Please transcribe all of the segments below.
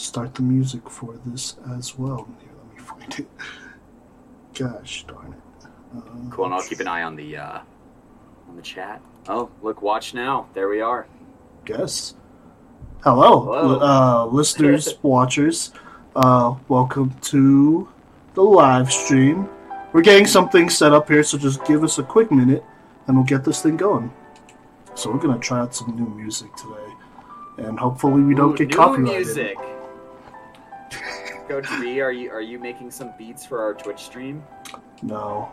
start the music for this as well. Here, let me find it. Gosh darn it. Uh, Cool, and I'll keep an eye on the uh, on the chat. Oh, look, watch now. There we are. Guess. Hello, Hello. Uh, listeners, watchers. Uh, welcome to the live stream. We're getting something set up here, so just give us a quick minute, and we'll get this thing going. So we're gonna try out some new music today, and hopefully we don't Ooh, get new copyrighted. music. Coach B, are you are you making some beats for our Twitch stream? No.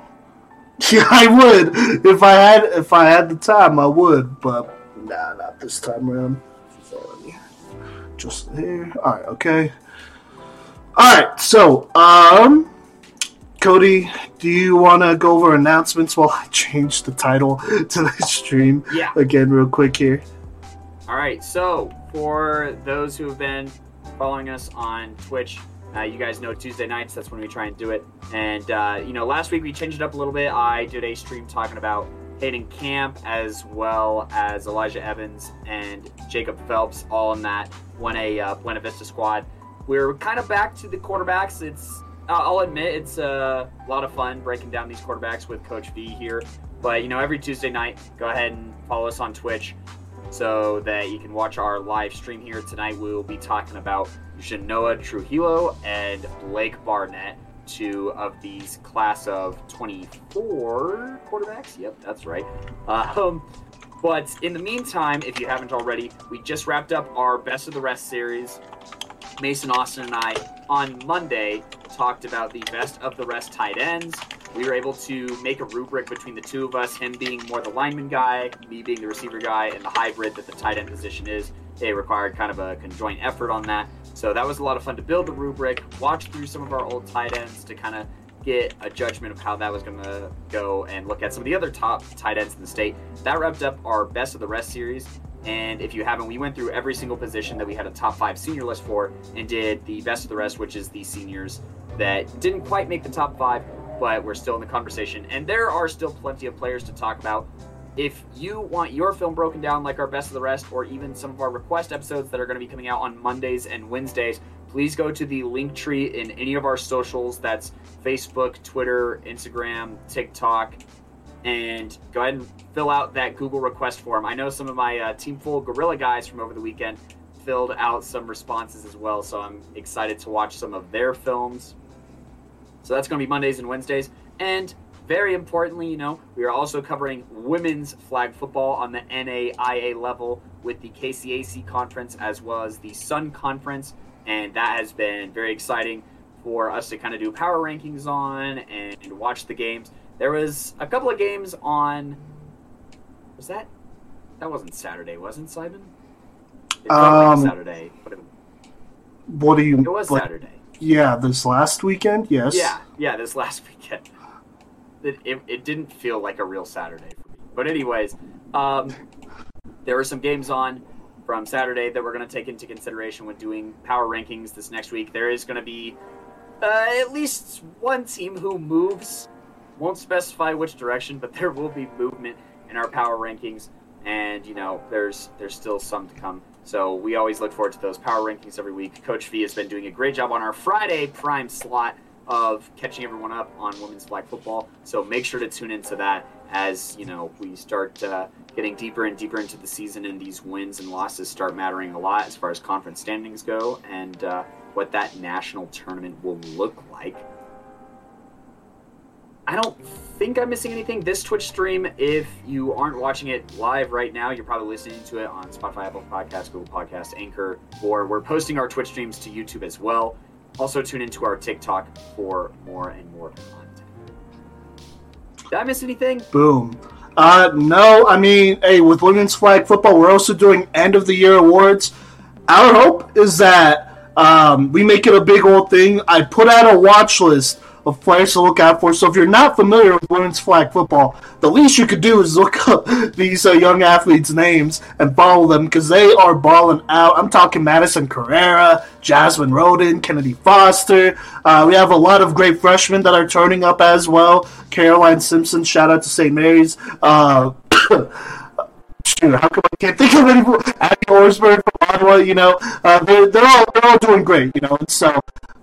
Yeah, I would if I had if I had the time. I would, but nah, not this time around. So, let me- Just here. All right. Okay. All right. So, um, Cody, do you want to go over announcements while I change the title to the stream Yeah. again, real quick here? All right. So for those who have been following us on Twitch, uh, you guys know Tuesday nights. That's when we try and do it. And uh, you know, last week we changed it up a little bit. I did a stream talking about Hayden Camp as well as Elijah Evans and Jacob Phelps, all in that one A uh, Buena Vista squad. We're kind of back to the quarterbacks. It's I'll admit it's a lot of fun breaking down these quarterbacks with Coach V here. But you know, every Tuesday night, go ahead and follow us on Twitch so that you can watch our live stream here tonight. We will be talking about Genoa Trujillo and Blake Barnett, two of these class of 24 quarterbacks. Yep, that's right. Um, but in the meantime, if you haven't already, we just wrapped up our Best of the Rest series. Mason Austin and I on Monday talked about the best of the rest tight ends. We were able to make a rubric between the two of us, him being more the lineman guy, me being the receiver guy, and the hybrid that the tight end position is. They required kind of a conjoint effort on that. So that was a lot of fun to build the rubric, watch through some of our old tight ends to kind of get a judgment of how that was going to go and look at some of the other top tight ends in the state. That wrapped up our best of the rest series. And if you haven't, we went through every single position that we had a top five senior list for and did the best of the rest, which is the seniors that didn't quite make the top five, but we're still in the conversation. And there are still plenty of players to talk about. If you want your film broken down like our best of the rest, or even some of our request episodes that are going to be coming out on Mondays and Wednesdays, please go to the link tree in any of our socials. That's Facebook, Twitter, Instagram, TikTok, and go ahead and fill out that Google request form. I know some of my uh, Team Full Gorilla guys from over the weekend filled out some responses as well, so I'm excited to watch some of their films. So that's going to be Mondays and Wednesdays. And very importantly, you know, we are also covering women's flag football on the NAIA level with the KCAC conference as well as the Sun Conference. And that has been very exciting for us to kind of do power rankings on and watch the games. There was a couple of games on. Was that? That wasn't Saturday, wasn't Simon? It Um, Saturday, but it, What do you? it was like- Saturday. Yeah, this last weekend. Yes. Yeah, yeah, this last weekend. It, it, it didn't feel like a real Saturday for me. But, anyways, um, there were some games on from Saturday that we're going to take into consideration when doing power rankings this next week. There is going to be uh, at least one team who moves. Won't specify which direction, but there will be movement in our power rankings, and you know, there's there's still some to come. So we always look forward to those power rankings every week. Coach V has been doing a great job on our Friday prime slot of catching everyone up on women's flag football. So make sure to tune into that as you know we start uh, getting deeper and deeper into the season, and these wins and losses start mattering a lot as far as conference standings go, and uh, what that national tournament will look like. I don't think I'm missing anything. This Twitch stream, if you aren't watching it live right now, you're probably listening to it on Spotify, Apple Podcasts, Google Podcasts, Anchor, or we're posting our Twitch streams to YouTube as well. Also, tune into our TikTok for more and more content. Did I miss anything? Boom. Uh, no, I mean, hey, with women's flag football, we're also doing end of the year awards. Our hope is that um, we make it a big old thing. I put out a watch list of players to look out for. So if you're not familiar with women's flag football, the least you could do is look up these uh, young athletes' names and follow them because they are balling out. I'm talking Madison Carrera, Jasmine Roden, Kennedy Foster. Uh, we have a lot of great freshmen that are turning up as well. Caroline Simpson, shout out to St. Mary's. Uh, how come I can't think of any? Abby Horsburgh from Ottawa, you know, uh, they're, they're all they're all doing great, you know. And so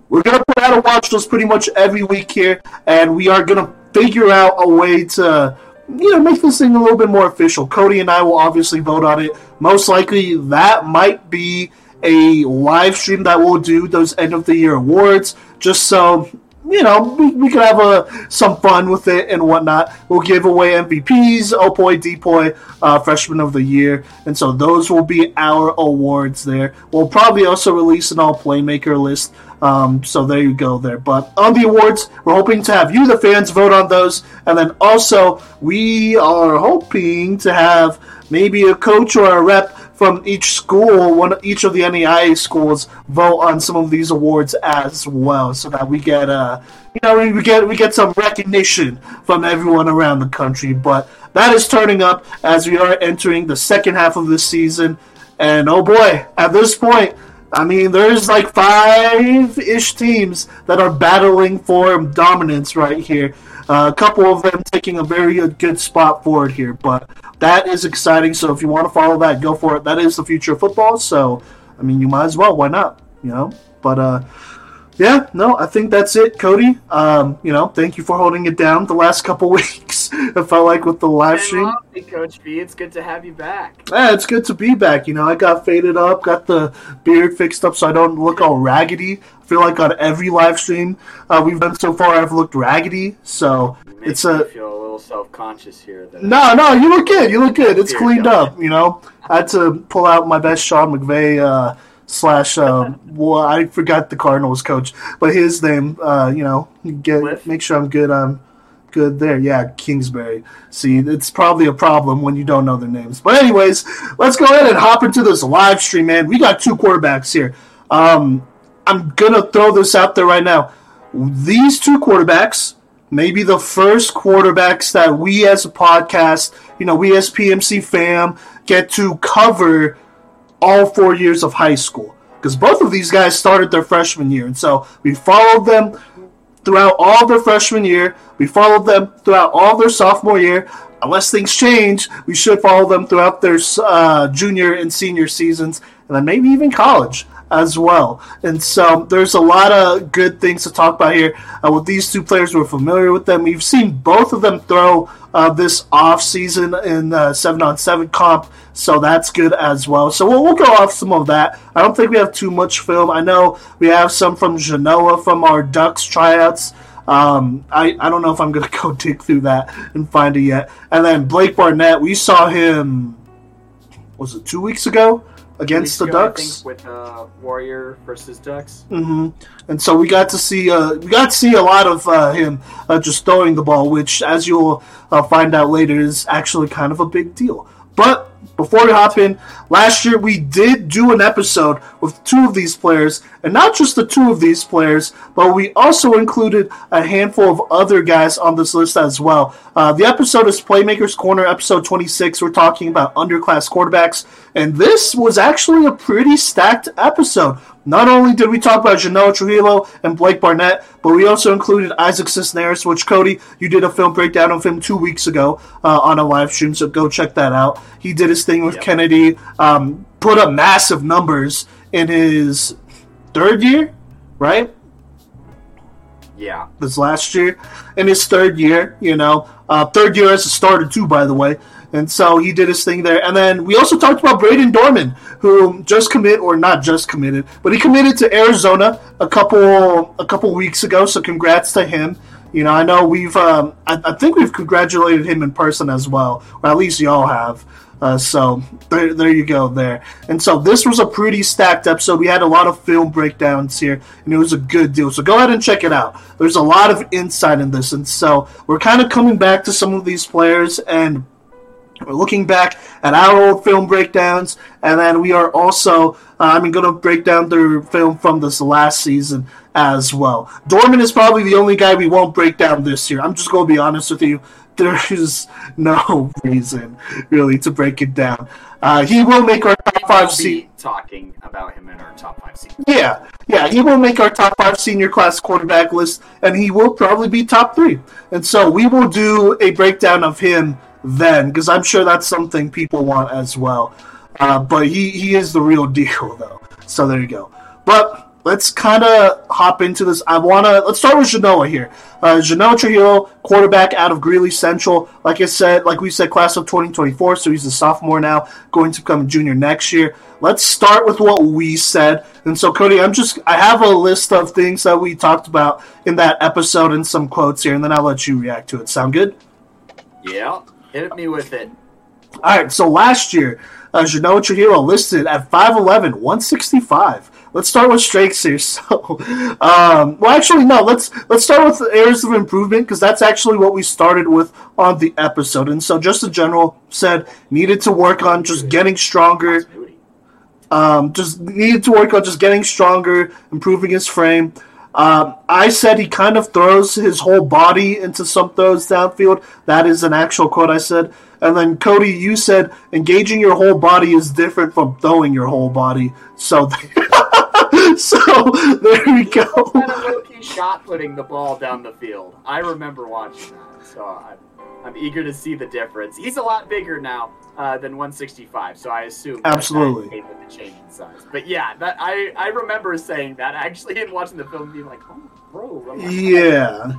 we're gonna put out a watch list pretty much every week here, and we are gonna figure out a way to you know make this thing a little bit more official. Cody and I will obviously vote on it. Most likely, that might be a live stream that we'll do those end of the year awards, just so you know, we, we could have a, some fun with it and whatnot. We'll give away MVPs, Opoy, Depoy, uh, Freshman of the Year, and so those will be our awards there. We'll probably also release an All Playmaker list. Um, so there you go there. But on the awards, we're hoping to have you, the fans, vote on those, and then also we are hoping to have maybe a coach or a rep from each school, one each of the NAIA schools vote on some of these awards as well, so that we get uh you know we get we get some recognition from everyone around the country. But that is turning up as we are entering the second half of the season, and oh boy, at this point. I mean, there's like five ish teams that are battling for dominance right here. Uh, a couple of them taking a very good spot forward here, but that is exciting. So if you want to follow that, go for it. That is the future of football. So I mean, you might as well. Why not? You know. But uh, yeah, no, I think that's it, Cody. Um, you know, thank you for holding it down the last couple weeks. it felt like with the live stream. Coach B, it's good to have you back. Yeah, it's good to be back. You know, I got faded up, got the beard fixed up so I don't look all raggedy. I feel like on every live stream uh, we've done so far, I've looked raggedy. So it's a feel a little self conscious here. No, no, you look good. You look good. It's cleaned up. You know, I had to pull out my best Sean McVay. Uh, slash uh, well I forgot the Cardinals coach, but his name uh, you know get Kliff? make sure I'm good I'm good there. Yeah, Kingsbury. See, it's probably a problem when you don't know their names. But anyways, let's go ahead and hop into this live stream, man. We got two quarterbacks here. Um, I'm gonna throw this out there right now. These two quarterbacks maybe the first quarterbacks that we as a podcast, you know, we as PMC fam get to cover all four years of high school. Because both of these guys started their freshman year. And so we followed them throughout all their freshman year. We followed them throughout all their sophomore year. Unless things change, we should follow them throughout their uh, junior and senior seasons, and then maybe even college as well. And so there's a lot of good things to talk about here. Uh, with these two players, we're familiar with them. We've seen both of them throw uh, this off season in uh, seven on seven comp, so that's good as well. So we'll, we'll go off some of that. I don't think we have too much film. I know we have some from Genoa from our Ducks tryouts. Um, I, I don't know if I'm going to go dig through that and find it yet. And then Blake Barnett, we saw him, was it two weeks ago? against the ago, Ducks with uh, Warrior versus Ducks. Mm-hmm. And so we got to see uh, we got to see a lot of uh, him uh, just throwing the ball, which, as you'll uh, find out later, is actually kind of a big deal. But before we hop in, last year we did do an episode with two of these players, and not just the two of these players, but we also included a handful of other guys on this list as well. Uh, the episode is Playmakers Corner, episode 26. We're talking about underclass quarterbacks, and this was actually a pretty stacked episode. Not only did we talk about Genoa Trujillo and Blake Barnett, but we also included Isaac Cisneros, which Cody, you did a film breakdown of him two weeks ago uh, on a live stream, so go check that out. He did his thing with yep. Kennedy, um, put up massive numbers in his third year, right? Yeah. This last year. In his third year, you know. Uh, third year as a starter, too, by the way. And so he did his thing there. And then we also talked about Brayden Dorman, who just committed, or not just committed, but he committed to Arizona a couple a couple weeks ago. So congrats to him. You know, I know we've, um, I, I, think we've congratulated him in person as well, or at least y'all have. Uh, so there, there you go there. And so this was a pretty stacked episode. We had a lot of film breakdowns here, and it was a good deal. So go ahead and check it out. There's a lot of insight in this, and so we're kind of coming back to some of these players and we're looking back at our old film breakdowns, and then we are also, uh, I'm going to break down their film from this last season as well. Dorman is probably the only guy we won't break down this year. I'm just going to be honest with you. There is no reason really to break it down. Uh, he will make our top five. Se- talking about him in our top five senior. Yeah, yeah, he will make our top five senior class quarterback list, and he will probably be top three. And so we will do a breakdown of him then, because I'm sure that's something people want as well. Uh, but he, he is the real deal, though. So there you go. But let's kind of hop into this. I want to let's start with Genoa here. Uh, Genoa Trujillo, quarterback out of Greeley Central. Like I said, like we said, class of 2024, so he's a sophomore now, going to become a junior next year. Let's start with what we said. And so, Cody, I'm just I have a list of things that we talked about in that episode and some quotes here, and then I'll let you react to it. Sound good? Yeah, hit me with it. All right. So last year, uh, Genoa Trujillo listed at 5'11", 165 let's start with strengths here. So, um, well, actually, no. Let's let's start with areas of improvement because that's actually what we started with on the episode. And so, just in general, said needed to work on just getting stronger. Um, just needed to work on just getting stronger, improving his frame. Um, I said he kind of throws his whole body into some throws downfield. That is an actual quote I said. And then Cody, you said engaging your whole body is different from throwing your whole body. So so there we go. Kind of shot putting the ball down the field. I remember watching that, so I'm, I'm eager to see the difference. He's a lot bigger now uh, than 165, so I assume absolutely with the change in size. But yeah, that I I remember saying that actually in watching the film, being like, oh, bro. Yeah.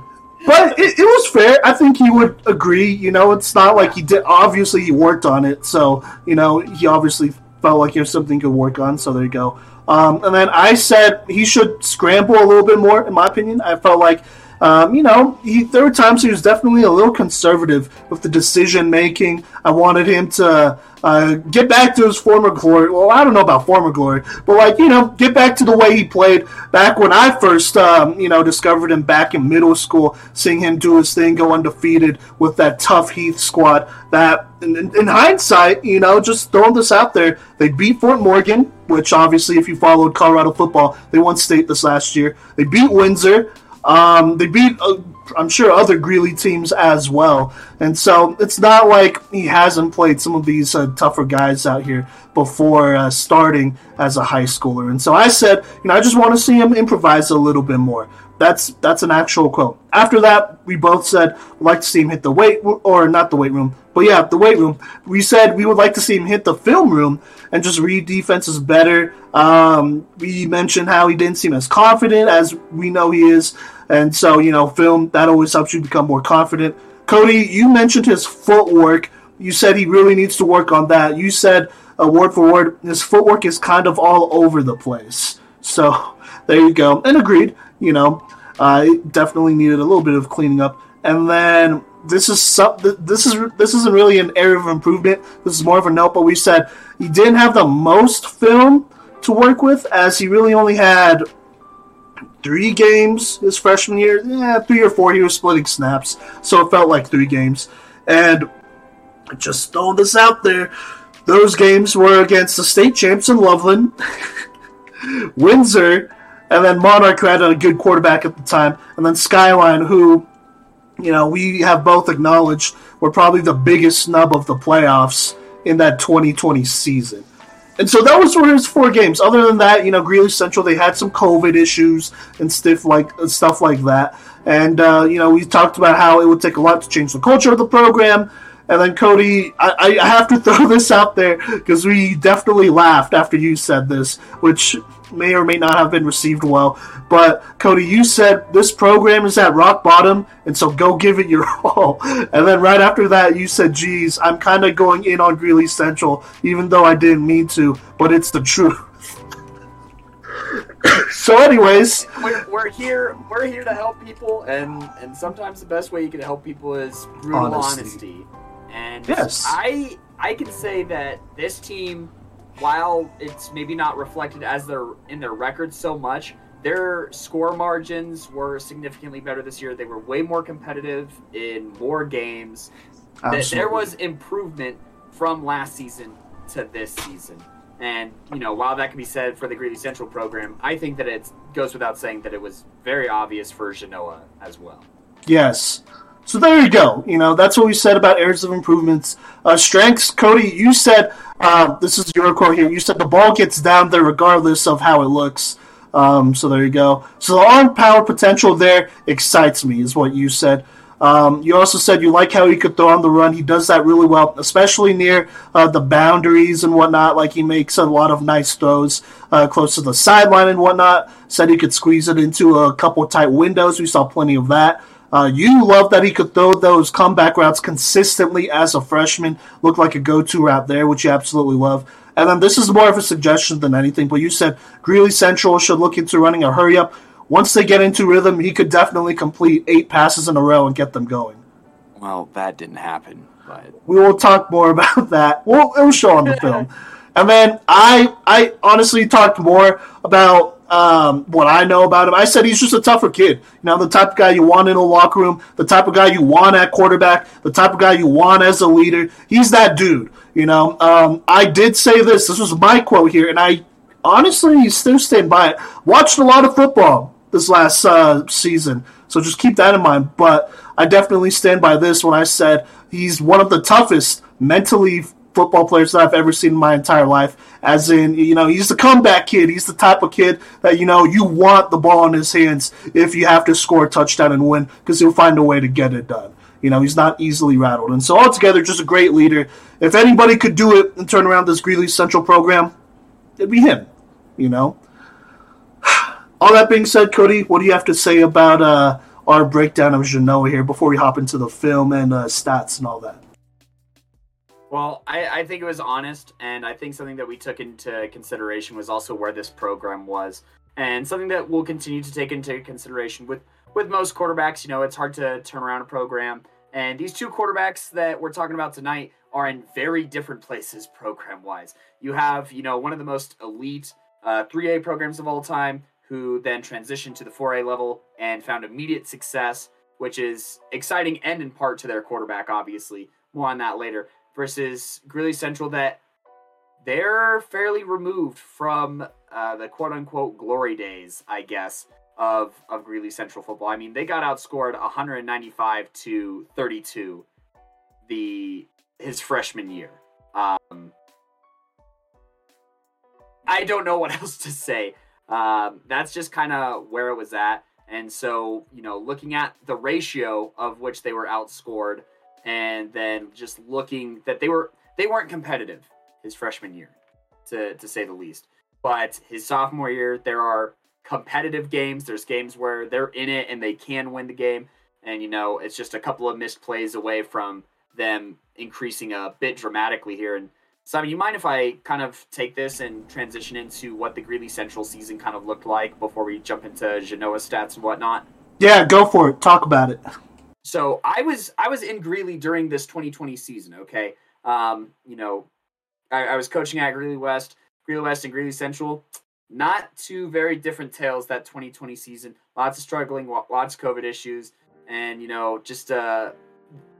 But it, it, was fair. I think he would agree. You know, it's not like he did. Obviously, he worked on it, so you know he obviously felt like there's something to work on. So there you go. Um, and then I said he should scramble a little bit more, in my opinion. I felt like, um, you know, he, there were times he was definitely a little conservative with the decision making. I wanted him to uh, get back to his former glory. Well, I don't know about former glory, but like you know, get back to the way he played back when I first um, you know discovered him back in middle school, seeing him do his thing, go undefeated with that tough Heath squad. That in, in hindsight, you know, just throwing this out there, they beat Fort Morgan, which obviously, if you followed Colorado football, they won state this last year. They beat Windsor. Um, they beat, uh, I'm sure, other Greeley teams as well. And so it's not like he hasn't played some of these uh, tougher guys out here before uh, starting as a high schooler. And so I said, you know, I just want to see him improvise a little bit more. That's that's an actual quote. After that, we both said we'd like to see him hit the weight or not the weight room, but yeah, the weight room. We said we would like to see him hit the film room and just read defenses better. Um, we mentioned how he didn't seem as confident as we know he is. And so, you know, film, that always helps you become more confident. Cody, you mentioned his footwork. You said he really needs to work on that. You said, uh, word for word, his footwork is kind of all over the place. So there you go. And agreed, you know, uh, it definitely needed a little bit of cleaning up. And then this is some, this is this isn't really an area of improvement. This is more of a note, but we said he didn't have the most film to work with, as he really only had three games his freshman year. Yeah, three or four. He was splitting snaps, so it felt like three games. And just throwing this out there, those games were against the state champs in Loveland, Windsor, and then Monarch, who had a good quarterback at the time, and then Skyline, who, you know, we have both acknowledged were probably the biggest snub of the playoffs in that 2020 season. And so that was for his four games. Other than that, you know, Greeley Central they had some COVID issues and stuff like stuff like that. And uh, you know, we talked about how it would take a lot to change the culture of the program. And then Cody, I, I have to throw this out there because we definitely laughed after you said this, which may or may not have been received well. But Cody, you said this program is at rock bottom, and so go give it your all. And then right after that, you said, "Geez, I'm kind of going in on Greeley Central, even though I didn't mean to, but it's the truth." so, anyways, we're, we're, here. We're here to help people, and and sometimes the best way you can help people is brutal honesty. honesty. And yes. I I can say that this team, while it's maybe not reflected as their in their record so much, their score margins were significantly better this year. They were way more competitive in more games. Absolutely. There was improvement from last season to this season. And, you know, while that can be said for the Greeley Central program, I think that it goes without saying that it was very obvious for Genoa as well. Yes. So there you go. You know, that's what we said about areas of improvements. Uh, strengths, Cody, you said, uh, this is your quote here, you said the ball gets down there regardless of how it looks. Um, so there you go. So the arm power potential there excites me, is what you said. Um, you also said you like how he could throw on the run. He does that really well, especially near uh, the boundaries and whatnot. Like he makes a lot of nice throws uh, close to the sideline and whatnot. Said he could squeeze it into a couple tight windows. We saw plenty of that. Uh, you love that he could throw those comeback routes consistently as a freshman. Looked like a go-to route there, which you absolutely love. And then this is more of a suggestion than anything, but you said Greeley Central should look into running a hurry up once they get into rhythm, he could definitely complete eight passes in a row and get them going. Well, that didn't happen, but we will talk more about that. We'll it will show on the film. And then I I honestly talked more about um, what I know about him. I said he's just a tougher kid. You know, the type of guy you want in a locker room, the type of guy you want at quarterback, the type of guy you want as a leader. He's that dude. You know, um, I did say this. This was my quote here, and I honestly still stand by it. Watched a lot of football this last uh, season. So just keep that in mind. But I definitely stand by this when I said he's one of the toughest mentally football players that I've ever seen in my entire life. As in, you know, he's the comeback kid. He's the type of kid that, you know, you want the ball in his hands if you have to score a touchdown and win because he'll find a way to get it done. You know, he's not easily rattled. And so, altogether, just a great leader. If anybody could do it and turn around this Greeley Central program, it'd be him, you know? all that being said, Cody, what do you have to say about uh, our breakdown of Genoa here before we hop into the film and uh, stats and all that? Well, I, I, think it was honest, and I think something that we took into consideration was also where this program was, and something that we'll continue to take into consideration with with most quarterbacks. You know, it's hard to turn around a program, and these two quarterbacks that we're talking about tonight are in very different places program wise. You have, you know, one of the most elite uh, 3A programs of all time, who then transitioned to the 4A level and found immediate success, which is exciting and in part to their quarterback, obviously. More on that later. Versus Greeley Central, that they're fairly removed from uh, the quote unquote glory days, I guess, of, of Greeley Central football. I mean, they got outscored 195 to 32 the his freshman year. Um, I don't know what else to say. Um, that's just kind of where it was at. And so, you know, looking at the ratio of which they were outscored, and then just looking that they were they weren't competitive his freshman year, to to say the least. But his sophomore year, there are competitive games. There's games where they're in it and they can win the game. And you know, it's just a couple of missed plays away from them increasing a bit dramatically here. And Simon, you mind if I kind of take this and transition into what the Greeley Central season kind of looked like before we jump into Genoa stats and whatnot? Yeah, go for it. Talk about it. So I was I was in Greeley during this 2020 season. Okay, um, you know, I, I was coaching at Greeley West, Greeley West, and Greeley Central. Not two very different tales that 2020 season. Lots of struggling, lots of COVID issues, and you know, just uh,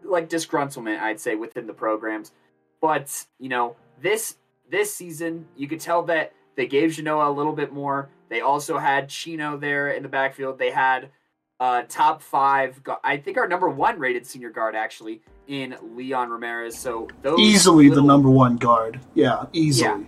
like disgruntlement, I'd say, within the programs. But you know, this this season, you could tell that they gave Genoa a little bit more. They also had Chino there in the backfield. They had uh, top five. I think our number one rated senior guard actually in Leon Ramirez. So those easily little, the number one guard. Yeah, easily. Yeah.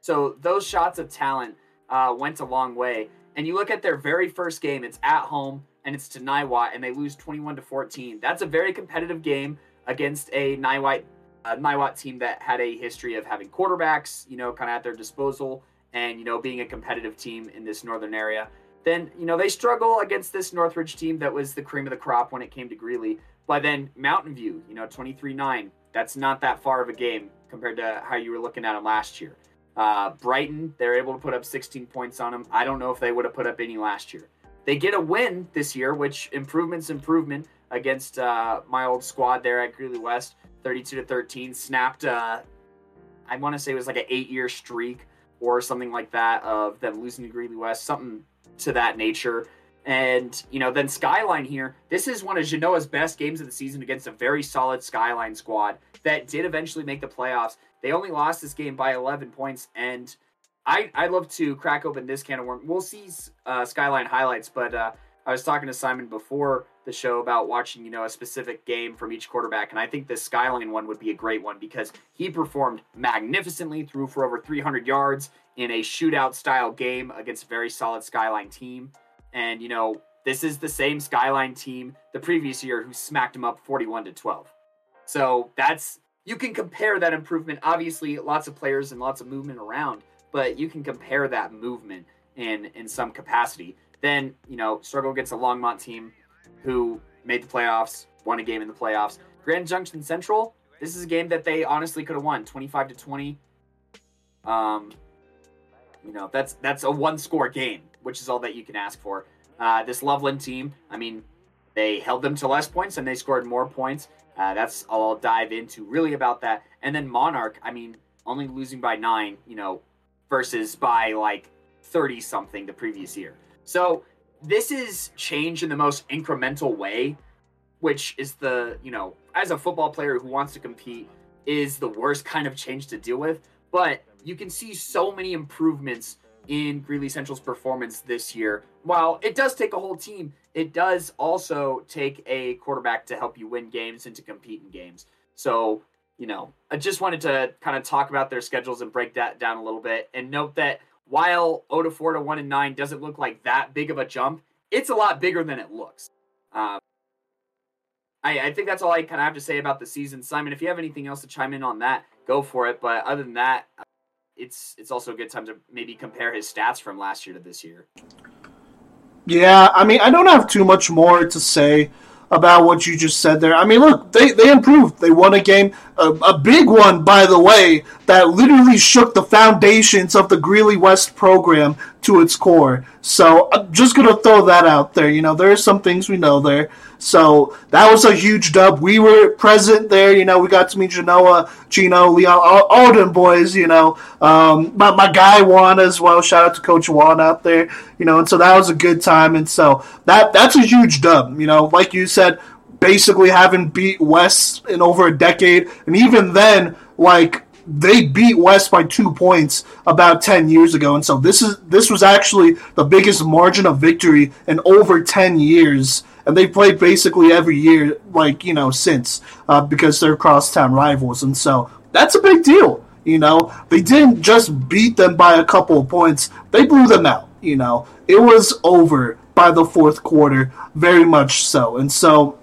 So those shots of talent uh, went a long way. And you look at their very first game. It's at home and it's to Niwot, and they lose twenty-one to fourteen. That's a very competitive game against a Niwot a Niwot team that had a history of having quarterbacks, you know, kind of at their disposal and, you know, being a competitive team in this northern area. Then, you know, they struggle against this Northridge team that was the cream of the crop when it came to Greeley. But then Mountain View, you know, 23 9, that's not that far of a game compared to how you were looking at them last year. Uh, Brighton, they're able to put up 16 points on them. I don't know if they would have put up any last year. They get a win this year, which improvement's improvement against uh, my old squad there at Greeley West. 32 to 13, snapped. Uh, I want to say it was like an eight-year streak or something like that of them losing to Greeley West, something to that nature. And you know, then Skyline here. This is one of Genoa's best games of the season against a very solid Skyline squad that did eventually make the playoffs. They only lost this game by 11 points, and I I love to crack open this can of worms. We'll see uh, Skyline highlights, but uh, I was talking to Simon before the show about watching, you know, a specific game from each quarterback, and I think this Skyline one would be a great one because he performed magnificently, threw for over 300 yards in a shootout style game against a very solid Skyline team. And, you know, this is the same Skyline team the previous year who smacked them up 41 to 12. So that's you can compare that improvement. Obviously, lots of players and lots of movement around, but you can compare that movement in in some capacity. Then you know, struggle against a Longmont team who made the playoffs, won a game in the playoffs. Grand Junction Central, this is a game that they honestly could have won, 25 to 20. Um, you know, that's that's a one score game, which is all that you can ask for. Uh, this Loveland team, I mean, they held them to less points and they scored more points. Uh, that's all I'll dive into really about that. And then Monarch, I mean, only losing by nine, you know, versus by like 30 something the previous year. So this is change in the most incremental way, which is the, you know, as a football player who wants to compete, is the worst kind of change to deal with. But you can see so many improvements in Greeley Central's performance this year. While it does take a whole team, it does also take a quarterback to help you win games and to compete in games. So, you know, I just wanted to kind of talk about their schedules and break that down a little bit and note that while 0 to 4 to 1 and 9 doesn't look like that big of a jump, it's a lot bigger than it looks. Um, I, I think that's all I kind of have to say about the season. Simon, if you have anything else to chime in on that, go for it. But other than that, it's it's also a good time to maybe compare his stats from last year to this year. Yeah, I mean, I don't have too much more to say about what you just said there. I mean, look, they, they improved. They won a game, a, a, big one, by the way, that literally shook the foundations of the Greeley West program to its core. So I'm just going to throw that out there. You know, there are some things we know there. So that was a huge dub. We were present there. You know, we got to meet Genoa, Gino, Leon, all, all them boys. You know, um, my, my guy Juan as well. Shout out to Coach Juan out there. You know, and so that was a good time. And so that that's a huge dub. You know, like you said, basically haven't beat West in over a decade, and even then, like they beat West by two points about ten years ago, and so this is this was actually the biggest margin of victory in over ten years. And they played basically every year, like you know, since uh, because they're crosstown rivals, and so that's a big deal. You know, they didn't just beat them by a couple of points; they blew them out. You know, it was over by the fourth quarter, very much so, and so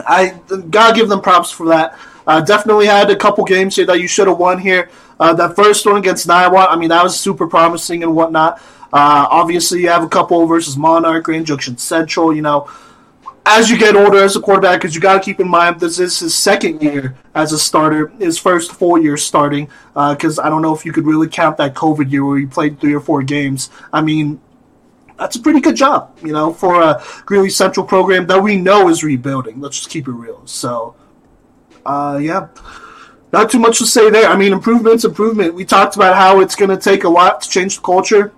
I gotta give them props for that. Uh, definitely had a couple games here that you should have won here. Uh, that first one against Niwot, I mean, that was super promising and whatnot. Uh, obviously, you have a couple versus Monarch, Grand Junction Central. You know, as you get older as a quarterback, because you got to keep in mind this is his second year as a starter, his first full year starting. Because uh, I don't know if you could really count that COVID year where he played three or four games. I mean, that's a pretty good job, you know, for a Greeley Central program that we know is rebuilding. Let's just keep it real. So, uh, yeah, not too much to say there. I mean, improvements, improvement. We talked about how it's going to take a lot to change the culture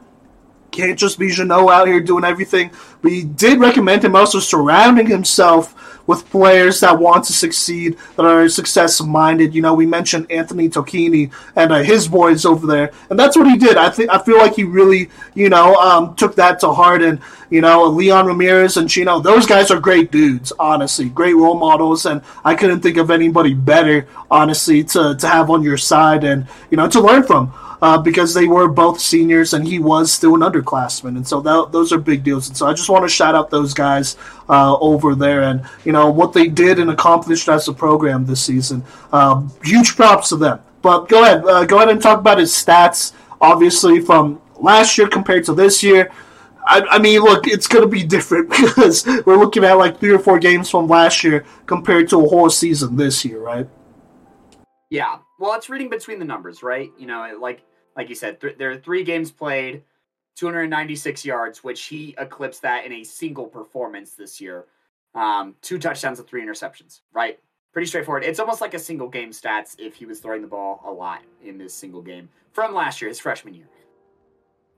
can't just be Janot out here doing everything. He did recommend him also surrounding himself with players that want to succeed, that are success minded. You know, we mentioned Anthony Tocchini and uh, his boys over there, and that's what he did. I think I feel like he really, you know, um, took that to heart. And you know, Leon Ramirez and Chino, those guys are great dudes. Honestly, great role models, and I couldn't think of anybody better, honestly, to to have on your side and you know to learn from uh, because they were both seniors and he was still an underclassman, and so that, those are big deals. And so I just want to shout out those guys uh, over there and you know what they did and accomplished as a program this season. Um, huge props to them. But go ahead, uh, go ahead and talk about his stats. Obviously, from last year compared to this year. I, I mean, look, it's going to be different because we're looking at like three or four games from last year compared to a whole season this year, right? Yeah. Well, it's reading between the numbers, right? You know, like like you said, th- there are three games played, 296 yards, which he eclipsed that in a single performance this year. Um, two touchdowns and three interceptions, right? Pretty straightforward. It's almost like a single game stats if he was throwing the ball a lot in this single game from last year, his freshman year.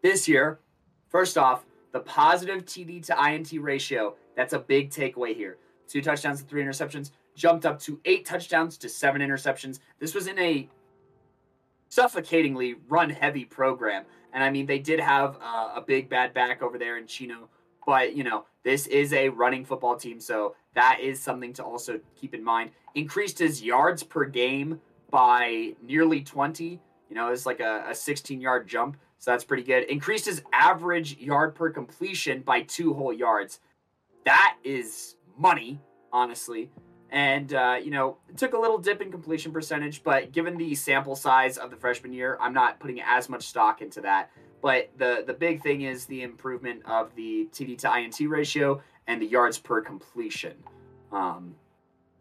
This year, first off, the positive TD to INT ratio, that's a big takeaway here. Two touchdowns and three interceptions, jumped up to eight touchdowns to seven interceptions. This was in a suffocatingly run heavy program. And I mean, they did have uh, a big bad back over there in Chino, but you know, this is a running football team, so that is something to also keep in mind. Increased his yards per game by nearly 20. You know, it's like a, a 16 yard jump, so that's pretty good. Increased his average yard per completion by two whole yards. that is money, honestly. And uh, you know, took a little dip in completion percentage, but given the sample size of the freshman year, I'm not putting as much stock into that. But the the big thing is the improvement of the TD to INT ratio and the yards per completion. Um,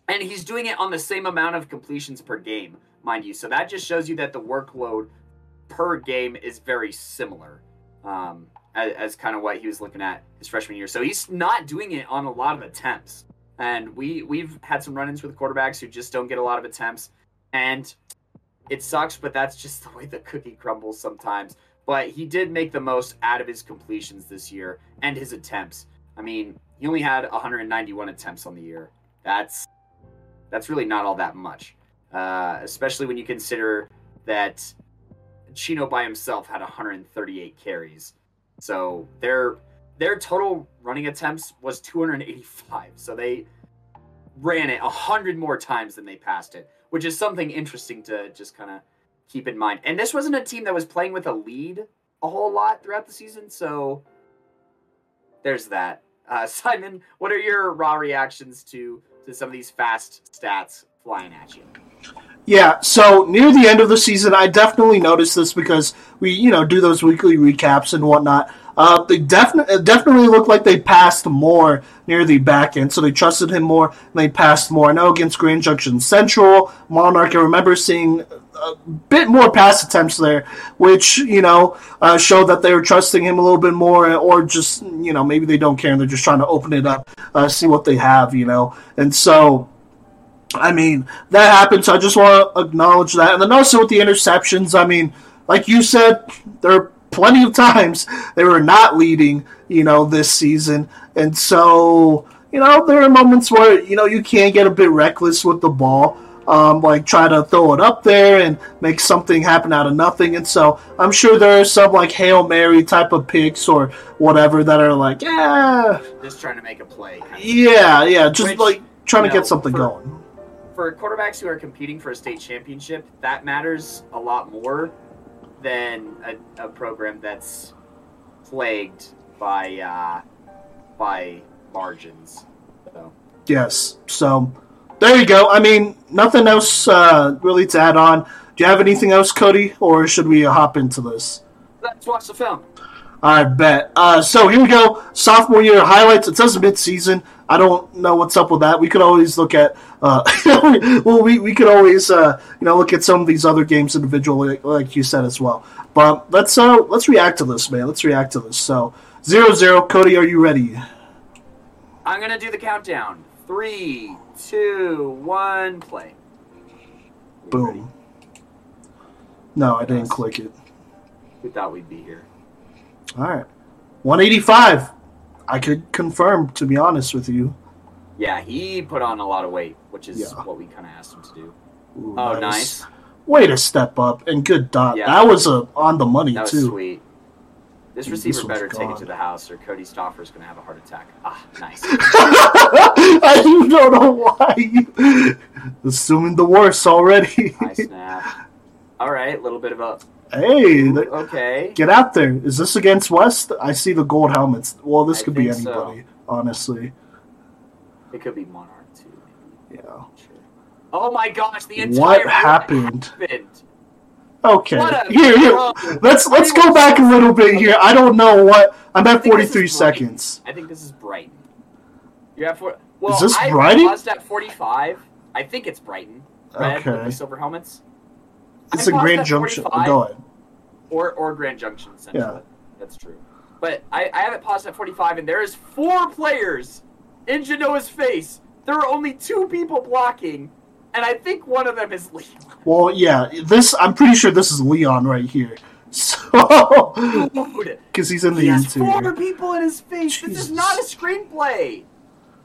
and he's doing it on the same amount of completions per game, mind you. So that just shows you that the workload per game is very similar um, as, as kind of what he was looking at his freshman year. So he's not doing it on a lot of attempts. And we we've had some run-ins with quarterbacks who just don't get a lot of attempts, and it sucks. But that's just the way the cookie crumbles sometimes. But he did make the most out of his completions this year and his attempts. I mean, he only had 191 attempts on the year. That's that's really not all that much, uh, especially when you consider that Chino by himself had 138 carries. So their their total running attempts was 285. So they ran it 100 more times than they passed it, which is something interesting to just kind of keep in mind. And this wasn't a team that was playing with a lead a whole lot throughout the season, so there's that. Uh, Simon, what are your raw reactions to to some of these fast stats flying at you? Yeah, so near the end of the season, I definitely noticed this because we, you know, do those weekly recaps and whatnot. Uh, they definitely definitely looked like they passed more near the back end, so they trusted him more and they passed more. I know against Grand Junction Central, Monarch, I remember seeing a bit more pass attempts there, which you know uh, showed that they were trusting him a little bit more, or just you know maybe they don't care and they're just trying to open it up, uh, see what they have, you know, and so. I mean, that happened, so I just want to acknowledge that. And then also with the interceptions, I mean, like you said, there are plenty of times they were not leading, you know, this season. And so, you know, there are moments where, you know, you can get a bit reckless with the ball. Um, like try to throw it up there and make something happen out of nothing. And so I'm sure there are some like Hail Mary type of picks or whatever that are like, yeah. Just trying to make a play. kind of. Yeah, yeah. Just Which, like trying to know, get something for- going. For quarterbacks who are competing for a state championship, that matters a lot more than a, a program that's plagued by uh, by margins. So Yes. So there you go. I mean, nothing else uh, really to add on. Do you have anything else, Cody, or should we hop into this? let's watch the film. I bet. Uh, so here we go. Sophomore year highlights. It says mid-season. I don't know what's up with that. We could always look at. Uh, well, we, we could always uh, you know look at some of these other games individually, like, like you said as well. But let's uh let's react to this, man. Let's react to this. So zero zero. Cody, are you ready? I'm gonna do the countdown. Three, two, one, play. Boom. No, I didn't click it. We thought we'd be here? All right. 185. I could confirm, to be honest with you. Yeah, he put on a lot of weight, which is Yeah. what we kind of asked him to do. Ooh, Oh, nice. Way to step up and good dot. Yeah. That was a on the money That was too. sweet. This Dude, receiver this better one's take it to the house, or Cody Stoffer's gonna have a heart attack. Ah, nice. I don't know why. You, assuming the worst already. nice snap. All right, a little bit of a hey, okay. get out there. Is this against West? I see the gold helmets. Well, this I could be think so. anybody, honestly. It could be Monarch too. Maybe. Yeah. Sure. Oh my gosh, the entire What happened? happened. Okay. Here, here. Let's let's go back a little bit here. I don't know what. I'm at 43 seconds. I think this is Brighton. You're at four. Well, this I Brighton? paused at 45. I think it's Brighton. Red with the silver helmets. It's I paused Grand Junction. 45. Go ahead. or or Grand Junction Central. Yeah. That's true. But I, I have it paused at 45, and there is four players in Genoa's face. There are only two people blocking, and I think one of them is Leon. Well, yeah. This I'm pretty sure this is Leon right here. So, because he's in the he has four people in his face. This is not a screenplay.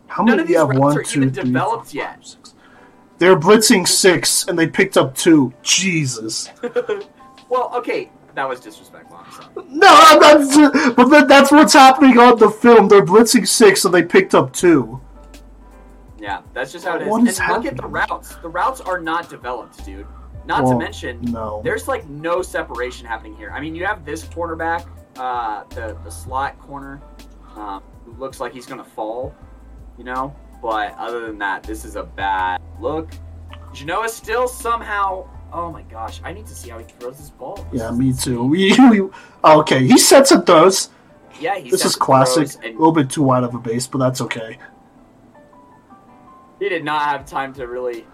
How none many? of these Yeah, routes one, are two, even three, developed four, yet. five, They're blitzing six, and they picked up two. Jesus. well, okay, that was disrespectful. I'm sorry. No, but that's what's happening on the film. They're blitzing six, and they picked up two. Yeah, that's just how it is. What and is look at the routes. The routes are not developed, dude. Not to mention, no. there's like no separation happening here. I mean, you have this cornerback, uh, the the slot corner, um, who looks like he's gonna fall, you know. But other than that, this is a bad look. Genoa still somehow. Oh my gosh, I need to see how he throws this ball. Yeah, me too. We, we okay. He sets and throws. Yeah, he This is classic. A little bit too wide of a base, but that's okay. he did not have time to really.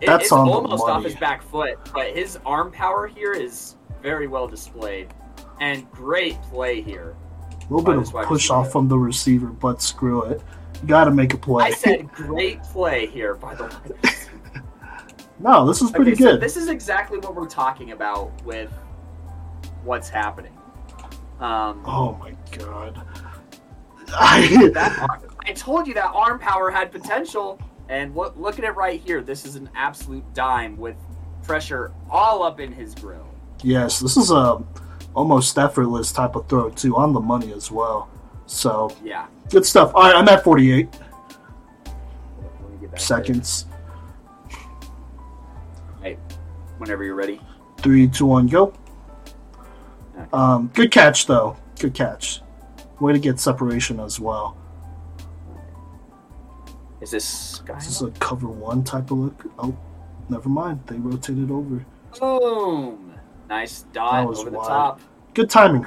It- That's it's almost off his back foot, but his arm power here is very well displayed, and great play here. A little bit of push receiver. off from the receiver, but screw it. Got to make a play. I said great play here, by the way. no, this is pretty Okay, so good. this is exactly what we're talking about with what's happening. Um, oh my god. I, arm, I told you that arm power had potential, and look, look at it right here. This is an absolute dime with pressure all up in his grill. yes, this is a almost effortless type of throw too, on the money as well. So Yeah. good stuff. All right, I'm at 48 Let me get back there. seconds. Whenever you're ready. Three, two, one, go. Okay. Um, good catch though. Good catch. Way to get separation as well. Is this Sky? This is a cover one type of look. Oh, never mind. They rotated over. Boom! Nice was over the top. Good timing.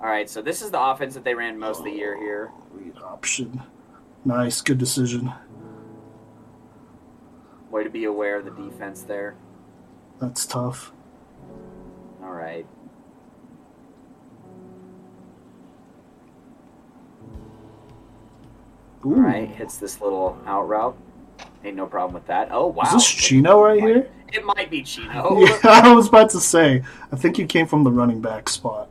All right, so this is the offense that they ran most of the year here. Read option. Nice. Good decision. Way to be aware of the defense there. That's tough. All right. Ooh. All right, hits this little out route. Ain't no problem with that. Oh wow, Is this Chino right here? It might be Chino. Yeah, I was about to say. I think he came from the running back spot.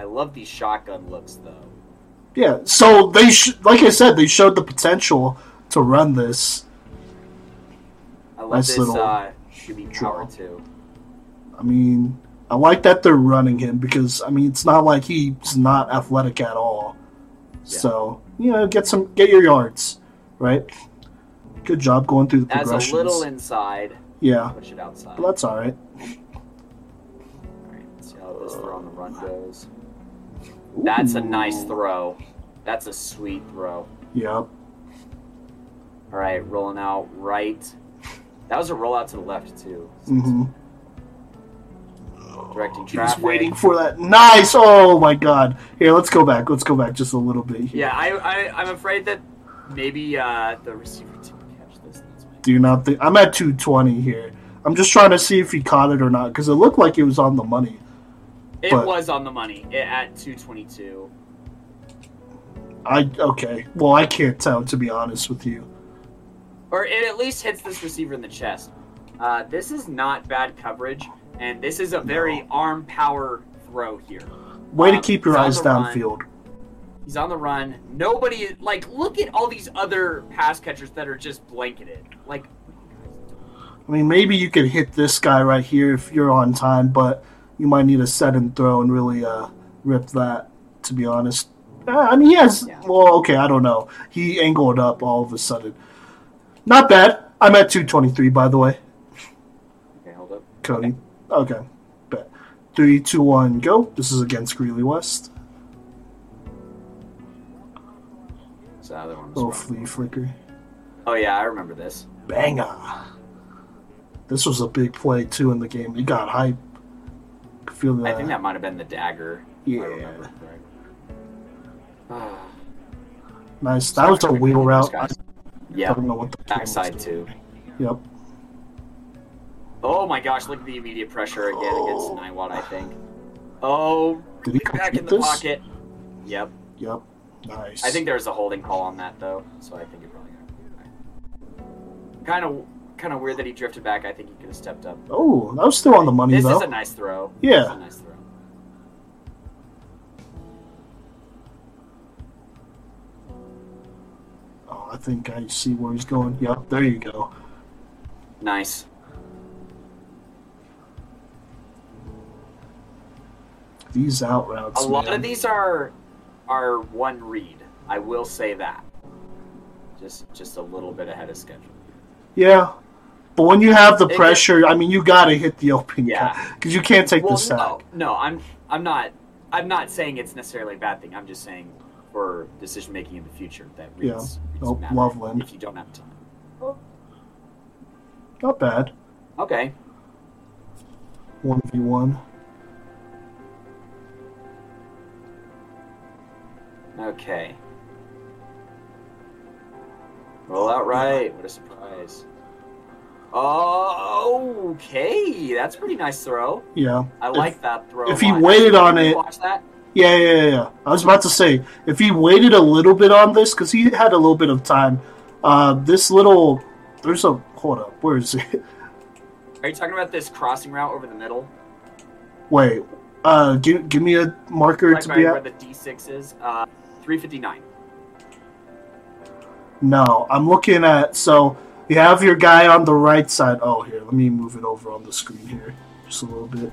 I love these shotgun looks though. Yeah. So they, sh- like I said, they showed the potential to run this. I love Nice this little uh, QB power too. I mean, I like that they're running him because I mean, it's not like he's not athletic at all. So you know, get some, get your yards, right? Good job going through the As a little inside, yeah, push it outside. but that's all right. All right, let's see how this throw on the run goes. That's a nice throw. That's a sweet throw. Yep. All right, rolling out right. That was a rollout to the left too. hmm Directing He's traffic. waiting for that. Nice. Oh my God. Here, let's go back. Let's go back just a little bit. Here. Yeah, I, I I'm afraid that maybe uh, the receiver didn't catch this. Do not think I'm at 220 here? I'm just trying to see if he caught it or not because it looked like it was on the money. It But- was on the money at 222. I okay. Well, I can't tell to be honest with you. Or it at least hits this receiver in the chest. Uh, this is not bad coverage, and this is a very arm power throw here. Way to Um, keep your eyes downfield. He's on the run. Nobody like look at all these other pass catchers that are just blanketed. Like I mean, maybe you could hit this guy right here if you're on time, but you might need a set and throw and really uh, rip that. To be honest, uh, I mean, he has. Yeah. Well, okay, I don't know. He angled up all of a sudden. Not bad. I'm at 223, by the way, okay, hold up. Cody. Okay, bet. Three, two, one, go. This is against Greeley West. So the other one Little wrong. flea flicker. Oh yeah, I remember this. Banger. This was a big play too in the game. He got hype. Feel that. I think that might have been the dagger. Yeah. I remember. Ah, nice. That was a wheel route. I yeah, don't know what the backside too. Yep. Oh my gosh, look at the immediate pressure again against Niwot, I think. Oh, Did he back in the this? pocket. Yep. Yep. Nice. I think there was a holding call on that though, so I think it probably got kind of kind of weird that he drifted back. I think he could have stepped up. Oh, that was still on the money This though. is a nice throw. Yeah. This is a nice throw. oh, I think I see where he's going. Yep. There you go. Nice. These out routes. A lot man. of these are are one read. I will say that. Just just a little bit ahead of schedule. Yeah. But when you have the It- pressure, I mean, you got to hit the open Yeah. because you can't take well, the sack. no, no, I'm I'm not I'm not saying it's necessarily a bad thing. I'm just saying for decision making in the future that Yeah. reads, reads Oh, Loveland. if you don't have time. Not bad. Okay. One v one. Okay. Roll out right. What a surprise. Oh, okay. That's a pretty nice throw. Yeah. I If- like that throw. if he lot. waited on it- Watch that. Yeah, yeah, yeah, yeah. I was about to say if he waited a little bit on this because he had a little bit of time. Uh, this little there's a hold up. Where is it? Are you talking about this crossing route over the middle? Wait. Uh, give give me a marker Right to be where at. the D6 is. Uh, 359. No, I'm looking at. So you have your guy on the right side. Oh, here, let me move it over on the screen here just a little bit.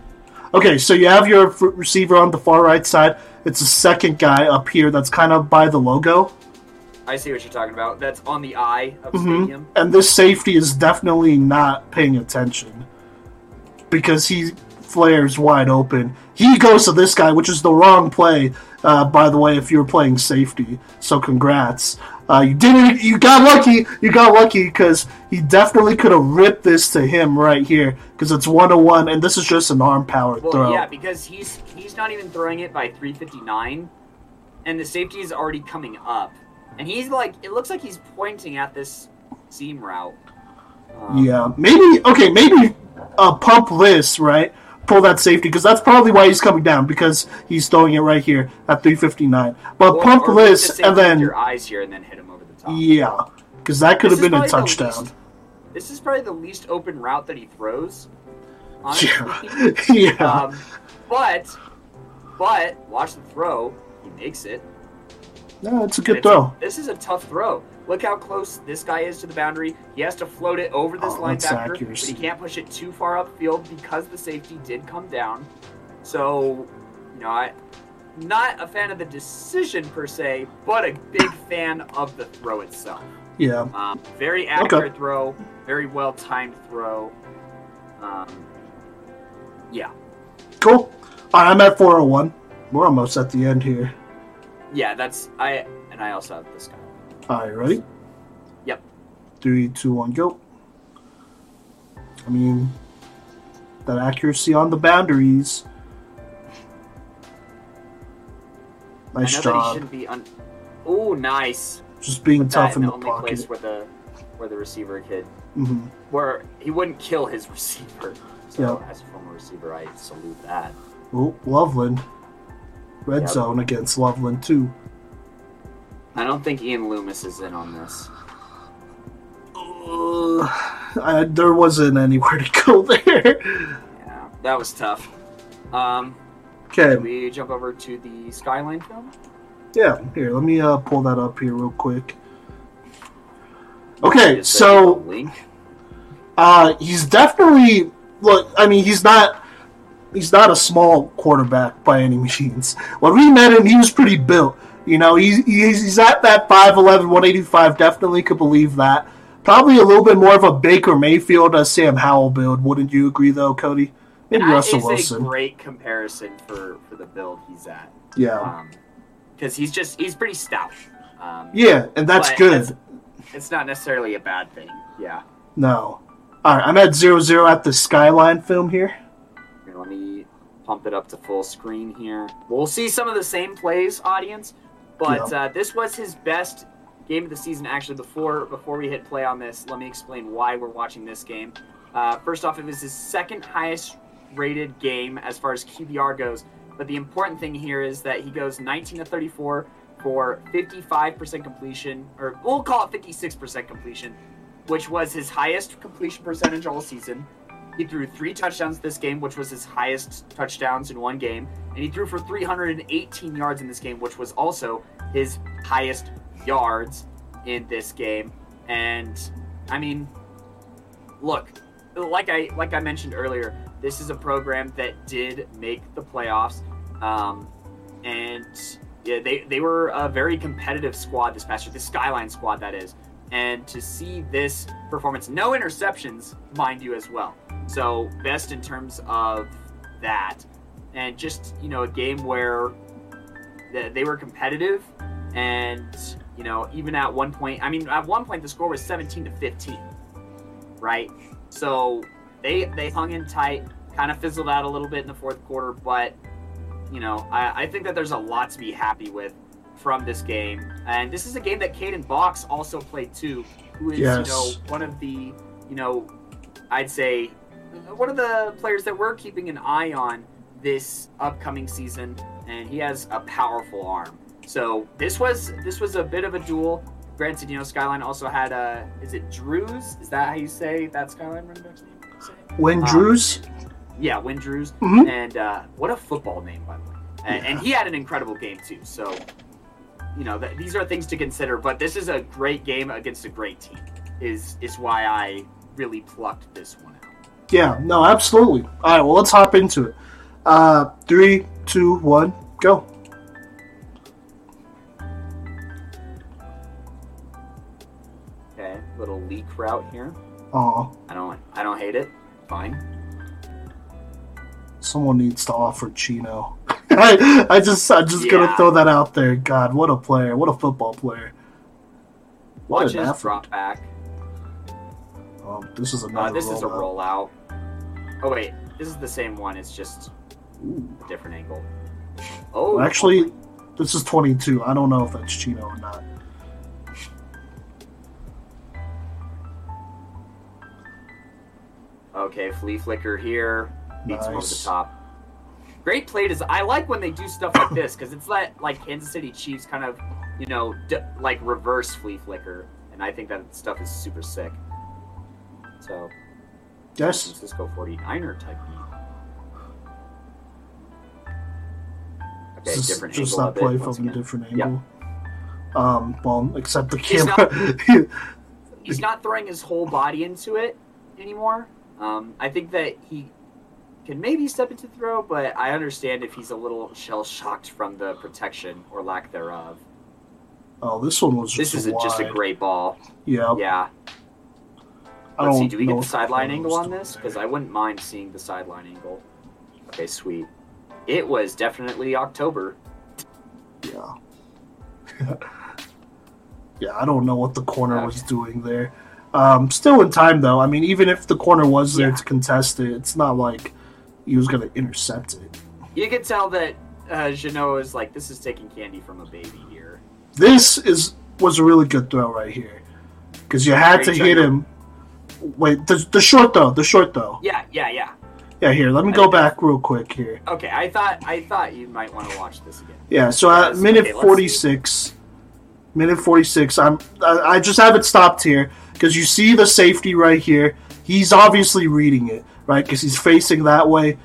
Okay, so you have your f- receiver on the far right side. It's the second guy up here that's kind of by the logo. I see what you're talking about. That's on the eye of the Mhm. stadium. And this safety is definitely not paying attention because he flares wide open. He goes to this guy, which is the wrong play, uh, by the way, if you were playing safety. So congrats. Uh, you didn't. You got lucky. You got lucky because he definitely could have ripped this to him right here because it's one to one, and this is just an arm power Well, throw. yeah, because he's he's not even throwing it by 359, and the safety is already coming up, and he's like, it looks like he's pointing at this seam route. Um, Yeah, maybe okay, maybe uh, pump this right, pull that safety because that's probably why he's coming down because he's throwing it right here at 359. But or- pump or move the this and then your eyes here, and then hit him over the top. yeah, because that could This have been a touchdown. least- This is probably the least open route that he throws. Honestly. Yeah, yeah, Um, but, but watch the throw. He makes it. no, it's a good It's a- throw. this is a tough throw. Look how close this guy is to the boundary. He has to float it over this Oh, linebacker, but he can't push it too far upfield because the safety did come down. So, you know, I not a fan of the decision per se, but a big fan of the throw itself. Yeah, Um, very accurate throw, very well timed throw. Um, yeah, cool. Right, I'm at 401. We're almost at the end here. yeah, that's I, and I also have this guy. All right, ready? Yep. Three, two, one, go. I mean, that accuracy on the boundaries. Nice I know that he job. un. Oh, nice. Just being Put tough in in the the only pocket. place where the where the receiver could hmm where he wouldn't kill his receiver. So Yeah. as a former receiver, I salute that. Oh, Loveland. Red Yep. zone against Loveland too. I don't think Ian Loomis is in on this. Ugh, I, there wasn't anywhere to go there. Yeah, that was tough. Um, Okay, we jump over to the Skyline film? yeah. Here, let me uh, pull that up here real quick. Okay, so link. Uh, he's definitely look. I mean, he's not. He's not a small quarterback by any means. When we met him, he was pretty built. You know, he's he's, he's at that 5'11", 185. Definitely could believe that. Probably a little bit more of a Baker Mayfield as Sam Howell build. Wouldn't you agree, though, Cody? Maybe That Russell is Wilson. a great comparison for for the build he's at. yeah, because he's just he's pretty stout. Um, yeah, and that's good. It's, it's not necessarily a bad thing. Yeah. No. All right, I'm at zero zero at the Skyline film here. Here, let me pump it up to full screen here. We'll see some of the same plays, audience, but uh, this was his best game of the season. Actually, before before we hit play on this, let me explain why we're watching this game. Uh, first off, it was his second highest rated game as far as QBR goes. But the important thing here is that he goes 19 to 34 for 55% completion, or we'll call it 56% completion, which was his highest completion percentage all season. He threw three touchdowns this game, which was his highest touchdowns in one game, and he threw for 318 yards in this game, which was also his highest yards in this game. And I mean, look, like I like I mentioned earlier, this is a program that did make the playoffs, um, and yeah, they they were a very competitive squad this past year, the Skyline squad that is. And to see this performance, no interceptions, mind you, as well. So best in terms of that. and just you know a game where they, were competitive, and you know even at one point, I mean at one point the score was 17 to 15, right? So they they hung in tight, kind of fizzled out a little bit in the fourth quarter, but you know I, I think that there's a lot to be happy with from this game, and this is a game that Caden Box also played too, who is Yes. you know one of the you know I'd say one of the players that we're keeping an eye on this upcoming season, and he has a powerful arm. So this was this was a bit of a duel. Granted, you know, Skyline also had a is it Drews? Is that how you say that Skyline running back's name? When Um, Drews, Yeah, Win Drews. Mhm. And uh, what a football name, by the way. And, and he had an incredible game too. So, you know, th- these are things to consider. But this is a great game against a great team. Is is why I really plucked this one. Yeah, no, absolutely. All right, well, let's hop into it. Uh, three, two, one, go. Okay, little leak route here. Aw, I don't I don't hate it. Fine. someone needs to offer Chino. I, I just, I'm just gonna throw that out there. God, what a player! What a football player! What Watch an effort. drop back. Um, this is Uh, another. this is a rollout. Oh wait, this is the same one. It's just Ooh. a different angle. Oh, Actually, this is 22. I don't know if that's Chino or not. Okay, flea flicker here. Beats him over the top. Great play is I like when they do stuff like this because it's that like Kansas City Chiefs kind of, you know, d- like reverse flea flicker, and I think that stuff is super sick. So, San Yes. Francisco 49er type beat. Okay, is different just angle that of it, play from a different Yep. angle. Um, well, except the He's camera. He's not throwing his whole body into it anymore. Um, I think that he can maybe step into throw, but I understand if he's a little shell shocked from the protection or lack thereof. oh, this one was This just is a, just a great ball. Yeah. Yeah. I Let's see. Do we get the sideline angle on this? Because I wouldn't mind seeing the sideline angle. Okay, sweet. It was definitely October. Yeah. yeah, I don't know what the corner was doing there. Um, still in time though. I mean, even if the corner was there Yeah. to contest it, it's not like he was going to intercept it. You could tell that uh, Janot is like, this is taking candy from a baby here. This is was a really good throw right here because you had to hit him. Wait, the, the short though, the short though. Yeah, yeah, yeah. Yeah, here. Let me I go back real quick here. Okay, I thought I thought you might want to watch this again. Yeah, so at Yes, minute okay, forty six, minute forty six. I'm I, I just have it stopped here because you see the safety right here. He's obviously reading it right because he's facing that way.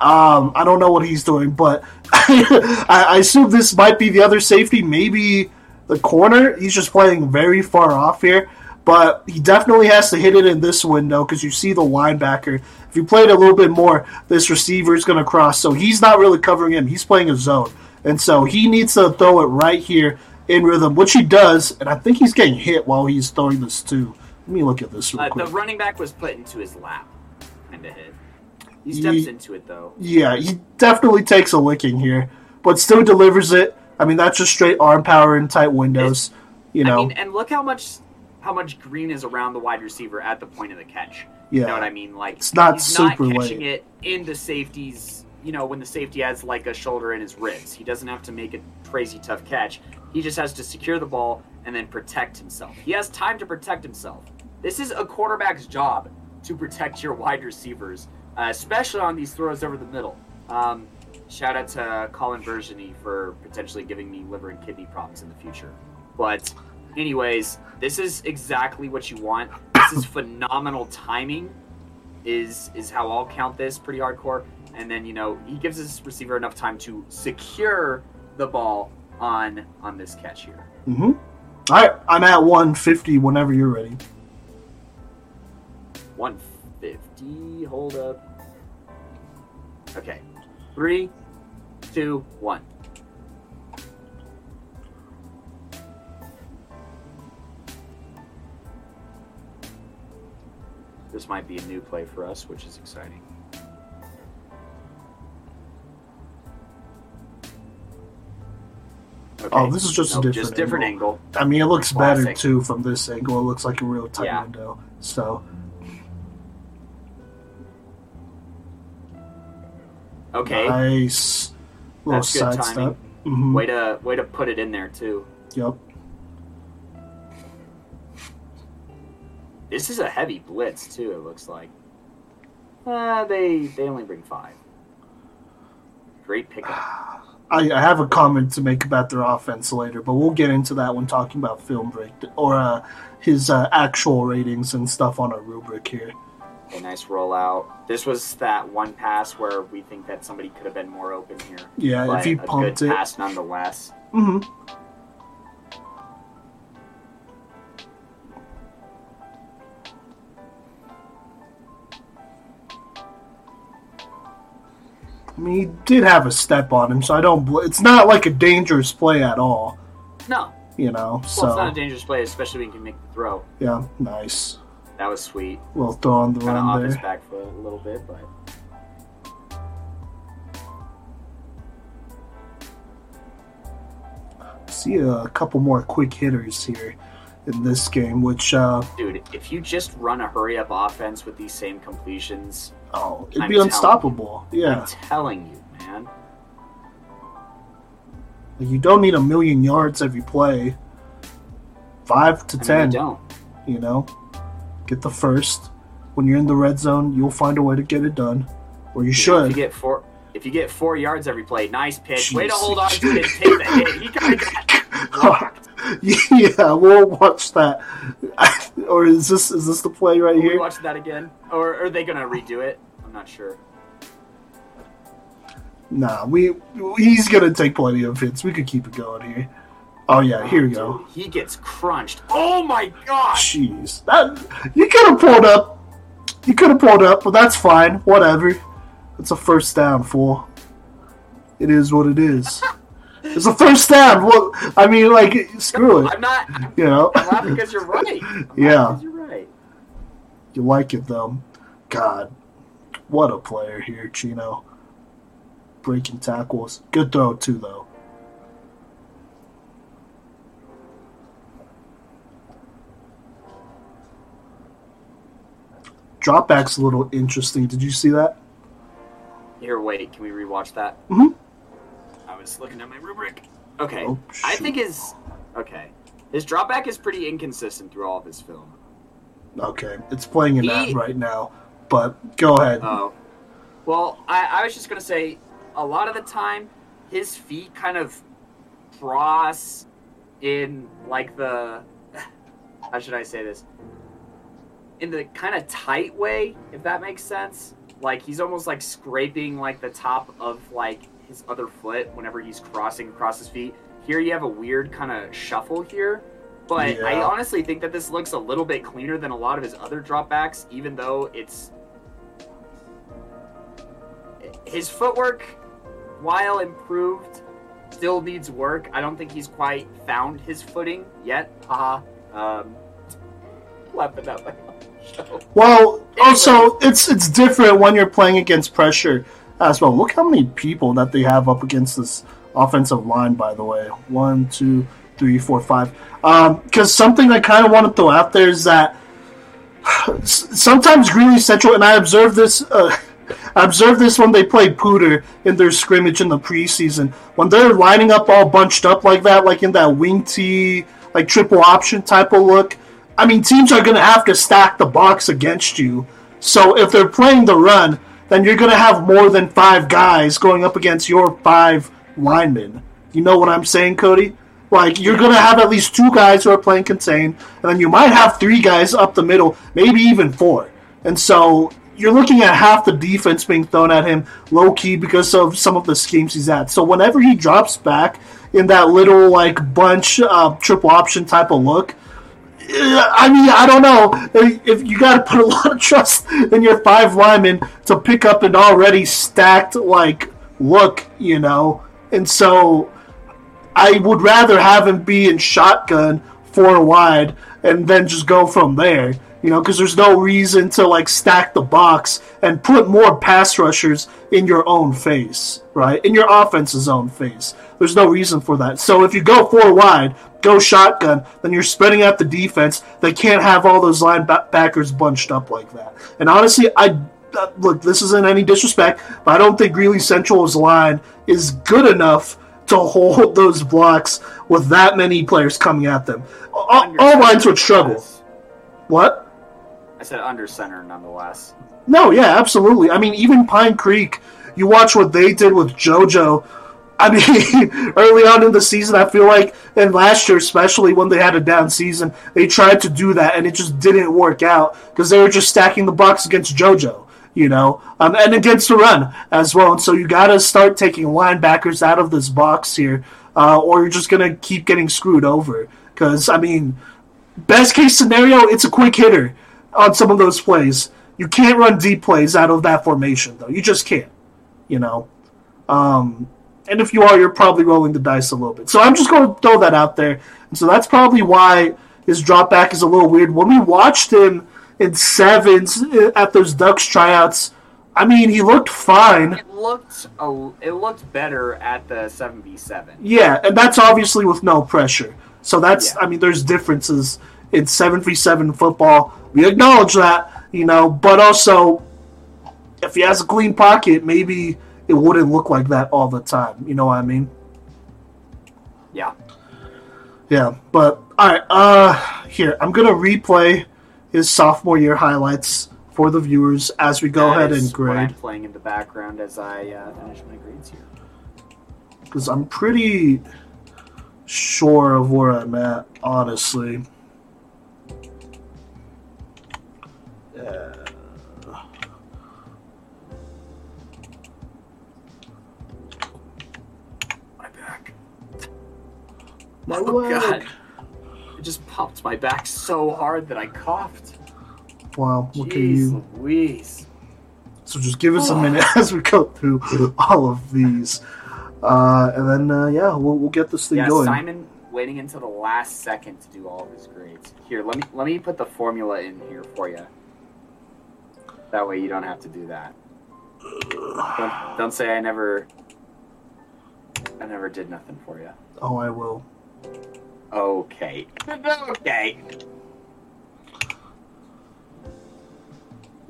Um, I don't know what he's doing, but I, I assume this might be the other safety, maybe the corner. He's just playing very far off here, but he definitely has to hit it in this window because you see the linebacker. If you played a little bit more, this receiver is going to cross, so he's not really covering him. He's playing a zone, and so he needs to throw it right here in rhythm, which he does, and I think he's getting hit while he's throwing this too. Let me look at this real Uh, quick. the running back was put into his lap, kind of hit. He steps Ye- into it though. Yeah, he definitely takes a licking here, but still delivers it. I mean, that's just straight arm power in tight windows. You know, I mean, and look how much how much green is around the wide receiver at the point of the catch. yeah, You know what I mean? Like It's not he's super not catching late. it in the safeties. You know, when the safety has like a shoulder in his ribs, he doesn't have to make a crazy tough catch. He just has to secure the ball and then protect himself. He has time to protect himself. This is a quarterback's job to protect your wide receivers, uh, especially on these throws over the middle. Um, shout out to Colin Bergeny for potentially giving me liver and kidney problems in the future. But, anyways, this is exactly what you want. This is phenomenal timing. Is is how I'll count this pretty hardcore. And then you know he gives his receiver enough time to secure the ball on on this catch here. Mm hmm All right, I'm at 150 whenever you're ready. 150. Hold up. Okay. Three, two, one. this might be a new play for us, which is exciting. Oh, okay. Oh, this is just nope, a oh, different, just different angle. angle. I mean, it looks Classic. better too from this angle. It looks like a real tight yeah. window. So. Okay. Nice. That's good timing. Mm-hmm. Way to way to put it in there too. Yep. This is a heavy blitz too. It looks like. Uh, they they only bring five. Great pickup. I, I have a comment to make about their offense later, but we'll get into that when talking about film break or uh, his uh, actual ratings and stuff on a rubric here. A nice rollout. This was that one pass where we think that somebody could have been more open here. Yeah, if he a pumped good it, pass nonetheless. hmm I mean, he did have a step on him, so I don't. Bl- it's not like a dangerous play at all, No, you know. well, it's not a dangerous play, especially when you can make the throw. yeah, nice That was sweet. little throw on the Kind of off run his back foot a little bit, but See a couple more quick hitters here in this game, which uh, dude, if you just run a hurry up offense with these same completions, oh, it'd I'm be unstoppable. Yeah. I'm telling you, man. You don't need a million yards every play. Five to I mean, ten, you don't. you know. Get the first. When you're in the red zone, you'll find a way to get it done. Or you You know, should. if you get four, if you get four yards every play, nice pitch. Way to hold on to it and take the hit. He got blocked. yeah, we'll watch that. or is this is this the play right Will we here? watch that again, or are they gonna redo it? I'm not sure. Nah, we he's gonna take plenty of hits. We could keep it going here. Oh yeah, here we go. Dude, he gets crunched. Oh my gosh! Jeez, that you could have pulled up. You could have pulled up, but that's fine. Whatever. It's a first down, fool. It is what it is. It's the first down. Well, I mean, like, screw it. I'm not. You know, I'm laughing because you're right. I'm Yeah. you're right. you like it though. God, what a player here, Chino. Breaking tackles. Good throw too, though. Dropback's a little interesting. Did you see that? Here, wait. Can we rewatch that? Mhm. Was looking at my rubric. Okay. Oh, I think his. Okay. His dropback is pretty inconsistent through all of his film. Okay, it's playing in that right now. But go ahead. Oh. Well, I, I was just gonna say, a lot of the time, his feet kind of cross in like the how should I say this? In the kind of tight way, if that makes sense. Like he's almost like scraping like the top of like his other foot whenever he's crossing across his feet. Here you have a weird kind of shuffle here. But I honestly think that this looks a little bit cleaner than a lot of his other dropbacks, even though it's his footwork, while improved, still needs work. I don't think he's quite found his footing yet. Haha. Um, laughing at my own show. Well, also it's it's different when you're playing against pressure as well. Look how many people that they have up against this offensive line. By the way, one, two, three, four, five. Because something I kind of want to throw out there is that sometimes Greeley Central, and I observed this. Uh, this when they played Poudre in their scrimmage in the preseason. When they're lining up all bunched up like that, like in that wing tee, like triple option type of look, I mean, teams are going to have to stack the box against you. So if they're playing the run, then you're going to have more than five guys going up against your five linemen. You know what I'm saying, Cody? Like, you're going to have at least two guys who are playing contain, and then you might have three guys up the middle, maybe even four. And so you're looking at half the defense being thrown at him low key because of some of the schemes he's at. So whenever he drops back in that little, like, bunch, uh, triple option type of look, I mean, I don't know. If you got to put a lot of trust in your five linemen to pick up an already stacked like look, you know, and so I would rather have him be in shotgun four wide and then just go from there. You know, because there's no reason to like stack the box and put more pass rushers in your own face, right? In your offense's own face. There's no reason for that. So if you go four wide, go shotgun, then you're spreading out the defense. They can't have all those linebackers bunched up like that. And honestly, I uh, look. This isn't any disrespect, but I don't think Greeley Central's line is good enough to hold those blocks with that many players coming at them. All, all lines would struggle. What? I said under center, nonetheless. No, yeah, absolutely. I mean, even Pine Creek. You watch what they did with JoJo I mean, early on in the season, I feel like, and last year especially when they had a down season, they tried to do that and it just didn't work out because they were just stacking the box against JoJo, you know, um, and against the run as well. And so you got to start taking linebackers out of this box here, uh, or you're just gonna keep getting screwed over. Because I mean, best case scenario, it's a quick hitter on some of those plays. You can't run deep plays out of that formation, though. You just can't, you know. Um, and if you are, you're probably rolling the dice a little bit. So I'm just going to throw that out there. And so that's probably why his drop back is a little weird. When we watched him in sevens uh, at those Ducks tryouts, I mean, he looked fine. It looked a, it looked better at the seven v seven. Yeah, and that's obviously with no pressure. So that's yeah. I mean, there's differences in seven v seven football. We acknowledge that, you know, but also if he has a clean pocket, maybe it wouldn't look like that all the time. You know what I mean? Yeah. Yeah, but all right. Uh, here I'm gonna replay his sophomore year highlights for the viewers as we go that ahead and grade. I'm playing in the background as I uh, finish my grades here. Because I'm pretty sure of where I'm at, honestly. Yeah. My oh leg. god. It just popped my back so hard that I coughed. Wow, what can you Louise. So just give us a minute as we go through all of these. Uh, and then uh, yeah, we'll, we'll get this thing yeah, going. Simon waiting until the last second to do all of his grades. Here, let me let me put the formula in here for you. That way you don't have to do that. Don't, don't say I never I never did nothing for you. Oh, I will. Okay. okay.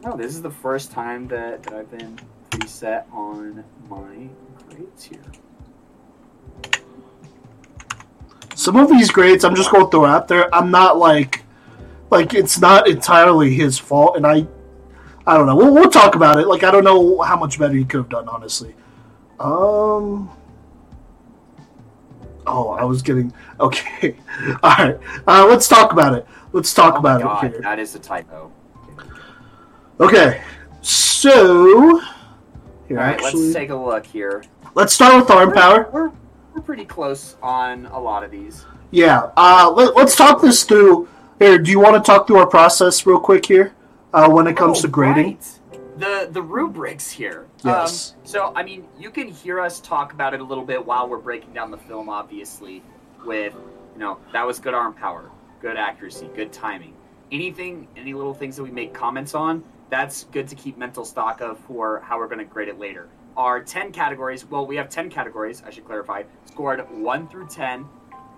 No, this is the first time that, that I've been preset on my grades here. Some of these grades, I'm just going to throw out there. I'm not like, like it's not entirely his fault, and I, I don't know. We'll, we'll talk about it. Like I don't know how much better he could have done, honestly. Um, Oh, I was getting okay. All right, uh, let's talk about it. Let's talk oh about God, it here. That is a typo. Okay, so here, All right, actually, let's take a look here. Let's start with arm we're, power. We're, we're pretty close on a lot of these. Yeah. Uh, let, us talk this through. Here, do you want to talk through our process real quick here uh, when it comes oh, to grading? Right the the rubrics here. Yes. Um, so I mean, you can hear us talk about it a little bit while we're breaking down the film. Obviously, with you know that was good arm power, good accuracy, good timing. Anything, any little things that we make comments on, that's good to keep mental stock of for how we're going to grade it later. Our ten categories. Well, we have ten categories. I should clarify. Scored one through ten.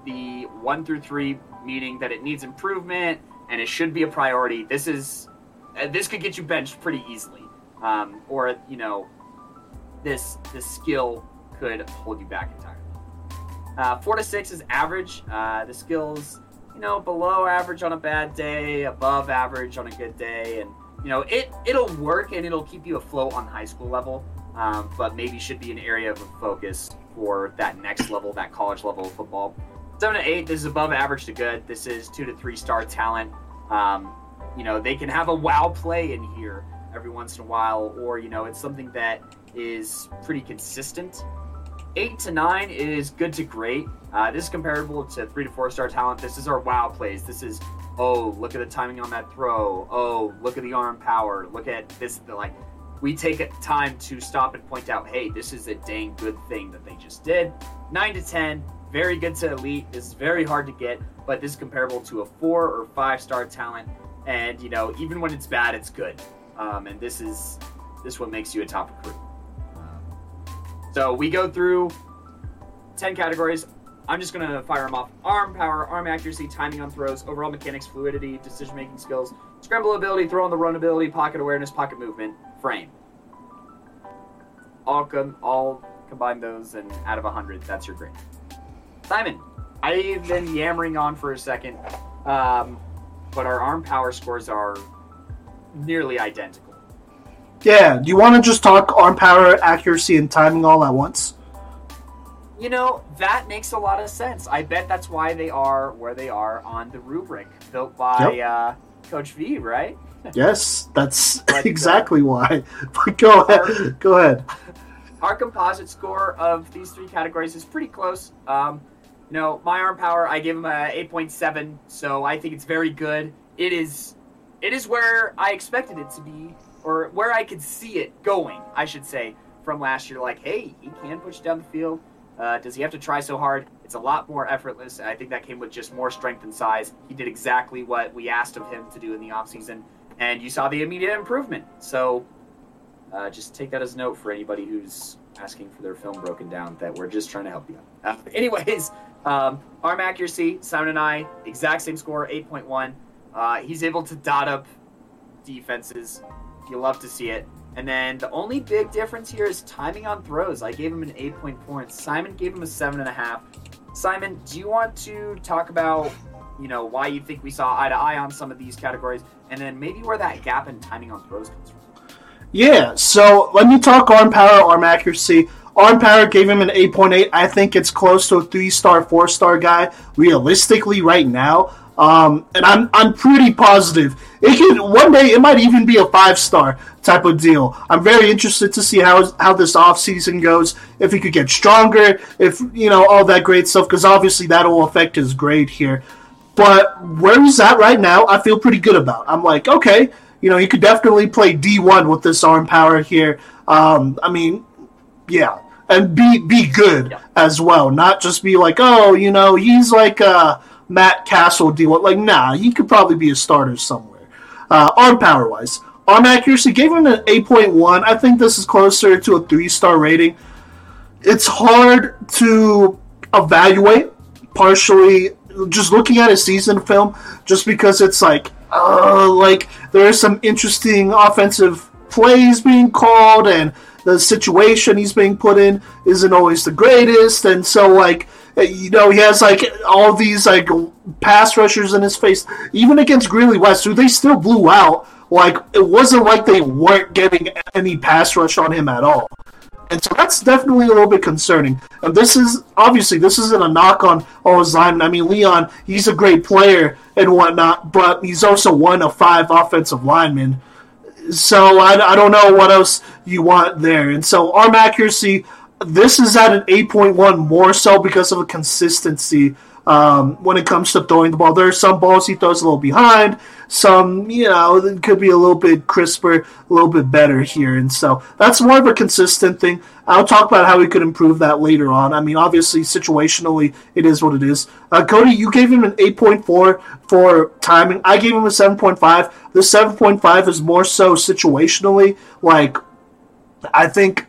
The one through three meaning that it needs improvement and it should be a priority. This is uh, this could get you benched pretty easily um, or you know, this this skill could hold you back entirely. Uh, four to six is average. Uh, the skills, you know, below average on a bad day, above average on a good day, and you know, it it'll work and it'll keep you afloat on high school level. Um, but maybe should be an area of focus for that next level, that college level of football. Seven to eight, this is above average to good. This is two to three star talent. Um, you know, they can have a wow play in here every once in a while, or you know, it's something that is pretty consistent. Eight to nine is good to great. Uh, this is comparable to three to four star talent. This is our wow plays. This is oh look at the timing on that throw. Oh look at the arm power. Look at this. The, Like we take time to stop and point out, hey, this is a dang good thing that they just did. Nine to ten, very good to elite. This is very hard to get, but this is comparable to a four or five star talent and you know, even when it's bad, it's good. Um, and this is this what makes you a top recruit. So we go through ten categories. I'm just gonna fire them off: arm power, arm accuracy, timing on throws, overall mechanics, fluidity, decision-making skills, scramble ability, throw on the run ability, pocket awareness, pocket movement, frame. All com- all combine those, and out of hundred, that's your grade. Simon, I've been yammering on for a second, um, but our arm power scores are nearly identical. Yeah, do you want to just talk arm power, accuracy, and timing all at once? You know, that makes a lot of sense. I bet that's why they are where they are on the rubric built by Yep. uh, Coach V, right? Yes, that's But, uh, exactly why. But go ahead. Go ahead. Our composite score of these three categories is pretty close. Um, you know, my arm power, I give him a 8.7, so I think it's very good. It is, it is where I expected it to be, or where I could see it going, I should say, from last year. Like, hey, he can push down the field. Uh, does he have to try so hard? It's a lot more effortless. I think that came with just more strength and size. He did exactly what we asked of him to do in the offseason, and you saw the immediate improvement. So, uh, just take that as a note for anybody who's asking for their film broken down that we're just trying to help you out. Uh, anyways, um, arm accuracy, Simon and I, exact same score, 8.1. Uh, he's able to dot up defenses. You love to see it. And then the only big difference here is timing on throws. I gave him an 8.4, and Simon gave him a 7.5. Simon, do you want to talk about, you know, why you think we saw eye to eye on some of these categories, and then maybe where that gap in timing on throws comes from? Yeah, so let me talk arm power, arm accuracy. Arm power gave him an 8.8. I think it's close to a three star, four star guy realistically right now. Um, and I'm I'm pretty positive it could one day it might even be a five star type of deal. I'm very interested to see how how this off season goes. If he could get stronger, if you know all that great stuff, because obviously that'll affect his grade here. But where he's at right now, I feel pretty good about. I'm like, okay, you know, he could definitely play D1 with this arm power here. Um, I mean, yeah, and be be good Yeah. as well, not just be like, oh, you know, he's like uh, Matt Castle D1. Like, nah, he could probably be a starter somewhere. Uh, arm power wise, arm accuracy gave him an 8.1. I think this is closer to a three star rating. It's hard to evaluate partially just looking at a season film, just because it's like, uh, like there are some interesting offensive plays being called, and the situation he's being put in isn't always the greatest, and so like you know he has like all these like pass rushers in his face, even against Greeley West, who they still blew out. Like it wasn't like they weren't getting any pass rush on him at all. And so that's definitely a little bit concerning. And this is obviously this isn't a knock on oh, his linemen. I mean, Leon, he's a great player and whatnot, but he's also one of five offensive linemen. So I, I don't know what else you want there. And so arm accuracy, this is at an 8.1 more so because of a consistency um, when it comes to throwing the ball. There are some balls he throws a little behind, some, you know, it could be a little bit crisper, a little bit better here. And so that's more of a consistent thing. I'll talk about how we could improve that later on. I mean, obviously, situationally, it is what it is. Uh, Cody, you gave him an 8.4 for timing. I gave him a 7.5. The 7.5 is more so situationally. Like, I think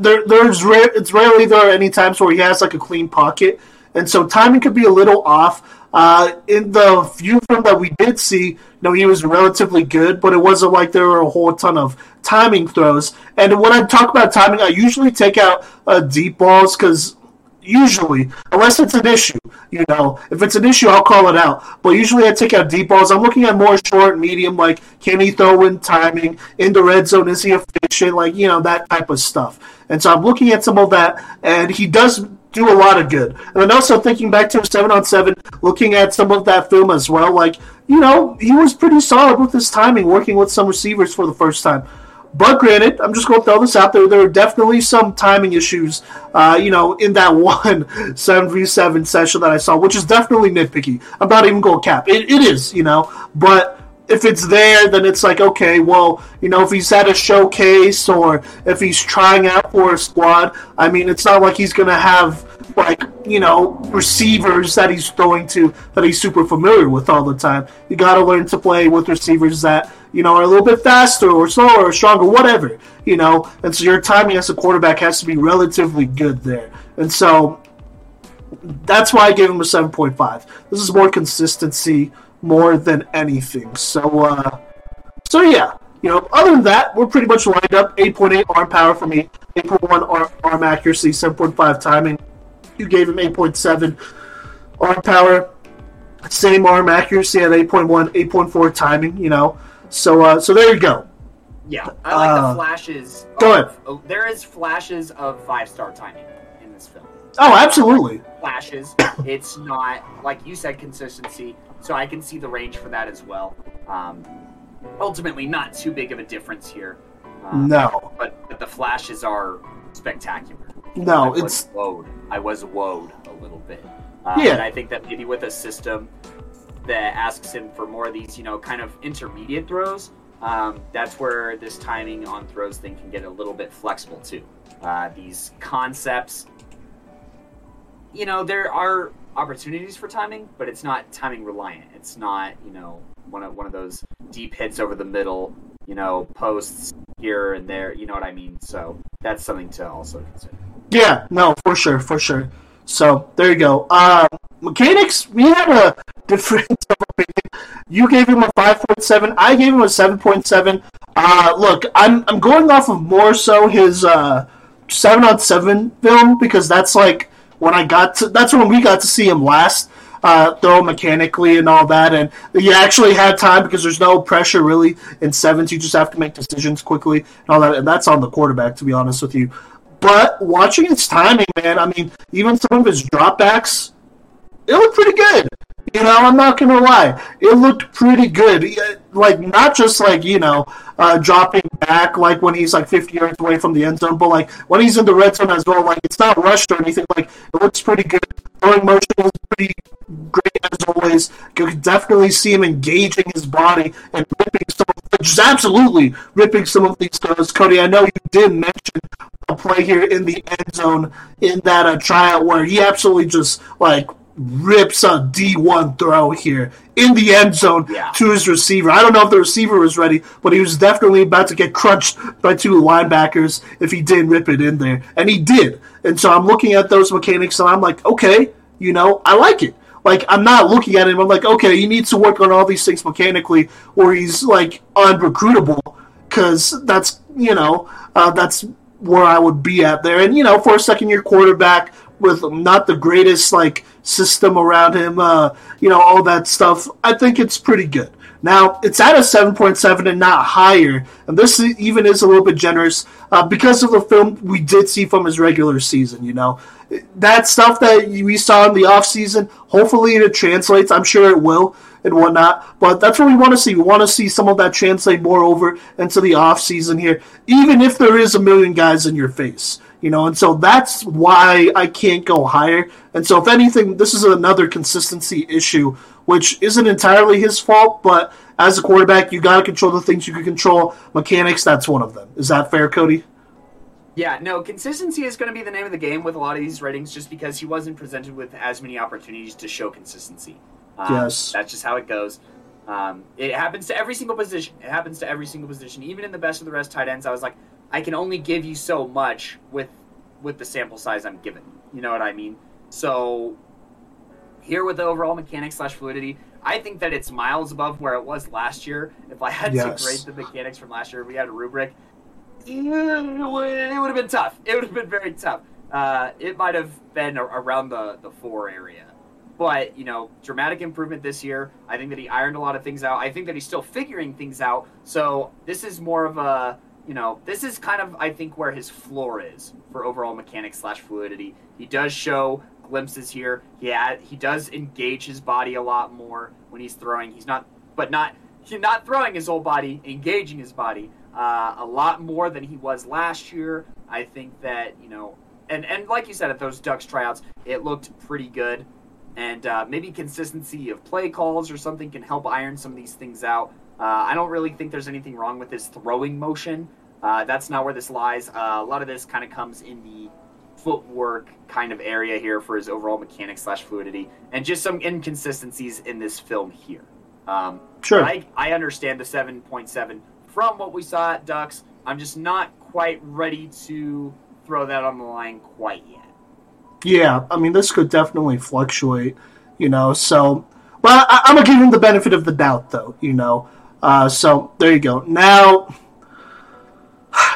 There, there's it's rarely there are any times where he has like a clean pocket, and so timing could be a little off. Uh, in the few film that we did see, you know, he was relatively good, but it wasn't like there were a whole ton of timing throws. And when I talk about timing, I usually take out uh, deep balls because usually, unless it's an issue, you know, if it's an issue, I'll call it out. But usually, I take out deep balls. I'm looking at more short, medium, like can he throw in timing in the red zone? Is he efficient? Like you know that type of stuff. And so I'm looking at some of that, and he does do a lot of good. And then also thinking back to seven on seven, looking at some of that film as well, like you know he was pretty solid with his timing, working with some receivers for the first time. But granted, I'm just going to throw this out there. There are definitely some timing issues, uh, you know, in that one seven v seven session that I saw, which is definitely nitpicky. I'm not even going to cap. It, it is, you know, but if it's there, then it's like okay, well, you know, if he's at a showcase or if he's trying out for a squad, I mean, it's not like he's going to have like you know, receivers that he's throwing to that he's super familiar with all the time. You got to learn to play with receivers that, you know, are a little bit faster or slower or stronger, whatever, you know. And so your timing as a quarterback has to be relatively good there. And so that's why I gave him a 7.5. This is more consistency more than anything. So, uh, so yeah, you know, other than that, we're pretty much lined up. 8.8 arm power for me, 8.1 arm, arm accuracy, 7.5 timing. You gave him 8.7 arm power, same arm accuracy at 8.1, 8.4 timing. You know, so uh, so there you go. Yeah, I like Uh, the flashes. go of- ahead. oh, there is flashes of five star timing in this film. Oh, absolutely. Flashes. it's not like you said consistency, so I can see the range for that as well. Um, ultimately, not too big of a difference here. Um, No, but, but the flashes are spectacular. I no, was it's woed. I was woed a little bit. Uh, Yeah. And I think that maybe with a system that asks him for more of these, you know, kind of intermediate throws, um, that's where this timing on throws thing can get a little bit flexible too. Uh, these concepts, you know, there are opportunities for timing, but it's not timing reliant. It's not, you know, one of one of those deep hits over the middle, you know, posts here and there. You know what I mean? So that's something to also consider. Yeah, no, for sure, for sure. So there you go. Uh, mechanics, we had a different opinion. You gave him a five point seven. I gave him a seven point seven. Uh, look, I'm I'm going off of more so his uh, seven on seven film because that's like when I got to. That's when we got to see him last. Uh, throw mechanically and all that, and you actually had time because there's no pressure really in sevens. You just have to make decisions quickly and all that, and that's on the quarterback, to be honest with you. But watching his timing, man, I mean, even some of his dropbacks, it looked pretty good. You know, I'm not gonna lie, it looked pretty good. Like not just like you know, uh, dropping back like when he's like 50 yards away from the end zone, but like when he's in the red zone as well. Like it's not rushed or anything. Like it looks pretty good. Throwing motion is pretty great as always. You can definitely see him engaging his body and ripping some, absolutely ripping some of these throws. Cody, I know you did mention a play here in the end zone in that uh, tryout where he absolutely just like rips a D1 throw here in the end zone Yeah. to his receiver. I don't know if the receiver was ready, but he was definitely about to get crunched by two linebackers if he didn't rip it in there. And he did. And so I'm looking at those mechanics and I'm like, okay, you know, I like it. Like I'm not looking at him. I'm like, okay, he needs to work on all these things mechanically, or he's like unrecruitable, because that's you know uh, that's where I would be at there. And you know, for a second year quarterback with not the greatest like system around him, uh, you know, all that stuff, I think it's pretty good. Now it's at a seven point seven and not higher, and this even is a little bit generous uh, because of the film we did see from his regular season. You know, that stuff that we saw in the off season. Hopefully, it translates. I'm sure it will and whatnot. But that's what we want to see. We want to see some of that translate more over into the off season here, even if there is a million guys in your face. You know, and so that's why I can't go higher. And so, if anything, this is another consistency issue, which isn't entirely his fault. But as a quarterback, you got to control the things you can control. Mechanics, that's one of them. Is that fair, Cody? Yeah, no, consistency is going to be the name of the game with a lot of these ratings just because he wasn't presented with as many opportunities to show consistency. Um, Yes. That's just how it goes. Um, it happens to every single position. It happens to every single position. Even in the best of the rest tight ends, I was like, I can only give you so much with with the sample size I'm given. You know what I mean? So here with the overall mechanics slash fluidity, I think that it's miles above where it was last year. If I had Yes. to grade the mechanics from last year, we had a rubric. It would, have been tough. It would have been very tough. Uh, it might have been around the, the four area. But, you know, dramatic improvement this year. I think that he ironed a lot of things out. I think that he's still figuring things out. So this is more of a, you know, this is kind of, I think, where his floor is for overall mechanics slash fluidity. He does show glimpses here. Yeah, he does engage his body a lot more when he's throwing. He's not, but not, he's not throwing his whole body, engaging his body uh, a lot more than he was last year. I think that, you know, and, and like you said, at those Ducks tryouts, it looked pretty good and uh, maybe consistency of play calls or something can help iron some of these things out. Uh, I don't really think there's anything wrong with his throwing motion. Uh, that's not where this lies. Uh, a lot of this kind of comes in the footwork kind of area here for his overall mechanics slash fluidity, and just some inconsistencies in this film here. Um, Sure. I, I understand the 7.7 from what we saw at Ducks. I'm just not quite ready to throw that on the line quite yet. Yeah, I mean, this could definitely fluctuate, you know. So, but I, I'm gonna give him the benefit of the doubt, though, you know. Uh, so there you go. Now,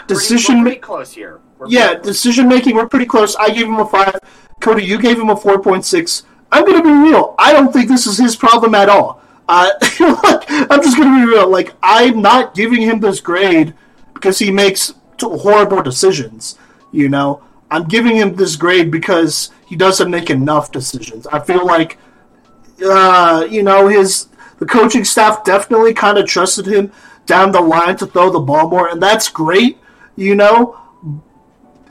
decision. Pretty, we're ma- pretty close here. We're yeah, decision making. We're pretty close. I gave him a five. Cody, you gave him a four point six. I'm gonna be real. I don't think this is his problem at all. Uh, like, I'm just gonna be real. Like, I'm not giving him this grade because he makes t- horrible decisions. You know, I'm giving him this grade because he doesn't make enough decisions. I feel like, uh, you know, his the coaching staff definitely kind of trusted him down the line to throw the ball more, and that's great. You know,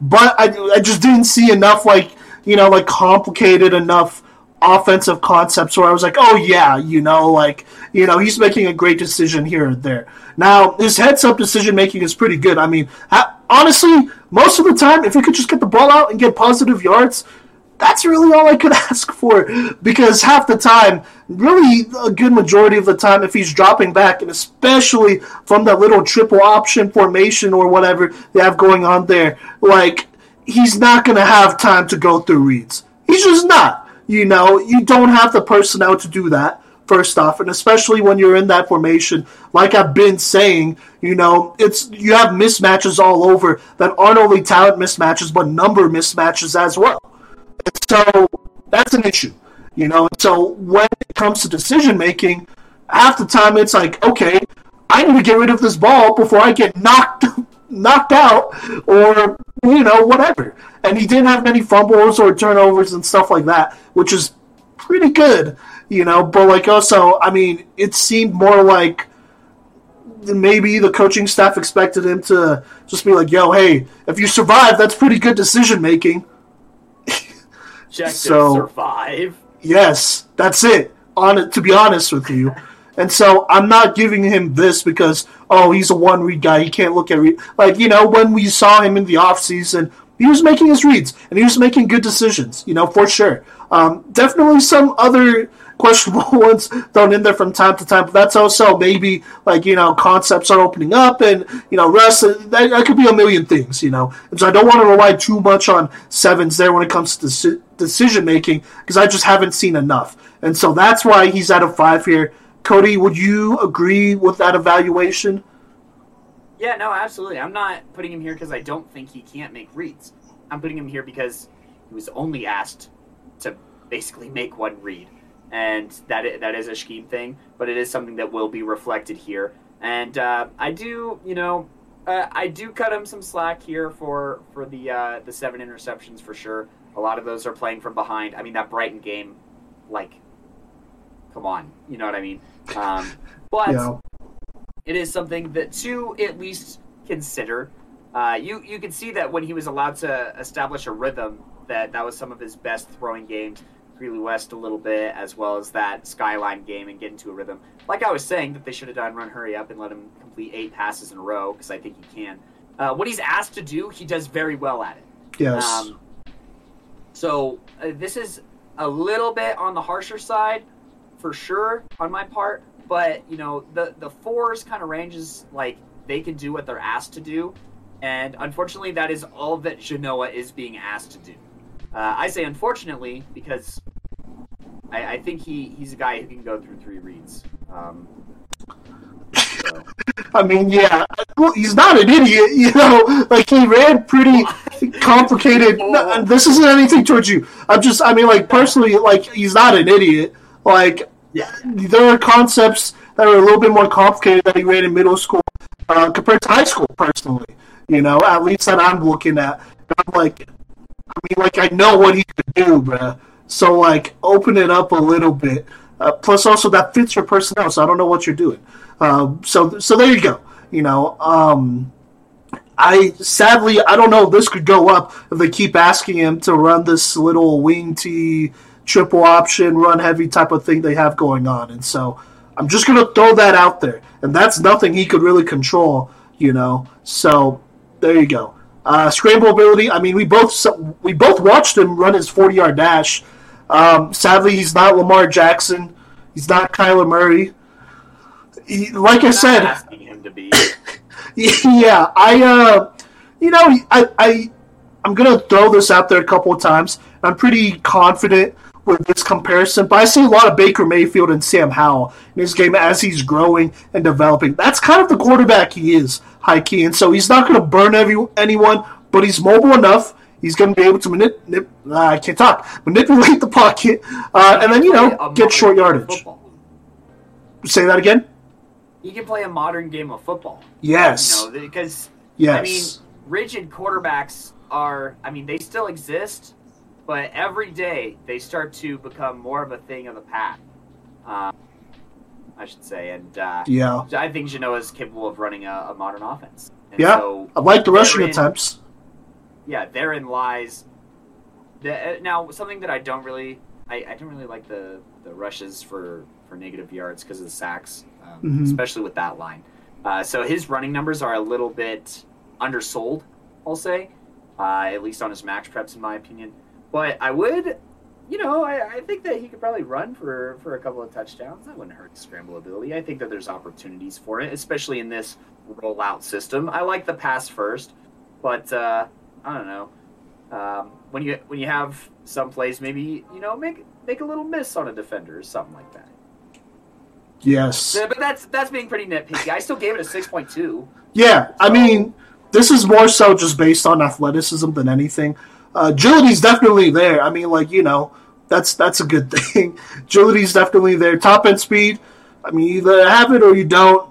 but I, I just didn't see enough like you know like complicated enough offensive concepts where I was like, oh yeah, you know, like you know he's making a great decision here and there. Now his heads up decision making is pretty good. I mean, I, honestly, most of the time, if he could just get the ball out and get positive yards. That's really all I could ask for because half the time, really a good majority of the time, if he's dropping back, and especially from that little triple option formation or whatever they have going on there, like he's not going to have time to go through reads. He's just not. You know, you don't have the personnel to do that, first off, and especially when you're in that formation, like I've been saying, you know, it's you have mismatches all over that aren't only talent mismatches, but number mismatches as well. So that's an issue. You know, so when it comes to decision making, half the time it's like, okay, I need to get rid of this ball before I get knocked knocked out or you know whatever. And he didn't have many fumbles or turnovers and stuff like that, which is pretty good, you know. But like also, I mean, it seemed more like maybe the coaching staff expected him to just be like, "Yo, hey, if you survive, that's pretty good decision making." Objective So- survive. Yes, that's it. On it, to be honest with you. And so I'm not giving him this because oh he's a one read guy he can't look at read like you know when we saw him in the off season he was making his reads and he was making good decisions you know for sure um, definitely some other questionable ones thrown in there from time to time but that's also maybe like you know concepts are opening up and you know rest that, that could be a million things you know and so I don't want to rely too much on sevens there when it comes to deci- decision making because I just haven't seen enough and so that's why he's at a five here. Cody, would you agree with that evaluation? Yeah, no, absolutely. I'm not putting him here because I don't think he can't make reads. I'm putting him here because he was only asked to basically make one read, and that that is a scheme thing, but it is something that will be reflected here. And uh, I do, you know, uh, I do cut him some slack here for for the uh, the seven interceptions for sure. A lot of those are playing from behind. I mean, that Brighton game, like, come on, you know what I mean? Um, but Yeah. it is something that to at least consider. Uh, you you can see that when he was allowed to establish a rhythm, that that was some of his best throwing games. Greeley West a little bit, as well as that Skyline game and get into a rhythm. Like I was saying, that they should have done run hurry up and let him complete eight passes in a row because I think he can. Uh, what he's asked to do, he does very well at it. Yes. Um, so uh, this is a little bit on the harsher side, for sure, on my part. But you know, the the fours kind of ranges like they can do what they're asked to do, and unfortunately, that is all that Genoa is being asked to do. Uh, I say unfortunately because I, I think he he's a guy who can go through three reads. Um, so. I mean, yeah. Well, he's not an idiot, you know. Like he ran pretty complicated. no, this isn't anything towards you. I'm just, I mean, like personally, like he's not an idiot. Like Yeah. there are concepts that are a little bit more complicated that he ran in middle school uh, compared to high school. Personally, you know, at least that I'm looking at. I'm like, I mean, like I know what he could do, bruh. So like, open it up a little bit. Uh, plus, also that fits your personnel. So I don't know what you're doing. Um, so so there you go. You know, um, I sadly I don't know if this could go up if they keep asking him to run this little wing T triple option run heavy type of thing they have going on, and so I'm just gonna throw that out there, and that's nothing he could really control. You know, so there you go. Uh, scramble ability. I mean, we both we both watched him run his forty yard dash. Um, sadly, he's not Lamar Jackson. He's not Kyler Murray. He, like I said, asking him to be. yeah, I uh, you know, I I I'm gonna throw this out there a couple of times. I'm pretty confident with this comparison, but I see a lot of Baker Mayfield and Sam Howell in his game as he's growing and developing. That's kind of the quarterback he is, high key, and so he's not going to burn every, anyone, but he's mobile enough. He's going to be able to manip- nip, uh, I can't talk, manipulate the pocket, uh, and then you know get short yardage. Football. Say that again. He can play a modern game of football. Yes. You know, because yes. I mean, rigid quarterbacks are. I mean, they still exist but every day they start to become more of a thing of the past. Um, I should say, and uh, yeah, I think Genoa is capable of running a, a modern offense. And yeah, so I like the rushing attempts. Yeah, therein lies. The, uh, now, something that I don't really, I, I don't really like the the rushes for for negative yards because of the sacks, um, mm-hmm. especially with that line. Uh, so his running numbers are a little bit undersold, I'll say, uh, at least on his MaxPreps, in my opinion. But I would, you know, I, I, think that he could probably run for, for a couple of touchdowns. That wouldn't hurt his scramble ability. I think that there's opportunities for it, especially in this rollout system. I like the pass first, but uh, I don't know. Um, when you when you have some plays, maybe you know make make a little miss on a defender or something like that. Yes, but that's that's being pretty nitpicky. I still gave it a six point two. Yeah, so. I mean, this is more so just based on athleticism than anything. Uh, agility's definitely there. I mean, like you know, that's that's a good thing. agility's definitely there. Top end speed. I mean, either have it or you don't.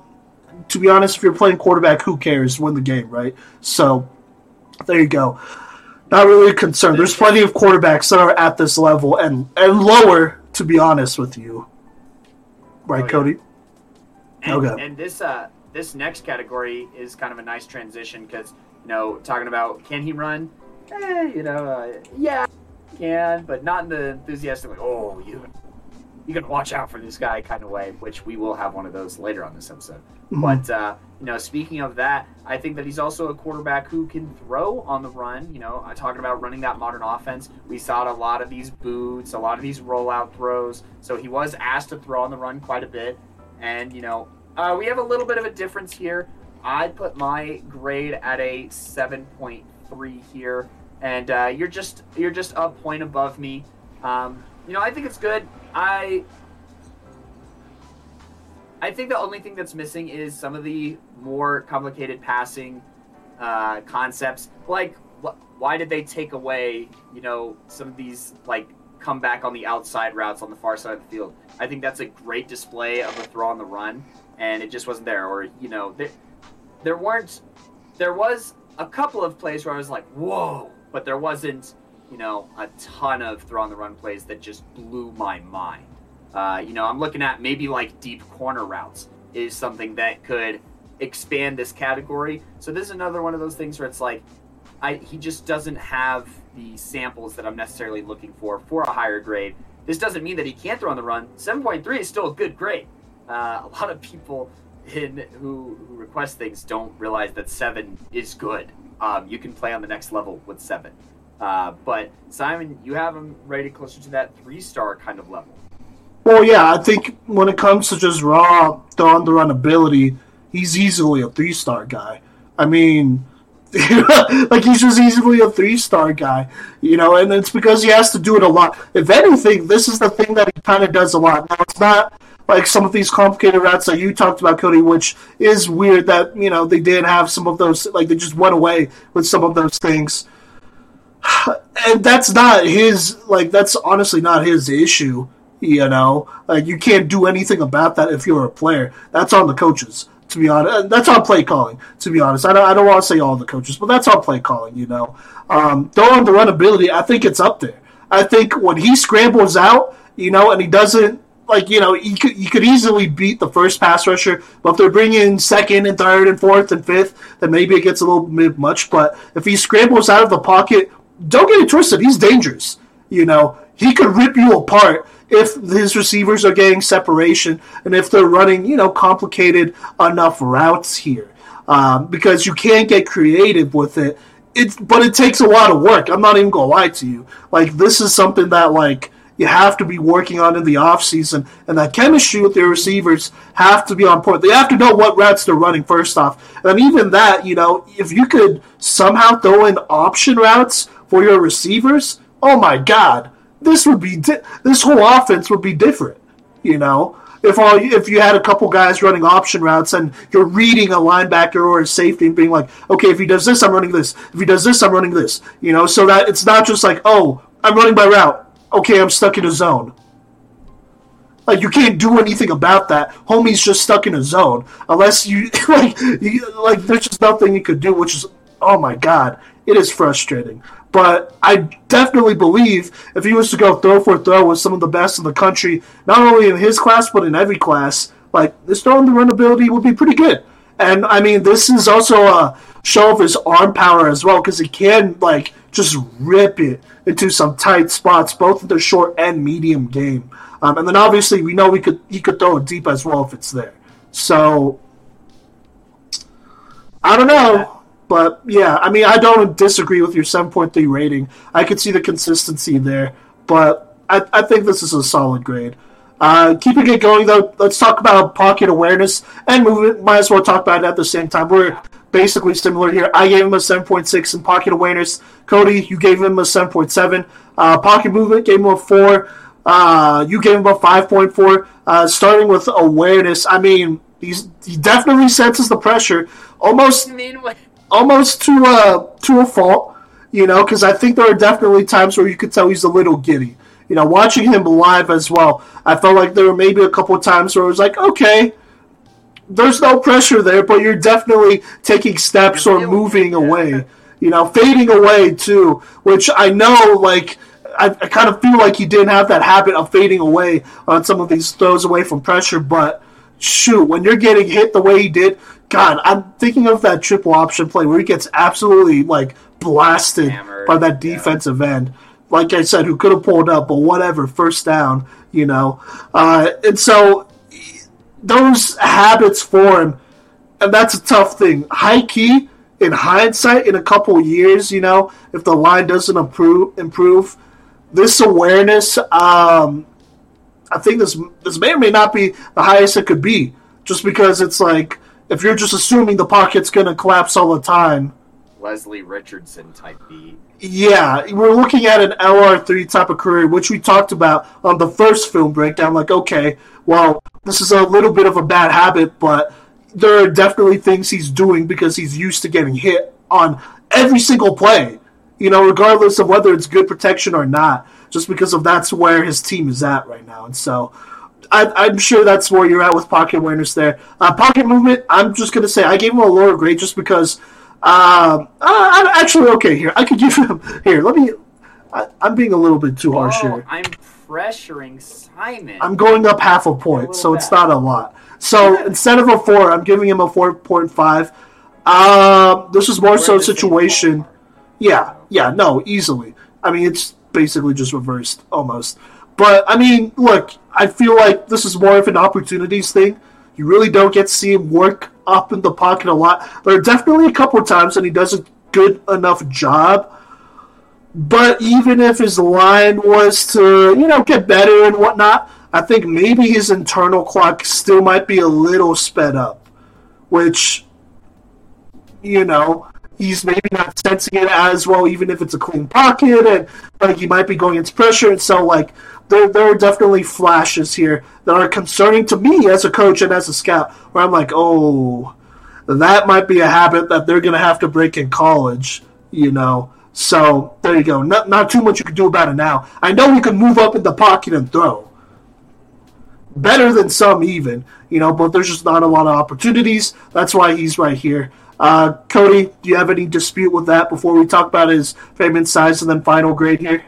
To be honest, if you're playing quarterback, who cares? Win the game, right? So there you go. Not really a concern. There's plenty of quarterbacks that are at this level and and lower. To be honest with you, right, oh, yeah. Cody? And, okay. And this uh this next category is kind of a nice transition because you know talking about can he run eh, you know, uh, yeah, can, but not in the enthusiastic, like, oh, you, you can watch out for this guy kind of way, which we will have one of those later on this episode. Mm-hmm. But, uh, you know, speaking of that, I think that he's also a quarterback who can throw on the run. You know, I'm talking about running that modern offense. We saw a lot of these boots, a lot of these rollout throws. So he was asked to throw on the run quite a bit. And, you know, uh, we have a little bit of a difference here. I'd put my grade at a 7.3 here and uh, you're just you're just a point above me. Um, you know, I think it's good. I I think the only thing that's missing is some of the more complicated passing uh, concepts. Like, wh- why did they take away, you know, some of these like come back on the outside routes on the far side of the field? I think that's a great display of a throw on the run, and it just wasn't there. Or you know, there, there weren't. There was a couple of plays where I was like, whoa but there wasn't, you know, a ton of throw on the run plays that just blew my mind. Uh, you know, I'm looking at maybe like deep corner routes is something that could expand this category. So this is another one of those things where it's like, I he just doesn't have the samples that I'm necessarily looking for for a higher grade. This doesn't mean that he can't throw on the run. 7.3 is still a good grade. Uh, a lot of people in who, who request things don't realize that seven is good um, you can play on the next level with seven. Uh, but Simon, you have him rated closer to that three star kind of level. Well, yeah, I think when it comes to just raw on the run ability, he's easily a three star guy. I mean, like he's just easily a three star guy, you know, and it's because he has to do it a lot. If anything, this is the thing that he kind of does a lot. Now, it's not like some of these complicated routes that you talked about, Cody, which is weird that you know they did have some of those, like they just went away with some of those things, and that's not his. Like that's honestly not his issue. You know, like you can't do anything about that if you're a player. That's on the coaches. To be honest, that's on play calling. To be honest, I don't, I don't want to say all the coaches, but that's on play calling. You know, um, though on the run ability, I think it's up there. I think when he scrambles out, you know, and he doesn't like you know you could you could easily beat the first pass rusher, but if they're bringing second and third and fourth and fifth, then maybe it gets a little bit much. But if he scrambles out of the pocket, don't get it twisted. He's dangerous. You know he could rip you apart if his receivers are getting separation and if they're running you know complicated enough routes here, um, because you can't get creative with it it's but it takes a lot of work. I'm not even gonna lie to you. Like this is something that like you have to be working on in the off season, and that chemistry with your receivers have to be on point. They have to know what routes they're running first off, and even that, you know, if you could somehow throw in option routes for your receivers, oh my god, this would be di- this whole offense would be different. You know, if all if you had a couple guys running option routes and you're reading a linebacker or a safety and being like, okay, if he does this, I'm running this. If he does this, I'm running this. You know, so that it's not just like, oh, I'm running by route. Okay, I'm stuck in a zone. Like you can't do anything about that. Homie's just stuck in a zone unless you like you, like there's just nothing you could do, which is oh my god, it is frustrating. But I definitely believe if he was to go throw for throw with some of the best in the country, not only in his class but in every class, like this throwing the run ability would be pretty good. And I mean, this is also a show of his arm power as well because he can like just rip it into some tight spots, both in the short and medium game. Um, and then obviously we know we could he could throw it deep as well if it's there. So I don't know. But yeah, I mean, I don't disagree with your 7.3 rating. I could see the consistency there, but I, I think this is a solid grade. Uh, keeping it going though, let's talk about pocket awareness and movement. Might as well talk about it at the same time. We're basically similar here. I gave him a 7.6 in pocket awareness. Cody, you gave him a 7.7. Uh, pocket movement gave him a 4. Uh, you gave him a 5.4. Uh, starting with awareness, I mean, he's, he definitely senses the pressure. Almost. I mean, almost to a to a fault, you know, because I think there are definitely times where you could tell he's a little giddy. You know, watching him live as well, I felt like there were maybe a couple of times where it was like, okay, there's no pressure there, but you're definitely taking steps or moving away. You know, fading away too, which I know, like. I, I kind of feel like he didn't have that habit of fading away on some of these throws away from pressure, but shoot, when you're getting hit the way he did, God, I'm thinking of that triple option play where he gets absolutely like blasted Hammered, by that defensive end. Like I said, who could have pulled up, but whatever, first down, you know. Uh, and so those habits form, and that's a tough thing. High key, in hindsight, in a couple years, you know, if the line doesn't improve, improve, this awareness, um, I think this this may or may not be the highest it could be, just because it's like if you're just assuming the pocket's going to collapse all the time. Leslie Richardson type beat. Yeah, we're looking at an LR3 type of career, which we talked about on the first film breakdown. Like, okay, well, this is a little bit of a bad habit, but there are definitely things he's doing because he's used to getting hit on every single play, you know, regardless of whether it's good protection or not, just because of that's where his team is at right now. And so I, am sure that's where you're at with pocket awareness there. Uh, pocket movement, I'm just going to say I gave him a lower grade just because. Uh, I'm actually okay here. I could give him here. Let me. I, am being a little bit too harsh Oh, here. I'm pressuring Simon. I'm going up half a point, little so it's not a lot. So instead of a four, I'm giving him a four point five. Um, this is more We're so situation. Yeah, yeah, no, easily. I mean, it's basically just reversed almost. But I mean, look, I feel like this is more of an opportunities thing. You really don't get to see him work up in the pocket a lot. There are definitely a couple of times and he does a good enough job. But even if his line was to, you know, get better and whatnot, I think maybe his internal clock still might be a little sped up. Which, you know, he's maybe not sensing it as well, even if it's a clean pocket, and like he might be going into pressure. And so, like, there, there are definitely flashes here that are concerning to me as a coach and as a scout, where I'm like, oh, that might be a habit that they're going to have to break in college, you know. So there you go. Not not too much you can do about it now. I know he can move up in the pocket and throw better than some even, you know, but there's just not a lot of opportunities. That's why he's right here. Uh, Cody, do you have any dispute with that before we talk about his payment size and then final grade here?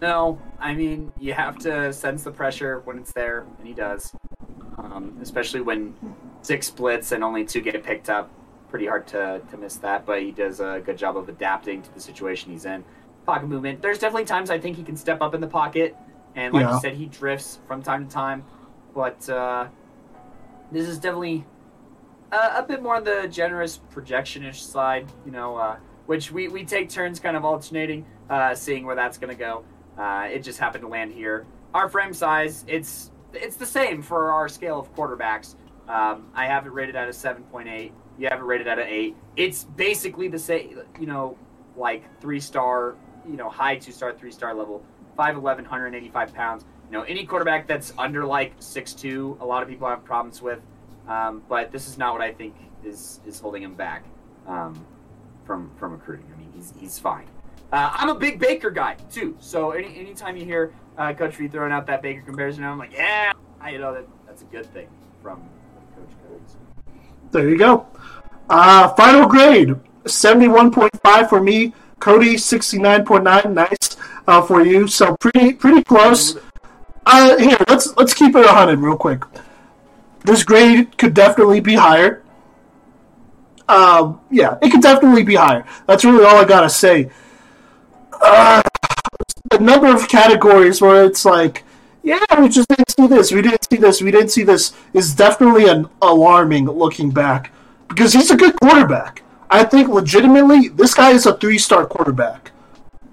No, I mean you have to sense the pressure when it's there, and he does. Um, especially when six splits and only two get picked up. Pretty hard to, to miss that, but he does a good job of adapting to the situation he's in. Pocket movement. There's definitely times I think he can step up in the pocket, and like Yeah. you said, he drifts from time to time. But uh, this is definitely uh, a bit more on the generous projectionish side, you know, uh, which we, we take turns kind of alternating, uh, seeing where that's going to go. Uh, it just happened to land here. Our frame size, it's it's the same for our scale of quarterbacks. Um, I have it rated at a 7.8. You have it rated at an 8. It's basically the same, you know, like three star, you know, high two star, three star level, 5'11, 185 pounds. You know, any quarterback that's under like 6'2, a lot of people have problems with. Um, but this is not what I think is is holding him back um, from from recruiting. I mean, he's he's fine. Uh, I'm a big Baker guy too, so any anytime you hear uh, Coach V throwing out that Baker comparison, I'm like, yeah, I you know that that's a good thing from Coach Coates. There you go. Uh, final grade: seventy-one point five for me. Cody sixty-nine point nine. Nice uh, for you. So pretty pretty close. Uh, here, let's let's keep it hundred real quick this grade could definitely be higher. Um, yeah, it could definitely be higher. That's really all I gotta say. Uh, a number of categories where it's like, yeah, we just didn't see this, we didn't see this, we didn't see this is definitely an alarming looking back because he's a good quarterback. I think legitimately this guy is a three star quarterback.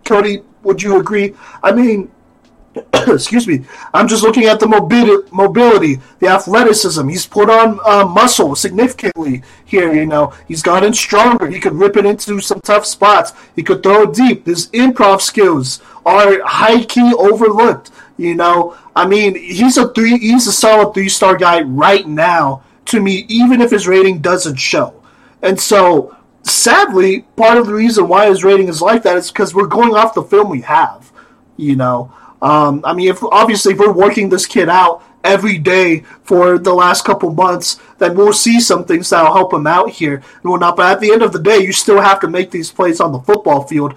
Cody, would you agree? I mean, excuse me, I'm just looking at the mobility, the athleticism. He's put on uh, muscle significantly here. You know, he's gotten stronger. He could rip it into some tough spots. He could throw deep. His improv skills are high key overlooked. You know, I mean, he's a three. He's a solid three star guy right now to me, even if his rating doesn't show. And so, sadly, part of the reason why his rating is like that is because we're going off the film we have. You know, um, I mean, if obviously if we're working this kid out every day for the last couple months, then we'll see some things that'll help him out here and whatnot. But at the end of the day, you still have to make these plays on the football field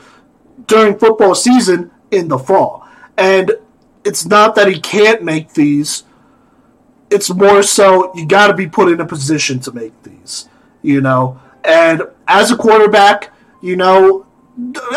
during football season in the fall. And it's not that he can't make these. It's more so you got to be put in a position to make these, you know. And as a quarterback, you know,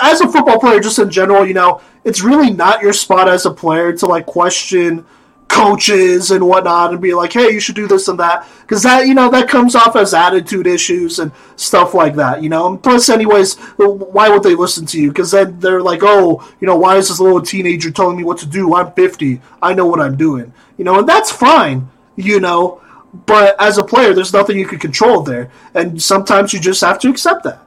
as a football player, just in general, you know, it's really not your spot as a player to like question coaches and whatnot and be like, hey, you should do this and that. Because that, you know, that comes off as attitude issues and stuff like that, you know. And plus, anyways, why would they listen to you? Because then they're like, oh, you know, why is this little teenager telling me what to do? I'm 50. I know what I'm doing. You know, and that's fine, you know. But as a player, there's nothing you can control there. And sometimes you just have to accept that.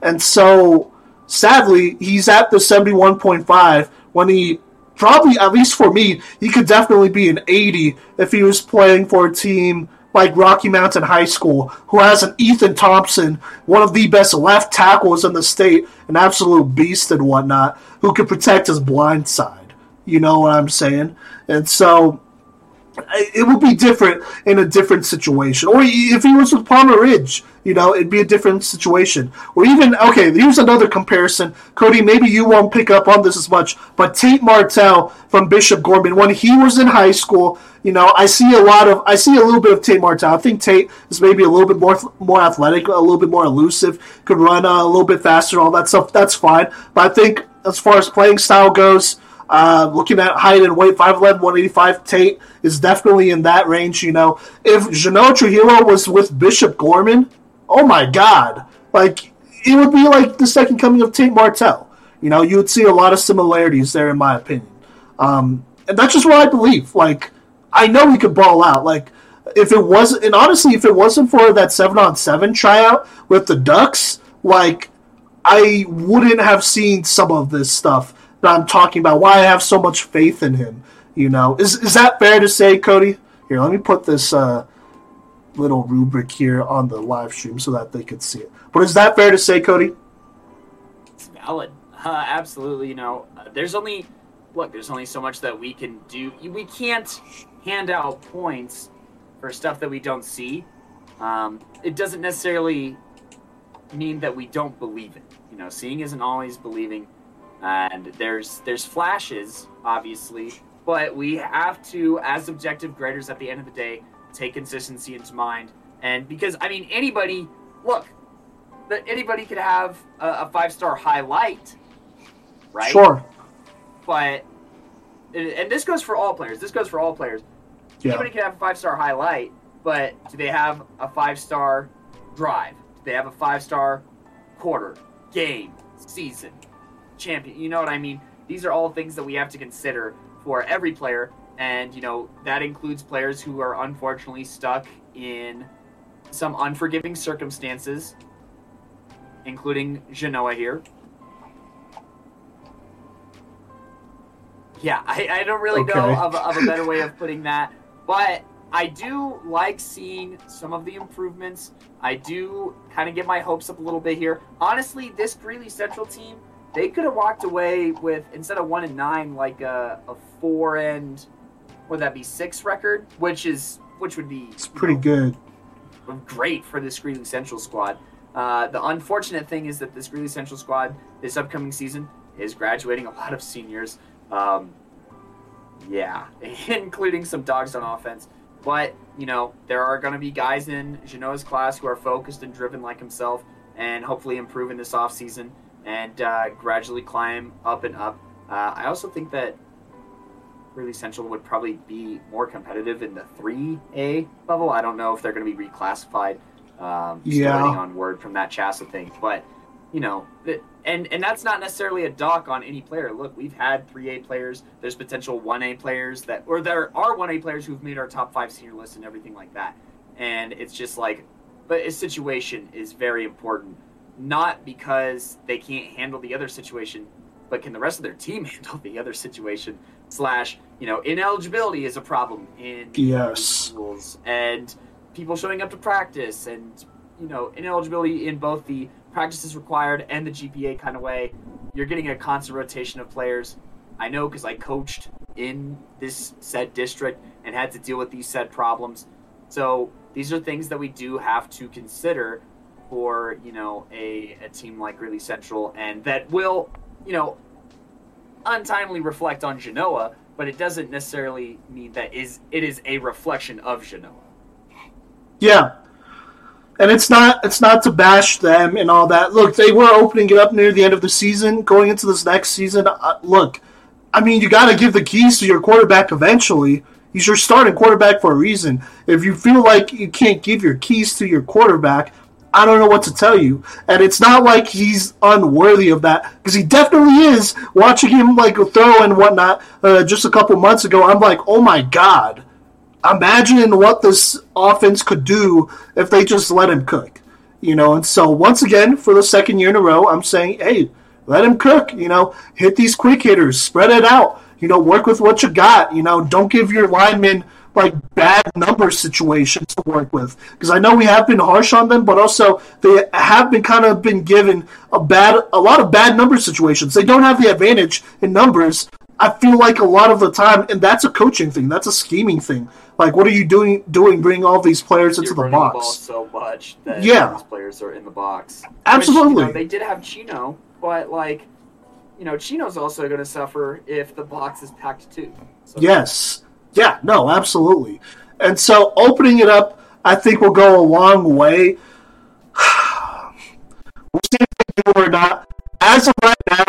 And so sadly, he's at the 71.5 when he probably, at least for me, he could definitely be an 80 if he was playing for a team like Rocky Mountain High School, who has an Ethan Thompson, one of the best left tackles in the state, an absolute beast and whatnot, who could protect his blind side. You know what I'm saying? And so it would be different in a different situation. Or if he was with Palmer Ridge, you know, it'd be a different situation. Or even, okay, here's another comparison. Cody, maybe you won't pick up on this as much, but Tate Martell from Bishop Gorman, when he was in high school, you know, I see a lot of, I see a little bit of Tate Martell. I think Tate is maybe a little bit more more athletic, a little bit more elusive, could run a little bit faster, all that stuff. That's fine. But I think as far as playing style goes, uh, looking at height and weight, 5'11", 185, Tate is definitely in that range, you know. If Janelle Trujillo was with Bishop Gorman, oh my god. Like, it would be like the second coming of Tate Martell. You know, you would see a lot of similarities there, in my opinion. Um, and that's just what I believe. Like, I know he could ball out. Like, if it wasn't, and honestly, if it wasn't for that seven on seven tryout with the Ducks, like, I wouldn't have seen some of this stuff that I'm talking about. Why I have so much faith in him. You know, is is that fair to say, Cody? Here, let me put this uh, little rubric here on the live stream so that they could see it. But is that fair to say, Cody? It's valid. Uh, absolutely. You know, uh, there's only look. There's only so much that we can do. We can't hand out points for stuff that we don't see. Um, it doesn't necessarily mean that we don't believe it. You know, seeing isn't always believing and there's there's flashes obviously but we have to as objective graders at the end of the day take consistency into mind. And because i mean anybody look that anybody could have a, a five star highlight right? Sure. But and this goes for all players this goes for all players. Yeah. anybody can have a five star highlight but do they have a five star drive? Do they have a five star quarter, game, season, champion? You know what I mean? These are all things that we have to consider for every player. And, you know, that includes players who are unfortunately stuck in some unforgiving circumstances, including Genoa here. Yeah, I, I don't really Okay. know of, of a better way of putting that. But I do like seeing some of the improvements. I do kind of get my hopes up a little bit here. Honestly, this Greeley Central team, they could have walked away with instead of one and nine, like a, a four and would that be six record, which is which would be It's pretty know, good. great for this Greeley Central squad. Uh, the unfortunate thing is that this Greeley Central squad this upcoming season is graduating a lot of seniors. Um, yeah, including some dogs on offense. But, you know, there are going to be guys in Genoa's class who are focused and driven like himself and hopefully improve in this offseason and uh, gradually climb up and up. Uh, I also think that Greeley Central would probably be more competitive in the 3A level. I don't know if they're going to be reclassified. Um, Yeah. waiting on word from that CHSAA thing. But, you know, th- and and that's not necessarily a dock on any player. Look, we've had 3A players. There's potential 1A players that, or there are 1A players who've made our top five senior list and everything like that. And it's just like, but a situation is very important. Not because they can't handle the other situation, but can the rest of their team handle the other situation? Slash, you know, ineligibility is a problem in Yes. schools and people showing up to practice and you know ineligibility in both the practices required and the GPA kind of way. You're getting a constant rotation of players. I know because I coached in this said district and had to deal with these said problems. So these are things that we do have to consider for you know a, a team like Greeley Central and that will you know untimely reflect on Genoa, but it doesn't necessarily mean that is it is a reflection of Genoa. Yeah. And it's not it's not to bash them and all that. Look, they were opening it up near the end of the season, going into this next season. Uh, look, I mean, you got to give the keys to your quarterback eventually. He's your starting quarterback for a reason. If you feel like you can't give your keys to your quarterback, I don't know what to tell you. And it's not like he's unworthy of that because he definitely is. Watching him like throw and whatnot uh, just a couple months ago, I'm like, oh my god imagine what this offense could do if they just let him cook. You know, and so once again, for the second year in a row, I'm saying, hey, let him cook. You know, hit these quick hitters, spread it out. You know, work with what you got. You know, don't give your linemen like bad number situations to work with because I know we have been harsh on them, but also they have been kind of been given a bad, a lot of bad number situations. They don't have the advantage in numbers. I feel like a lot of the time, and that's a coaching thing. That's a scheming thing. Like, what are you doing? Doing bringing all these players into You're the running the box? so much that Yeah. these players are in the box. Absolutely. Which, you know, they did have Chino, but like, you know, Chino's also going to suffer if the box is packed too. So, Yes. Yeah. No. Absolutely. And so opening it up, I think will go a long way. we'll see if they do or not. As of right now,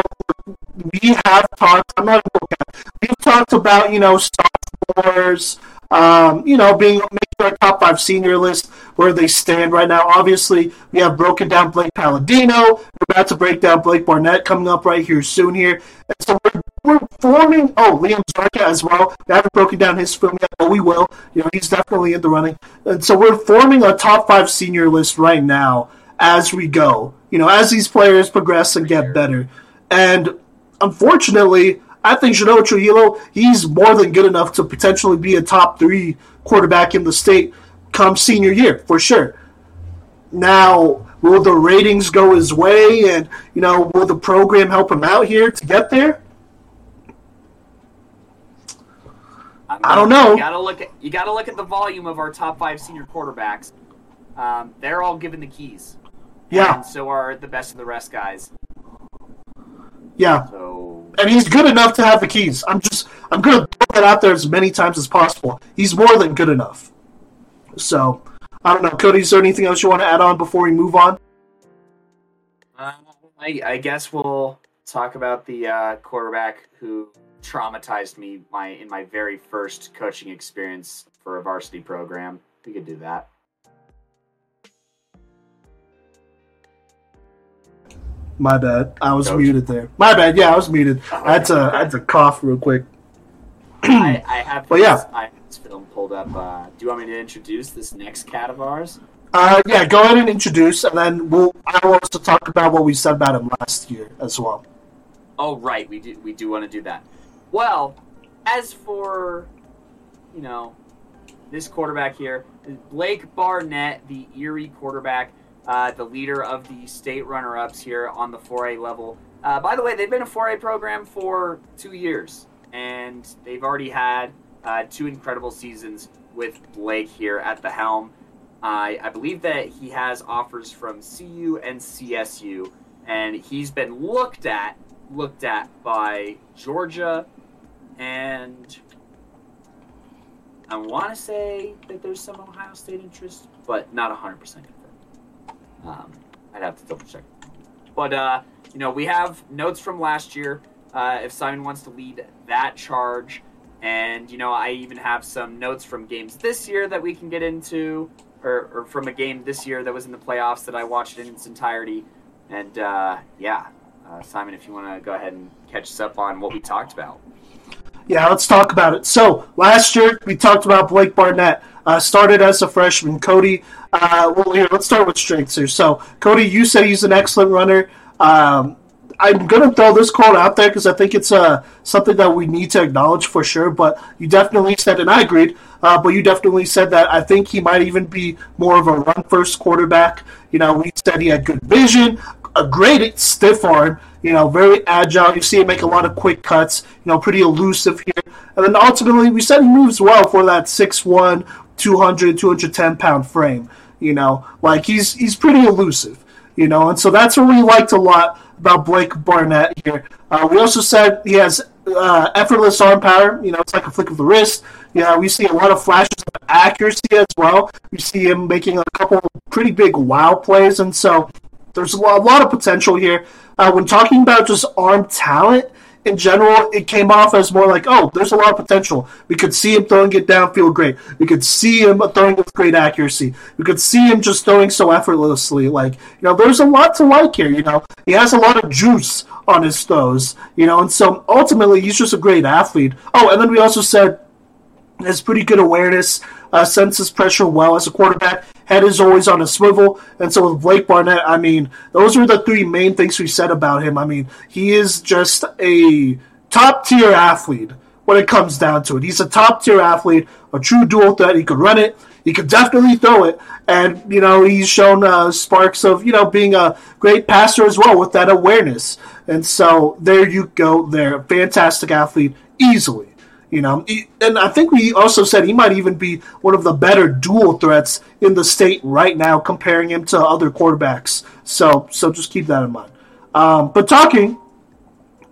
we have talked. I'm not to We've talked about you know sophomores, um, you know being making our top five senior list where they stand right now. Obviously, we have broken down Blake Palladino. We're about to break down Blake Barnett coming up right here soon here. And so we're, we're forming. Oh, Liam Zarka as well. We haven't broken down his film yet, but we will. You know, he's definitely in the running. And so we're forming a top five senior list right now as we go. You know, as these players progress and get better. And unfortunately, I think Genoa Trujillo, he's more than good enough to potentially be a top three quarterback in the state come senior year, for sure. Now, will the ratings go his way and, you know, will the program help him out here to get there? I don't know. You gotta look at you gotta look at the volume of our top five senior quarterbacks. Um, they're all given the keys. Yeah. And so are the best of the rest guys. Yeah. So And he's good enough to have the keys. I'm just, I'm going to put that out there as many times as possible. He's more than good enough. So, I don't know. Cody, is there anything else you want to add on before we move on? uh, I, I guess we'll talk about the uh, quarterback who traumatized me my in my very first coaching experience for a varsity program. We could do that. My bad. I was Coach. muted there. My bad. Yeah, I was muted. I had to I had to cough real quick. I, I have. But yeah, I have this film pulled up. Uh, do you want me to introduce this next cat of ours? Uh, yeah, go ahead and introduce, and then we'll. I will also talk about what we said about him last year as well. Oh right, we do. We do want to do that. Well, as for you know this quarterback here, Blake Barnett, the Erie quarterback uh, the leader of the state runner ups here on the 4A level. Uh, by the way, they've been a 4A program for two years, and they've already had uh, two incredible seasons with Blake here at the helm. I believe that he has offers from CU and CSU, and he's been looked at looked at by Georgia, and I want to say that there's some Ohio State interest, but not 100%. Um, I'd have to double check. But uh, you know, we have notes from last year. Uh, if Simon wants to lead that charge, and you know, I even have some notes from games this year that we can get into, or, or from a game this year that was in the playoffs that I watched in its entirety. And uh, yeah, uh, Simon, if you want to go ahead and catch us up on what we talked about. Yeah, let's talk about it. So last year we talked about Blake Barnett. Uh, started as a freshman. Cody, uh, well, here let's start with strengths here. So Cody, you said he's an excellent runner. Um, I'm gonna throw this quote out there because I think it's uh, something that we need to acknowledge for sure. But you definitely said, and I agreed. Uh, but you definitely said that I think he might even be more of a run first quarterback. You know, we said he had good vision, a great stiff arm, you know, very agile. You see him make a lot of quick cuts, you know, pretty elusive here. And then ultimately, we said he moves well for that 6'1, 200, 210 pound frame. You know, like he's he's pretty elusive. You know, and so that's what we liked a lot about Blake Barnett here. Uh, we also said he has uh, effortless arm power. You know, it's like a flick of the wrist. Yeah, we see a lot of flashes of accuracy as well. We see him making a couple pretty big wow plays, and so there's a lot, of potential here. Uh, when talking about just arm talent, in general, it came off as more like, oh, there's a lot of potential. We could see him throwing it downfield great. We could see him throwing with great accuracy. We could see him just throwing so effortlessly. Like, you know, there's a lot to like here. You know, he has a lot of juice on his throws. You know, and so ultimately, he's just a great athlete. Oh, and then we also said has pretty good awareness, uh, senses pressure well as a quarterback. Head is always on a swivel. And so with Blake Barnett, I mean, those are the three main things we said about him. I mean, he is just a top tier athlete when it comes down to it. He's a top tier athlete, a true dual threat. He could run it. He could definitely throw it, and you know he's shown uh, sparks of you know being a great passer as well with that awareness. And so there you go, there, fantastic athlete, easily. You know, and I think we also said he might even be one of the better dual threats in the state right now, comparing him to other quarterbacks. So, so just keep that in mind. Um, but talking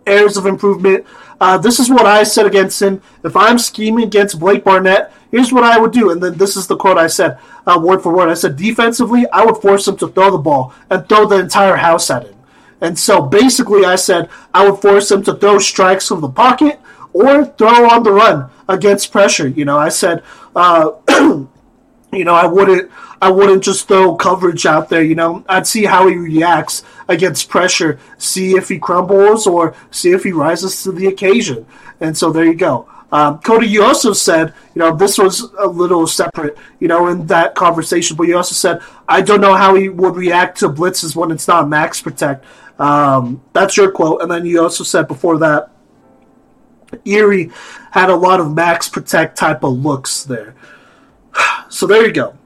areas of improvement, uh, this is what I said against him. If I'm scheming against Blake Barnett, here's what I would do. And then this is the quote I said, uh, word for word. I said, defensively, I would force him to throw the ball and throw the entire house at him. And so basically, I said I would force him to throw strikes from the pocket or throw on the run against pressure. You know, I said, uh, you know, I wouldn't, I wouldn't just throw coverage out there. You know, I'd see how he reacts against pressure, see if he crumbles or see if he rises to the occasion. And so there you go. Um, Cody, you also said, you know, this was a little separate, you know, in that conversation, but you also said, I don't know how he would react to blitzes when it's not max protect. Um, that's your quote. And then you also said before that, Erie had a lot of max protect type of looks there. So there you go.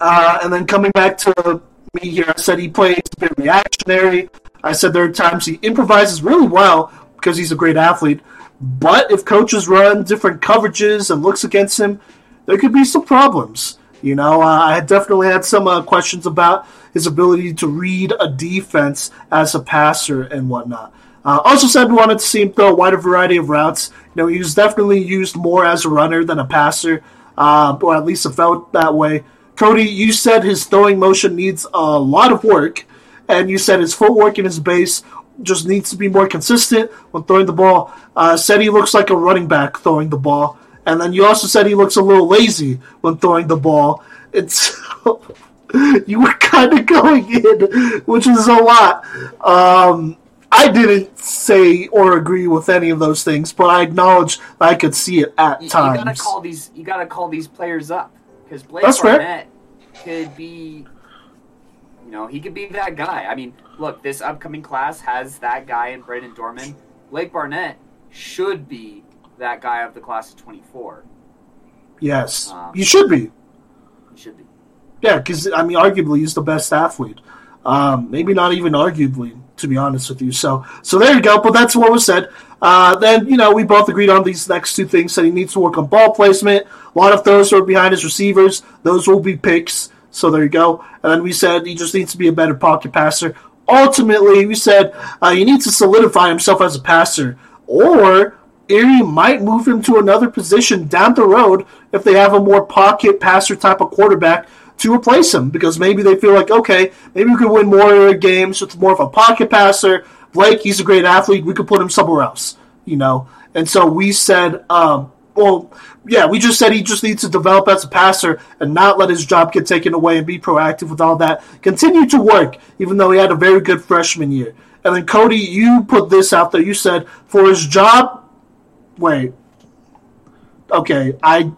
Uh, and then coming back to me here, I said he plays a bit reactionary. I said there are times he improvises really well because he's a great athlete. But if coaches run different coverages and looks against him, there could be some problems. You know, uh, I definitely had some uh, questions about his ability to read a defense as a passer and whatnot. Uh, also said we wanted to see him throw a wider variety of routes. You know, he was definitely used more as a runner than a passer, uh, or at least it felt that way. Cody, you said his throwing motion needs a lot of work, and you said his footwork and his base just needs to be more consistent when throwing the ball. Uh, said he looks like a running back throwing the ball, and then you also said he looks a little lazy when throwing the ball. It's you were kind of going in, which is a lot. Um, I didn't say or agree with any of those things, but I acknowledge I could see it at You, you times. gotta call these. You gotta call these players up because Blake That's fair. Barnett could be. You know, he could be that guy. I mean, look, this upcoming class has that guy in Brandon Dorman. Blake Barnett should be that guy of the class of 24. yes, Um, you should be. He should be. Yeah, because I mean, arguably he's the best athlete. Um, maybe not even arguably, to be honest with you. So, so there you go. But that's what was said. Uh, then you know we both agreed on these next two things. That he needs to work on ball placement. A lot of throws are behind his receivers. Those will be picks. So there you go. And then we said he just needs to be a better pocket passer. Ultimately, we said uh, he needs to solidify himself as a passer, or Erie might move him to another position down the road if they have a more pocket passer type of quarterback to replace him because maybe they feel like okay maybe we could win more games with more of a pocket passer. Blake he's a great athlete. We could put him somewhere else you know? And so we said um, well yeah we just said he just needs to develop as a passer and not let his job get taken away and be proactive with all that. Continue to work even though he had a very good freshman year. And then cody you put this out there. You said for his job wait. Okay i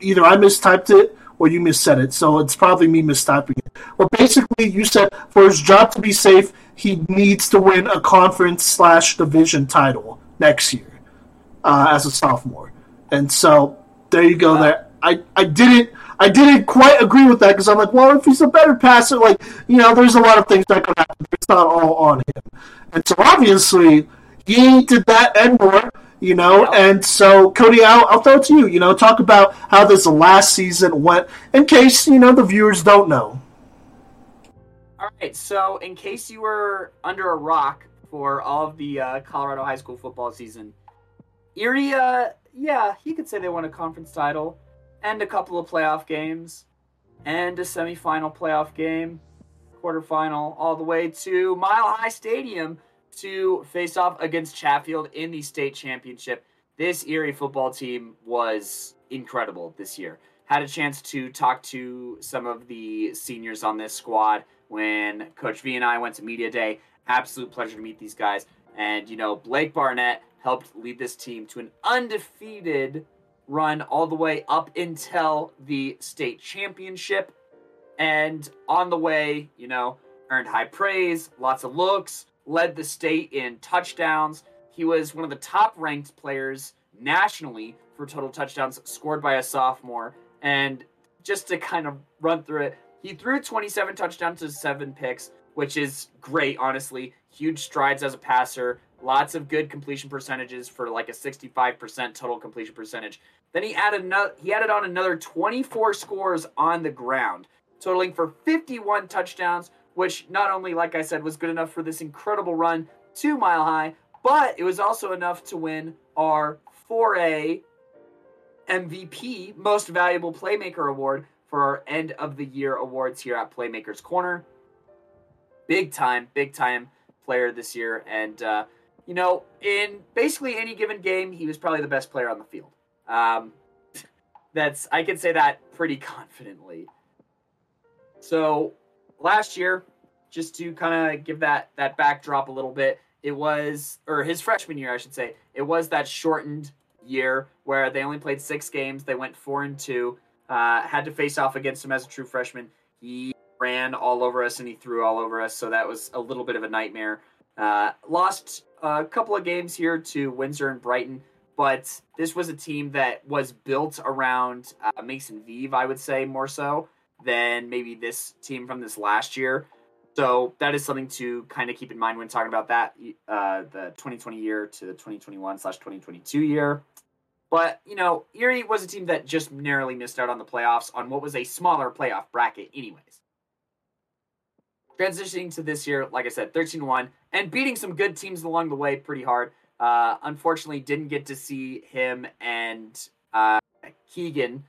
either i mistyped it or you missaid it, so it's probably me mistyping it. Well, basically, you said for his job to be safe, he needs to win a conference slash division title next year uh, as a sophomore, and so there you go. There, I I didn't. I didn't quite agree with that because I'm like, well, if he's a better passer, like, you know, there's a lot of things that could happen. It's not all on him. And so obviously, he did that and more you know. And so, Cody, I'll, I'll throw it to you. You know, talk about how this last season went, in case you know the viewers don't know. All right. So, in case you were under a rock for all of the uh, Colorado high school football season, Erie, uh, yeah, you could say they won a conference title and a couple of playoff games and a semifinal playoff game, quarterfinal, all the way to Mile High Stadium to face off against Chatfield in the state championship. This Erie football team was incredible this year. Had a chance to talk to some of the seniors on this squad when Coach V and I went to Media Day. Absolute pleasure to meet these guys. And, you know, Blake Barnett helped lead this team to an undefeated run all the way up until the state championship. And on the way, you know, earned high praise, lots of looks, led the state in touchdowns. He was one of the top ranked players nationally for total touchdowns scored by a sophomore. And just to kind of run through it, he threw 27 touchdowns to seven picks, which is great, honestly. Huge strides as a passer, lots of good completion percentages for like a 65% total completion percentage. Then he added another, he added on another 24 scores on the ground, totaling for 51 touchdowns, which not only, like I said, was good enough for this incredible run to Mile High, but it was also enough to win our 4A MVP, Most Valuable Playmaker Award for our end of the year awards here at Playmakers Corner. Big time, big time player this year. And, uh, you know, in basically any given game, he was probably the best player on the field. Um, that's, I can say that pretty confidently. So last year, just to kind of give that that backdrop a little bit, it was or his freshman year, I should say, it was that shortened year where they only played six games. They went four and two. Uh, had to face off against him as a true freshman. He ran all over us and he threw all over us, so that was a little bit of a nightmare. Uh, lost a couple of games here to Windsor and Brighton, but this was a team that was built around uh, Mason Vive, I would say more so than maybe this team from this last year. So that is something to kind of keep in mind when talking about that, uh, the 2020 year to the 2021 slash 2022 year. But, you know, Erie was a team that just narrowly missed out on the playoffs on what was a smaller playoff bracket, anyways. Transitioning to this year, like I said, 13 1, and beating some good teams along the way pretty hard. Uh, unfortunately, didn't get to see him and uh, Keegan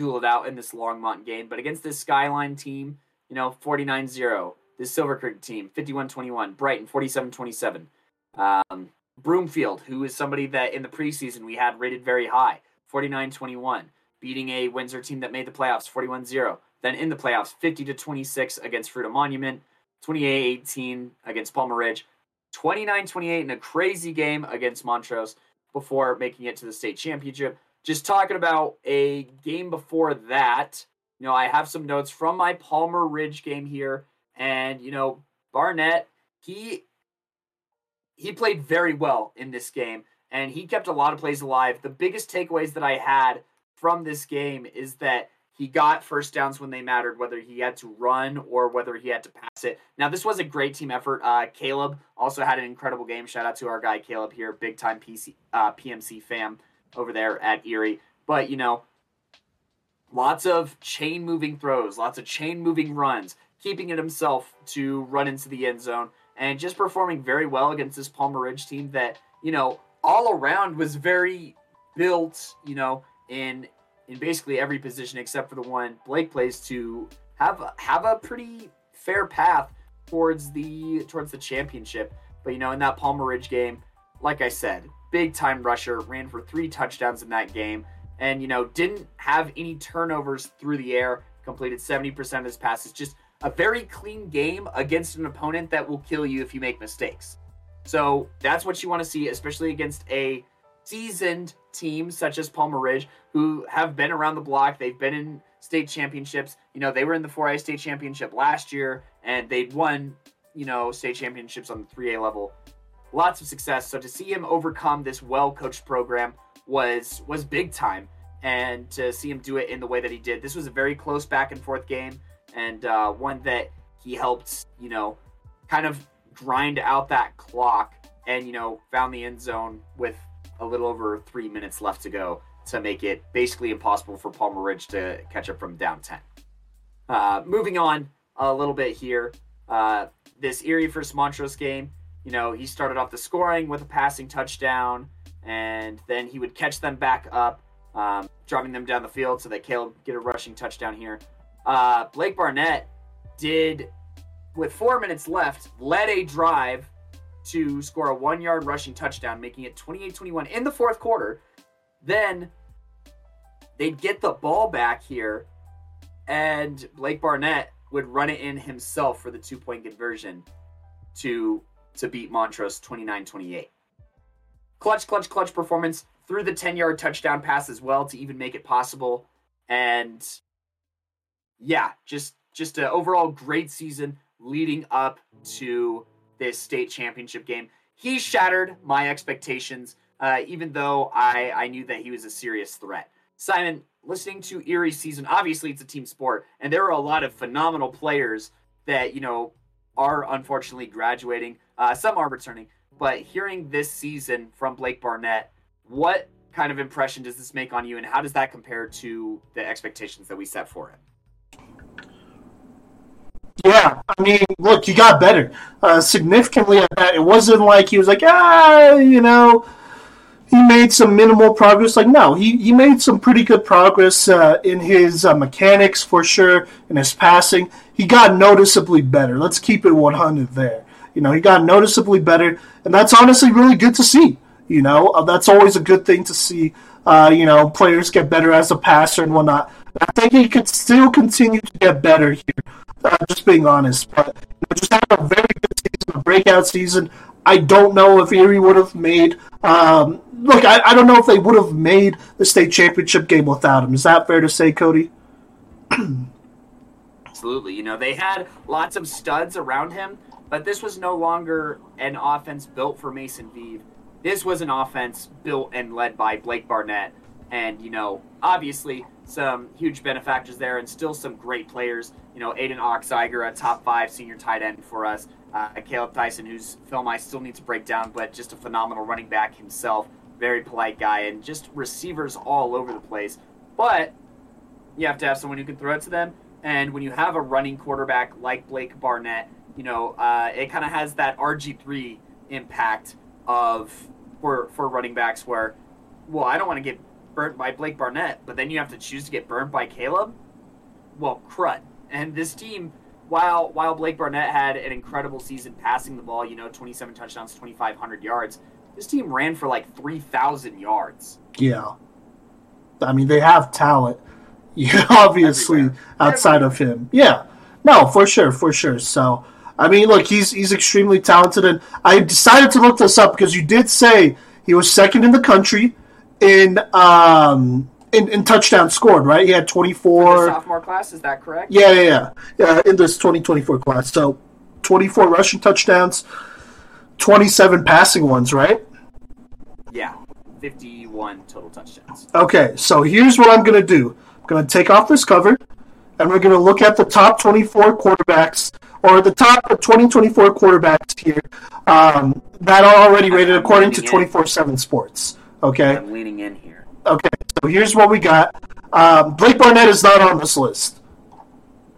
duel it out in this Longmont game. But against this Skyline team, you know, 49 0. This Silver Creek team, 51 21. Brighton, 47 27. Um, Broomfield, who is somebody that in the preseason we had rated very high, 49 21, beating a Windsor team that made the playoffs, 41 0. Then in the playoffs, 50 to 26 against Fruita Monument, 28-18 against Palmer Ridge, 29-28 in a crazy game against Montrose before making it to the state championship. Just talking about a game before that, you know, I have some notes from my Palmer Ridge game here, and you know, Barnett, he he played very well in this game, and he kept a lot of plays alive. The biggest takeaways that I had from this game is that he got first downs when they mattered, whether he had to run or whether he had to pass it. Now, this was a great team effort. Uh, Caleb also had an incredible game. Shout out to our guy Caleb here, big time PC, uh, PMC fam over there at Erie. But you know, lots of chain moving throws, lots of chain moving runs, keeping it himself to run into the end zone, and just performing very well against this Palmer Ridge team that you know all around was very built. You know, in in basically every position except for the one Blake plays to have have a pretty fair path towards the towards the championship. But you know, in that Palmer Ridge game, like I said, big time rusher, ran for three touchdowns in that game, and you know, didn't have any turnovers through the air, completed 70% of his passes. Just a very clean game against an opponent that will kill you if you make mistakes. So that's what you want to see, especially against a seasoned team such as Palmer Ridge who have been around the block. They've been in state championships. You know, they were in the 4A state championship last year and they'd won, you know, state championships on the 3A level. Lots of success. So to see him overcome this well-coached program was was big time and to see him do it in the way that he did. This was a very close back and forth game and uh, one that he helped, you know, kind of grind out that clock and you know found the end zone with a little over three minutes left to go to make it basically impossible for Palmer Ridge to catch up from down 10. Uh, moving on a little bit here, uh, this Erie versus Montrose game, you know, he started off the scoring with a passing touchdown, and then he would catch them back up, um, driving them down the field so that Caleb get a rushing touchdown here. Uh, Blake Barnett did, with four minutes left, led a drive to score a one yard rushing touchdown, making it 28 21 in the fourth quarter. Then they'd get the ball back here, and Blake Barnett would run it in himself for the two point conversion to to beat Montrose 29 28. Clutch, clutch, clutch performance through the 10 yard touchdown pass as well to even make it possible. And yeah, just just an overall great season leading up to this state championship game. He shattered my expectations, uh, even though I, I knew that he was a serious threat. Simon, listening to Erie season, obviously it's a team sport, and there are a lot of phenomenal players that, you know, are unfortunately graduating. Uh, some are returning. But hearing this season from Blake Barnett, what kind of impression does this make on you, and how does that compare to the expectations that we set for it? Yeah, I mean, look, he got better uh, significantly at that. It wasn't like he was like, ah, you know, he made some minimal progress. Like, no, he, he made some pretty good progress uh, in his uh, mechanics for sure, in his passing. He got noticeably better. Let's keep it 100 there. You know, he got noticeably better, and that's honestly really good to see. You know, uh, that's always a good thing to see. Uh, you know, players get better as a passer and whatnot. I think he could still continue to get better here. Uh, just being honest, but you know, just had a very good season, a breakout season. I don't know if Erie would have made. Um, look, I, I don't know if they would have made the state championship game without him. Is that fair to say, Cody? Absolutely. You know, they had lots of studs around him, but this was no longer an offense built for Mason Vive. This was an offense built and led by Blake Barnett. And, you know, obviously some huge benefactors there and still some great players. You know, Aiden Oxiger, a top five senior tight end for us. Uh, Caleb Tyson, whose film I still need to break down, but just a phenomenal running back himself. Very polite guy, and just receivers all over the place. But you have to have someone who can throw it to them. And when you have a running quarterback like Blake Barnett, you know, uh, it kind of has that RG3 impact of for for running backs where, well, I don't want to get burnt by Blake Barnett, but then you have to choose to get burnt by Caleb. Well, crud. And this team, while while Blake Barnett had an incredible season passing the ball, you know, 27 touchdowns, 2,500 yards, this team ran for like 3,000 yards. Yeah. I mean, they have talent. Yeah, obviously Everywhere. outside of him. Yeah. No, for sure, for sure. So I mean, look, he's he's extremely talented, and I decided to look this up because you did say he was second in the country in um in, in touchdowns scored, right? He had twenty four sophomore class, is that correct? Yeah, yeah, yeah, yeah. In this twenty twenty four class, so twenty four rushing touchdowns, twenty seven passing ones, right? Yeah. 51 total touchdowns. Okay, so here's what I'm going to do. Going to take off this cover, and we're going to look at the top 24 quarterbacks, or the top 2024 quarterbacks here um, that are already rated I'm according to 24 7 Sports. Okay, I'm leaning in here. okay, so here's what we got. Um, Blake Barnett is not on this list.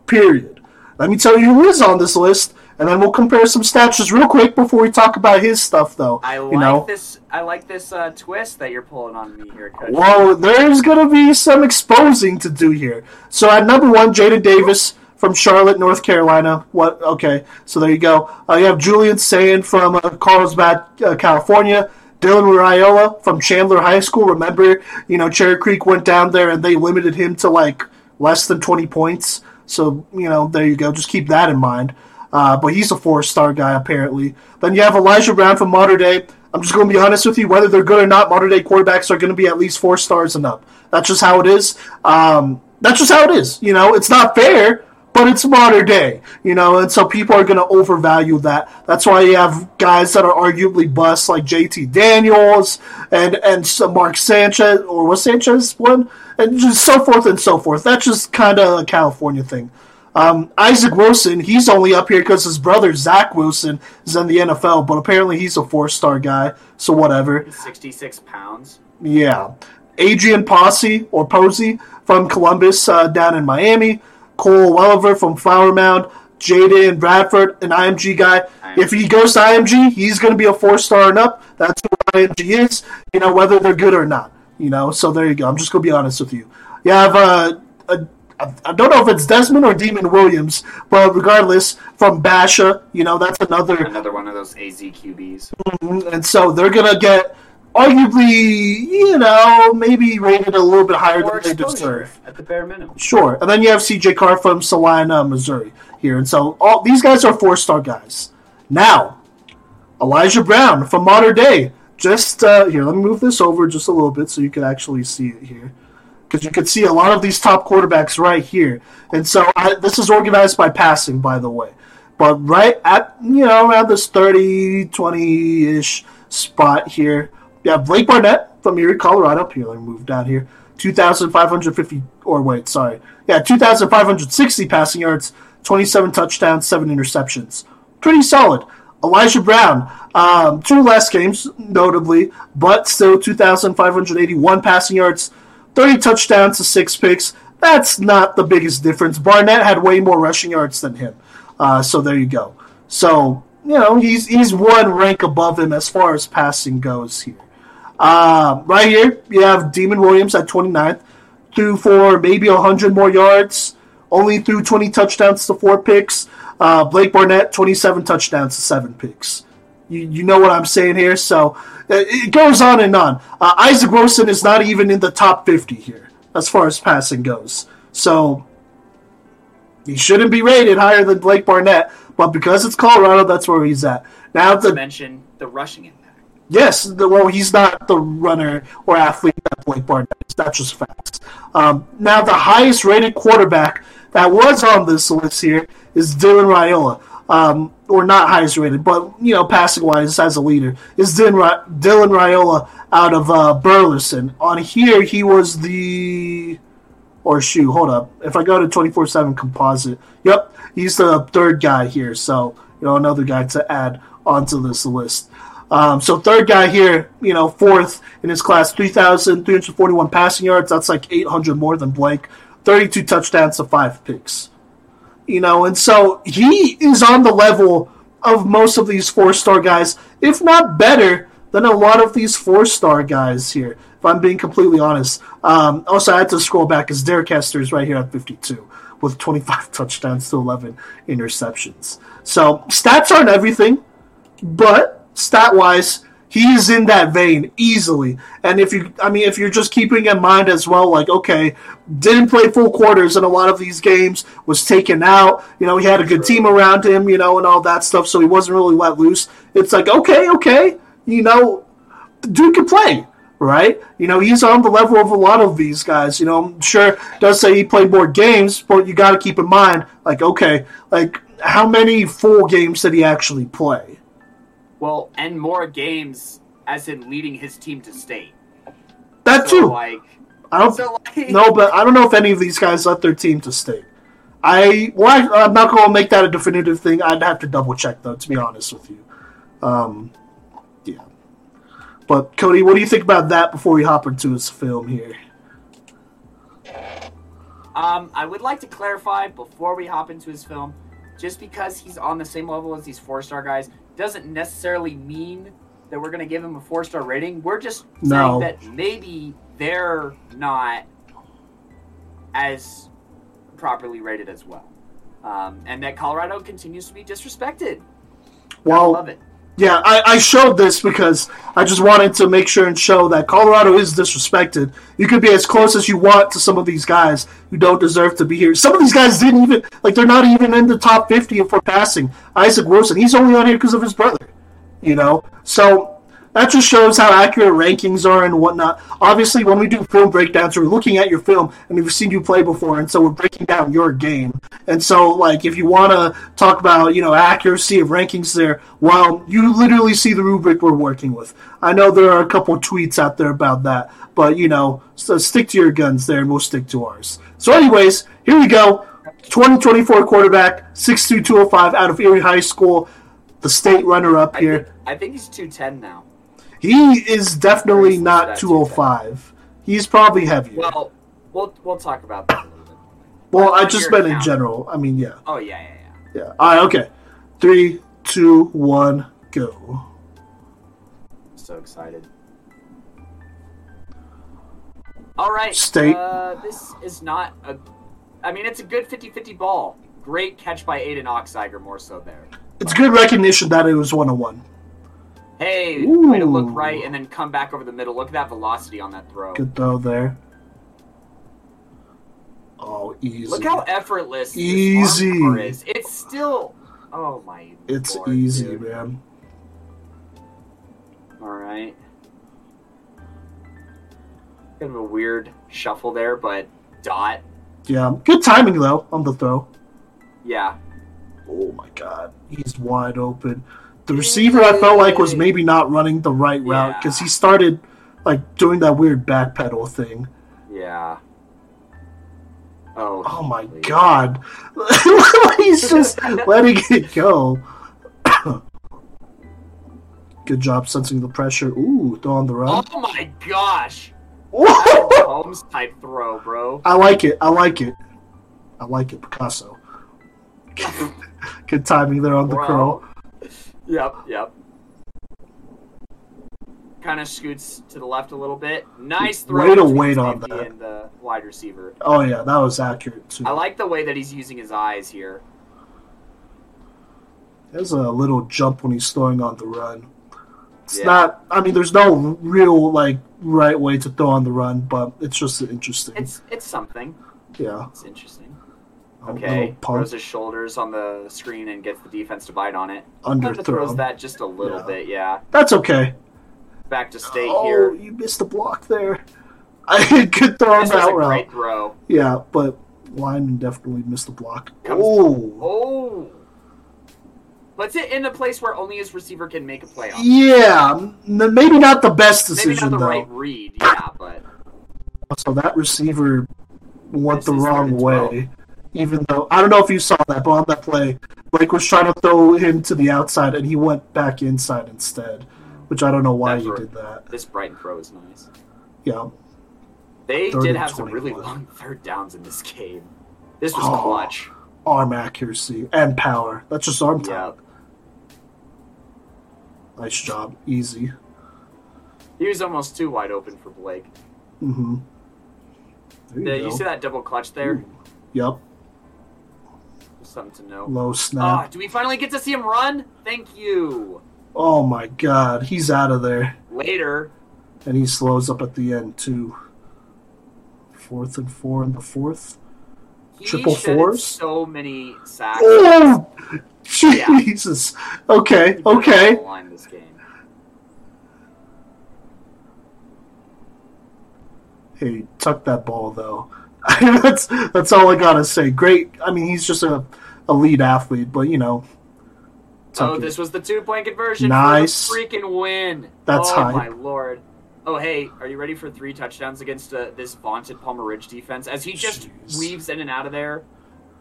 Period. Let me tell you who is on this list, and then we'll compare some stats just real quick before we talk about his stuff, though. I like you know? this. I like this uh, twist that you're pulling on me here, Coach. Well, there's going to be some exposing to do here. So at number one, Jadyn Davis from Charlotte, North Carolina. What? Okay, so there you go. Uh, you have Julian Sayin from uh, Carlsbad, uh, California. Dylan Raiola from Chandler High School. Remember, you know, Cherry Creek went down there and they limited him to like less than 20 points. So, you know, there you go. Just keep that in mind. Uh, but he's a four star guy, apparently. Then you have Elijah Brown from Mater Dei. I'm just going to be honest with you. Whether they're good or not, Mater Dei quarterbacks are going to be at least four stars and up. That's just how it is. Um, that's just how it is. You know, it's not fair, but it's Mater Dei. You know, and so people are going to overvalue that. That's why you have guys that are arguably busts like JT Daniels and and Mark Sanchez or was Sanchez one, and just so forth and so forth. That's just kind of a California thing. Um, Isaac Wilson, he's only up here because his brother Zach Wilson is in the NFL, but apparently he's a four-star guy, so whatever. 66 pounds. Yeah. Adrian Posse or Posey from Columbus uh, down in Miami. Cole Welliver from Flower Mound. Jaden Bradford, an IMG guy. If he goes to IMG, he's going to be a four star and up. That's who IMG is. You know whether they're good or not. You know, so there you go. I'm just going to be honest with you. You have uh, a I don't know if it's Desmond or Demond Williams, but regardless, from Basha, you know that's another Another one of those AZ QBs. and so they're gonna get arguably, you know, maybe rated a little bit higher More than they deserve. at the bare minimum. Sure, and then you have CJ Carr from Saline, Missouri, here, and so all these guys are four-star guys. Now, Elijah Brown from Mater Dei. Just uh, here, let me move this over just a little bit so you can actually see it here, because you can see a lot of these top quarterbacks right here. And so I, this is organized by passing, by the way. But right at you know around this 30, 20 ish spot here, you have Blake Barnett from Erie, Colorado. Here, let me move down here. 2,550, or wait, sorry. Yeah, 2,560 passing yards, 27 touchdowns, 7 interceptions. Pretty solid. Elijah Brown, um, two last games, notably, but still 2,581 passing yards, 30 touchdowns to 6 picks. That's not the biggest difference. Barnett had way more rushing yards than him. Uh, so there you go. So, you know, he's, he's one rank above him as far as passing goes here. Uh, right here, you have Demond Williams at 29th, threw for maybe 100 more yards, only threw 20 touchdowns to 4 picks. Uh, Blake Barnett, 27 touchdowns to 7 picks. You, you know what I'm saying here? So uh, it goes on and on. Uh, Isaac Wilson is not even in the top 50 here as far as passing goes. So he shouldn't be rated higher than Blake Barnett, but because it's Colorado, that's where he's at. Now, To the mention the rushing impact. Yes, the, well, he's not the runner or athlete that Blake Barnett is. That's just facts. Um, now, the highest rated quarterback that was on this list here is Dylan Raiola. Um, or not highest rated, but, you know, passing wise as a leader, is Dylan, Dylan Raiola out of uh, Burleson. On here, he was the. Or shoot, hold up. If I go to 24 7 composite, yep, he's the third guy here. So, you know, another guy to add onto this list. Um, so third guy here, you know, fourth in his class, 3,341 passing yards. That's like 800 more than Blake. 32 touchdowns to five picks. You know, and so he is on the level of most of these four-star guys, if not better than a lot of these four-star guys here. If I'm being completely honest. Um, also, I had to scroll back because Derek Hester is right here at 52 with 25 touchdowns to 11 interceptions. So stats aren't everything, but stat wise, he is in that vein easily. And if you, I mean, if you're just keeping in mind as well, like, okay, didn't play full quarters in a lot of these games, was taken out, you know, he had a good team around him, you know, and all that stuff, so he wasn't really let loose. It's like, okay, okay, you know, dude can play. Right, you know he's on the level of a lot of these guys. You know, I'm sure does say he played more games, but you got to keep in mind, like, okay, like how many full games did he actually play? Well, and more games, as in leading his team to state. That So, too. like, I don't so like, no, but I don't know if any of these guys let their team to state. I well, I, I'm not going to make that a definitive thing. I'd have to double check though, to be honest with you. Um, yeah. But Cody, what do you think about that before we hop into his film here? Um, I would like to clarify before we hop into his film, just because he's on the same level as these four star guys doesn't necessarily mean that we're going to give him a four star rating. We're just No. saying that maybe they're not as properly rated as well. Um, and that Colorado continues to be disrespected. Well, I love it. Yeah, I, I showed this because I just wanted to make sure and show that Colorado is disrespected. You could be as close as you want to some of these guys who don't deserve to be here. Some of these guys didn't even like they're not even in the top fifty for passing. Isaac Wilson, he's only on here because of his brother. You know, so that just shows how accurate rankings are and whatnot. Obviously, when we do film breakdowns, we're looking at your film and we've seen you play before, and so we're breaking down your game. And so, like, if you want to talk about you know accuracy of rankings there, well, you literally see the rubric we're working with. I know there are a couple tweets out there about that, but you know, so uh, stick to your guns there, and we'll stick to ours. So, anyways, here we go. 2024 quarterback, 6'2", 205 out of Erie High School, the state runner-up I here. think, I think he's 210 now. He is definitely not 205. He's probably heavier. Well, Well, we'll, talk about that a little bit. Well, I just meant in general. I mean, yeah. Oh, yeah, yeah, yeah. Yeah. All right, okay. Three, two, one, go. So excited. All right. State. Uh, this is not a. I mean, it's a good 50 50 ball. Great catch by Aiden Oxiger, more so there. It's good recognition that it was 101. Hey, way to look right and then come back over the middle. Look at that velocity on that throw. Good throw there. Oh, easy. Look how effortless this Easy. is. It's still. Oh my. It's Lord, easy, dude. man. All right. Kind of a weird shuffle there, but dot. Yeah. Good timing, though, on the throw. Yeah. Oh, my God. He's wide open. The receiver, I felt like, was maybe not running the right route because he started, like, doing that weird backpedal thing. Yeah. Oh. Oh my please. god. He's just letting it go. Good job sensing the pressure. Ooh, throw on the run. Oh my gosh. Whoa! Holmes type throw, bro. I like it. I like it. I like it, Picasso. Good timing there on the Bro. curl. Yep, yep. Kind of scoots to the left a little bit. Nice throw. Way to wait on that. And the wide receiver. Oh yeah, that was accurate too. I like the way that he's using his eyes here. There's a little jump when he's throwing on the run. It's Yeah. not. I mean, there's no real like right way to throw on the run, but it's just interesting. It's it's something. yeah. It's interesting. A Okay, little throws his shoulders on the screen and gets the defense to bite on it. Kind of throws that just a little Yeah. bit, yeah. That's okay. Back to state here. oh, here. you missed the block there. I could throw him This was a out route. great throw. Yeah, but lineman definitely missed the block. Comes- Oh, Oh, puts it in a place where only his receiver can make a play on. yeah. Maybe not the best decision. Maybe decision not the though. right read, yeah, but So that receiver went This the wrong third twelve. way. Even though I don't know if you saw that, but on that play, Blake was trying to throw him to the outside, and he went back inside instead. Which I don't know why That's he right. did that. this Brighton throw is nice. Yeah, They did have some really long third downs in this game. This was Oh. clutch. arm accuracy and power. That's just arm talent. Nice job, easy. He was almost too wide open for Blake. Mm-hmm. There Yeah, you you go. see that double clutch there? Yep. Something to know. Low Ah, snap. do we finally get to see him run? Thank you. Oh my god, he's out of there. Later, And he slows up at the end too. Fourth and four in the fourth. he Triple fours? so many sacks. Oh Jesus. Okay, He put it on okay. this game. Hey, tuck that ball though. that's that's all I gotta say. Great. I mean, he's just a elite athlete, but you know. Oh, this was the two point conversion Nice. freaking win. That's high. oh hype. my lord. Oh hey, are you ready for three touchdowns against uh, this vaunted Palmer Ridge defense? As he just Jeez. weaves in and out of there.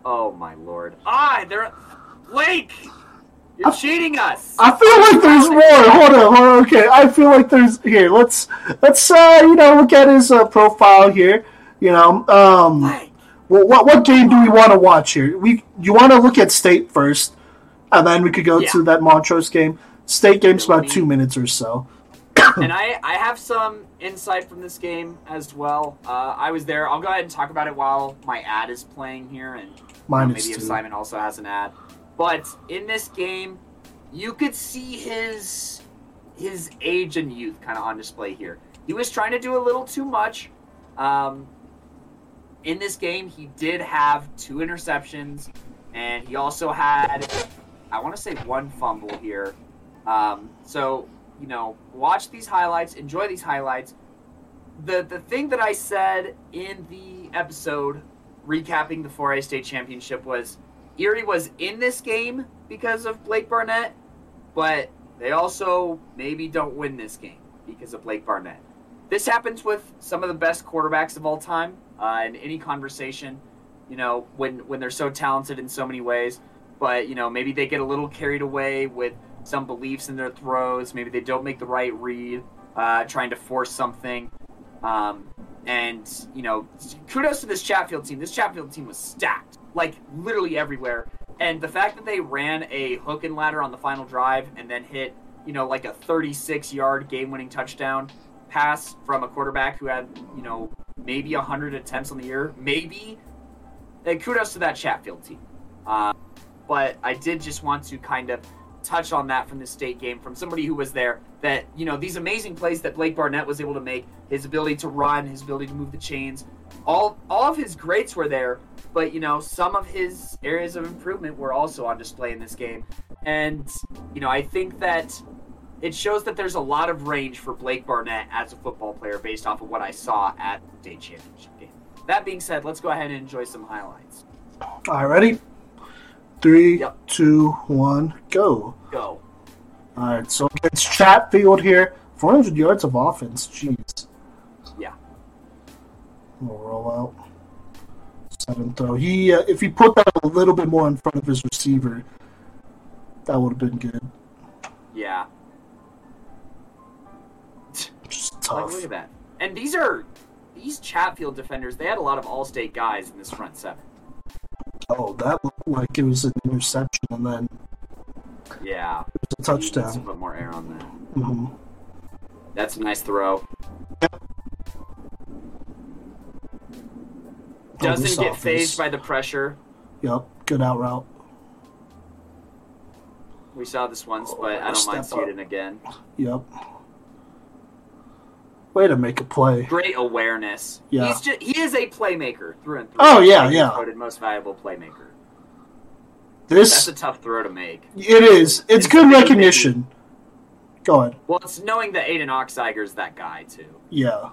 Oh my lord. Ah, they're Blake. You're I- cheating us. I feel like there's more. Hold on, hold on. Okay, I feel like there's here. Let's let's uh you know look at his uh, profile here. You know, um, Blake. Well, what what game do we want to watch here? We you want to look at State first, and then we could go Yeah. to that Montrose game. State game's about two minutes or so. and I, I have some insight from this game as well. Uh, I was there. I'll go ahead and talk about it while my ad is playing here, and you know, maybe if. Simon also has an ad. But in this game, you could see his his age and youth kind of on display here. He was trying to do a little too much. Um, in this game, he did have two interceptions, and he also had, I want to say, one fumble here. Um, so you know, watch these highlights, enjoy these highlights. The the thing that I said in the episode recapping the 4A state championship was Erie was in this game because of Blake Barnett, but they also maybe don't win this game because of Blake Barnett. This happens with some of the best quarterbacks of all time uh, in any conversation. You know, when when they're so talented in so many ways, but you know maybe they get a little carried away with some beliefs in their throws. Maybe they don't make the right read, uh, trying to force something. Um, and you know, kudos to this Chatfield team. This Chatfield team was stacked, like literally everywhere. And the fact that they ran a hook and ladder on the final drive and then hit, you know, like a 36-yard game-winning touchdown pass from a quarterback who had, you know, maybe 100 attempts on the year, maybe. And kudos to that Chatfield team. Uh, but I did just want to kind of touch on that from the state game from somebody who was there that you know these amazing plays that Blake Barnett was able to make his ability to run his ability to move the chains all all of his greats were there but you know some of his areas of improvement were also on display in this game and you know I think that it shows that there's a lot of range for Blake Barnett as a football player based off of what I saw at the state championship game that being said let's go ahead and enjoy some highlights All right, ready? Three, Yep. two, one, go. go All right, so against Chatfield here, 400 yards of offense. Jeez. Yeah. We'll roll out. Seven throw. He, uh, if he put that a little bit more in front of his receiver, that would have been good. yeah Just Like, look at that. And these are these Chatfield defenders. They had a lot of All-State guys in this front seven. Oh, that looked like it was an interception and then Yeah, it was a You need to touchdown. put more air on that. hmm That's a nice throw. Doesn't get phased by the pressure. Yep, good out route. We saw this once, but I don't mind seeing it again. Yep. Way to make a play. Great awareness. Yeah. He's just, he is a playmaker through and through. Oh, yeah, He's yeah. Voted most valuable playmaker. This, That's a tough throw to make. it is. It's It's good maybe- recognition. Go ahead. Well, it's knowing that Aiden Oxiger's that guy too. Yeah.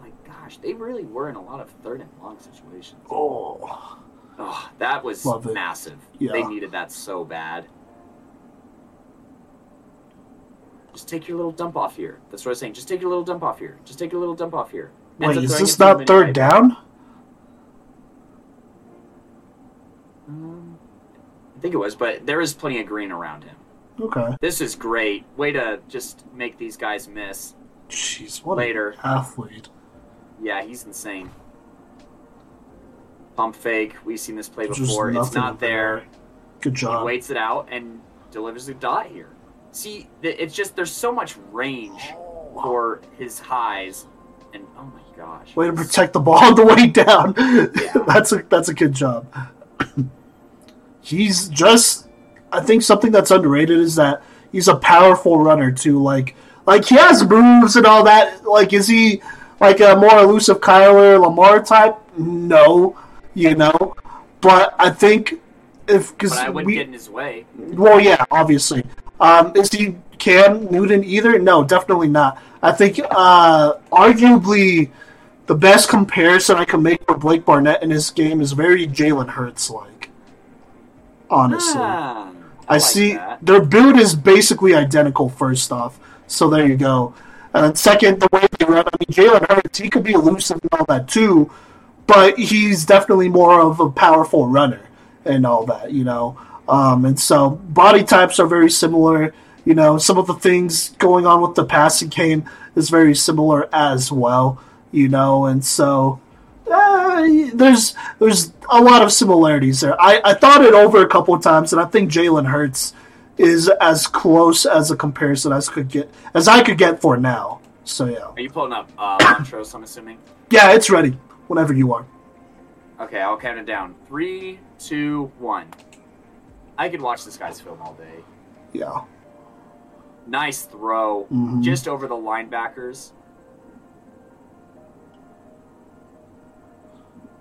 My gosh, they really were in a lot of third and long situations. Oh. Oh, that was massive. Yeah. They needed that so bad. Just take your little dump off here. That's what I was saying. Just take your little dump off here. Just take your little dump off here. Ends Wait, is this it to him not third down? Um, I think it was, but there is plenty of green around him. Okay. This is great. Way to just make these guys miss. Jeez, what Later. athlete. Yeah, he's insane. Pump fake. We've seen this play There's before. It's not there. Good job. He waits it out and delivers the dot here. See, it's just there's so much range for his highs, and oh my gosh, Way to protect the ball on the way down. Yeah. that's a that's a good job. he's just. I think something that's underrated is that he's a powerful runner too. Like like he has moves and all that. Like is he like a more elusive Kyler Lamar type? No, you know. But I think if because I wouldn't we, get in his way. well, yeah, obviously. Um, is he Cam Newton either? No, definitely not. I think uh, arguably the best comparison I can make for Blake Barnett in this game is very Jalen Hurts like. Honestly, Ah, I, like see that. their build is basically identical. First off, so there you go. And then second, the way they run. I mean, Jalen Hurts, he could be elusive and all that too, but he's definitely more of a powerful runner and all that, you know. Um, and so body types are very similar. You know, some of the things going on with the passing game is very similar as well. You know, and so uh, there's there's a lot of similarities there. I, I thought it over a couple of times, and I think Jalen Hurts is as close as a comparison as could get as I could get for now. So yeah, Are you pulling up uh, Montrose? I'm assuming. yeah, it's ready whenever you are. Okay, I'll count it down. Three, two, one. I could watch this guy's film all day. Yeah, Nice throw, Mhm. just over the linebackers.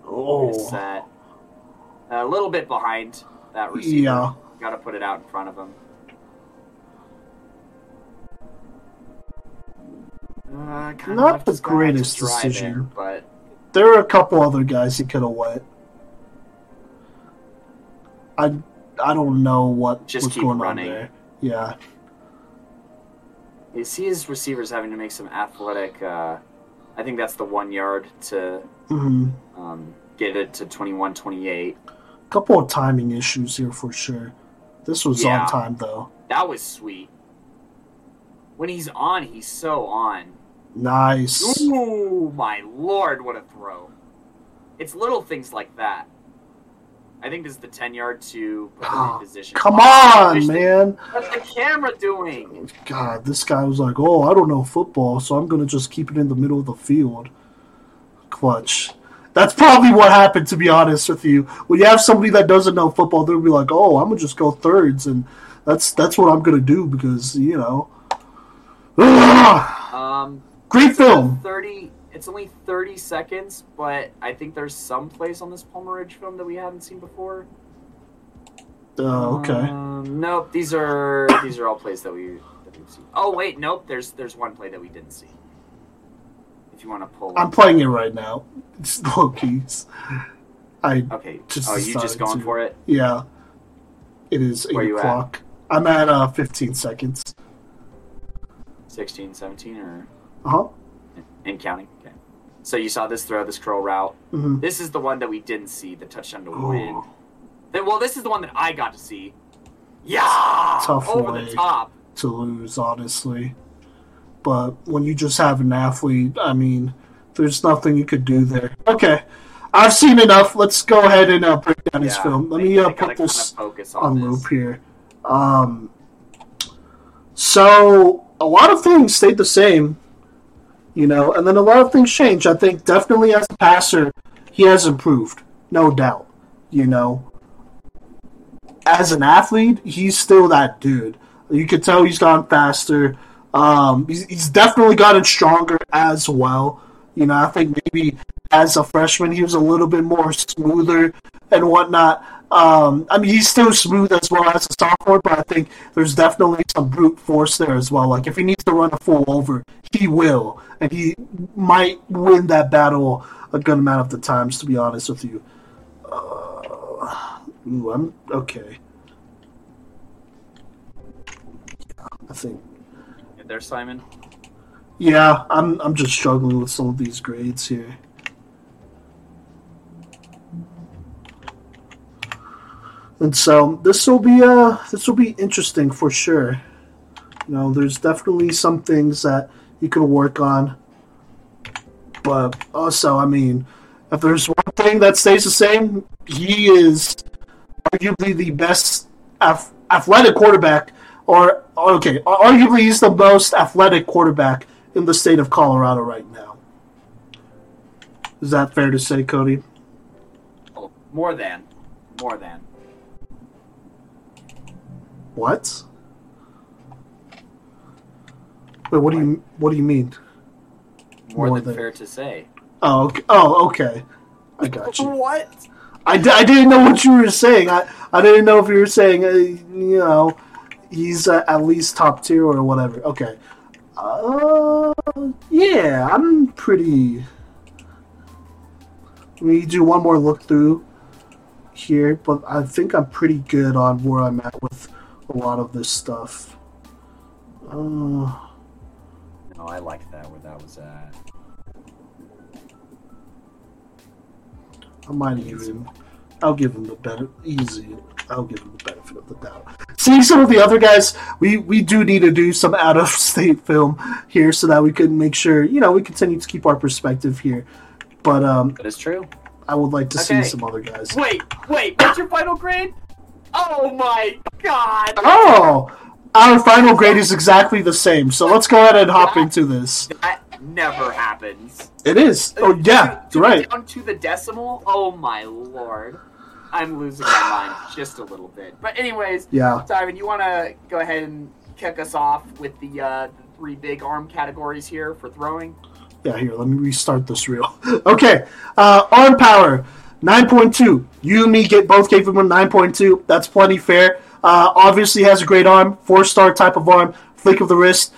oh Set. A little bit behind that receiver. yeah, Got to put it out in front of him. Uh, Not the this guy to greatest decision. but there are a couple other guys he could have went. I I don't know what Just was keep going running. on there. Yeah, you see his receivers having to make some athletic. Uh, I think that's the one yard to hmm um, get it to 21 28. couple of timing issues here for sure. This was Yeah. on time though. That was sweet. When he's on, he's so on. Nice. Ooh, my lord, what a throw. It's little things like that. I think this is the 10 yard to Oh, position. Come on, man. What's the camera doing? God, this guy was like, "Oh, I don't know football, so I'm gonna just keep it in the middle of the field." Clutch. That's probably what happened, to be honest with you. When you have somebody that doesn't know football, they'll be like, "Oh, I'm gonna just go thirds, and that's that's what I'm gonna do because you know." Um, Great film. 30. It's only 30 seconds, but I think there's some place on this Palmer Ridge film that we haven't seen before. Uh, okay. Um, nope. These are these are all plays that we that we've seen. Oh wait, nope. There's there's one play that we didn't see. If you want to pull. I'm up- playing it right now. It's low keys. I Okay. just oh, you just going to. for it? yeah. It is eight Where at? o'clock. I'm at uh 15 seconds. 16, 17, or Uh huh. and counting. So you saw this throw, this curl route. hmm This is the one that we didn't see, the touchdown to win. Then, well, this is the one that I got to see. Yeah, Tough over way. the top. to lose, honestly. But when you just have an athlete, I mean, there's nothing you could do there. Okay, I've seen enough. Let's go ahead and uh, break down his Yeah, film. Let they- me uh, put this focus on, on loop here. Um, so a lot of things stayed the same, you know, and then a lot of things change. I think definitely as a passer, he has improved, no doubt. You know, as an athlete, he's still that dude. You could tell he's gotten faster. Um, he's, he's definitely gotten stronger as well. You know, I think maybe as a freshman he was a little bit more smoother and whatnot. Um, I mean, he's still smooth as well as a sophomore, but I think there's definitely some brute force there as well. Like if he needs to run a full over, he will, and he might win that battle a good amount of the times. To be honest with you, uh, ooh, I'm okay. I think Get there, Simon. yeah, I'm I'm just struggling with some of these grades here. And so this will be uh this will be interesting for sure. You know, there's definitely some things that you can work on. But also, I mean, if there's one thing that stays the same, he is arguably the best ath- athletic quarterback or okay, arguably he's the most athletic quarterback in the state of Colorado right now. Is that fair to say, Cody? More than, more than. What? Wait, what do you what do you mean? More, More than, than- fair to say. Oh, okay. oh, okay. I got you. what? I, I didn't know what you were saying. I, I didn't know if you were saying, uh, you know, he's uh, at least top tier or whatever. Okay. Uh, yeah, I'm pretty. Let me do one more look through here, but I think I'm pretty good on where I'm at with a lot of this stuff. Uh, No, I like that where that was at. I might even. I'll give him the better easy. I'll give him the benefit of the doubt. Seeing some of the other guys, we we do need to do some out of state film here so that we can make sure you know we continue to keep our perspective here. But um, That is true. I would like to Okay. see some other guys. Wait, wait, what's your final grade? Oh my god! Oh, our final grade is exactly the same. So let's go ahead and hop into this. That never happens. It is. Oh yeah, To- to right. Down to the decimal. Oh my lord, I'm losing my mind just a little bit. But anyways, Yeah. Simon, you want to go ahead and kick us off with the, uh, the three big arm categories here for throwing? Yeah, here, let me restart this reel. okay, uh, arm power, 9.2. You and me get both gave him a 9.2. That's plenty fair. Uh, obviously has a great arm, four star type of arm, flick of the wrist.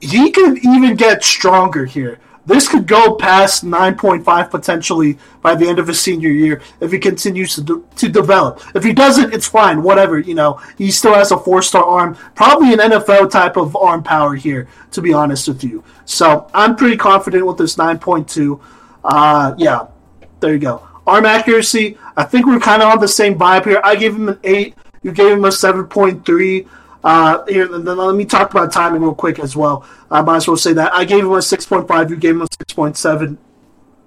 He could even get stronger here. This could go past 9.5 potentially by the end of his senior year if he continues to, de- to develop. If he doesn't, it's fine, whatever. You know, he still has a four star arm, probably an NFL type of arm power here, to be honest with you. So I'm pretty confident with this 9.2. Uh, yeah, there you go. Arm accuracy, I think we're kind of on the same vibe here. I gave him an 8, you gave him a 7.3. Uh, here, then let me talk about timing real quick as well. I might as well say that I gave him a six point five. You gave him a six point seven.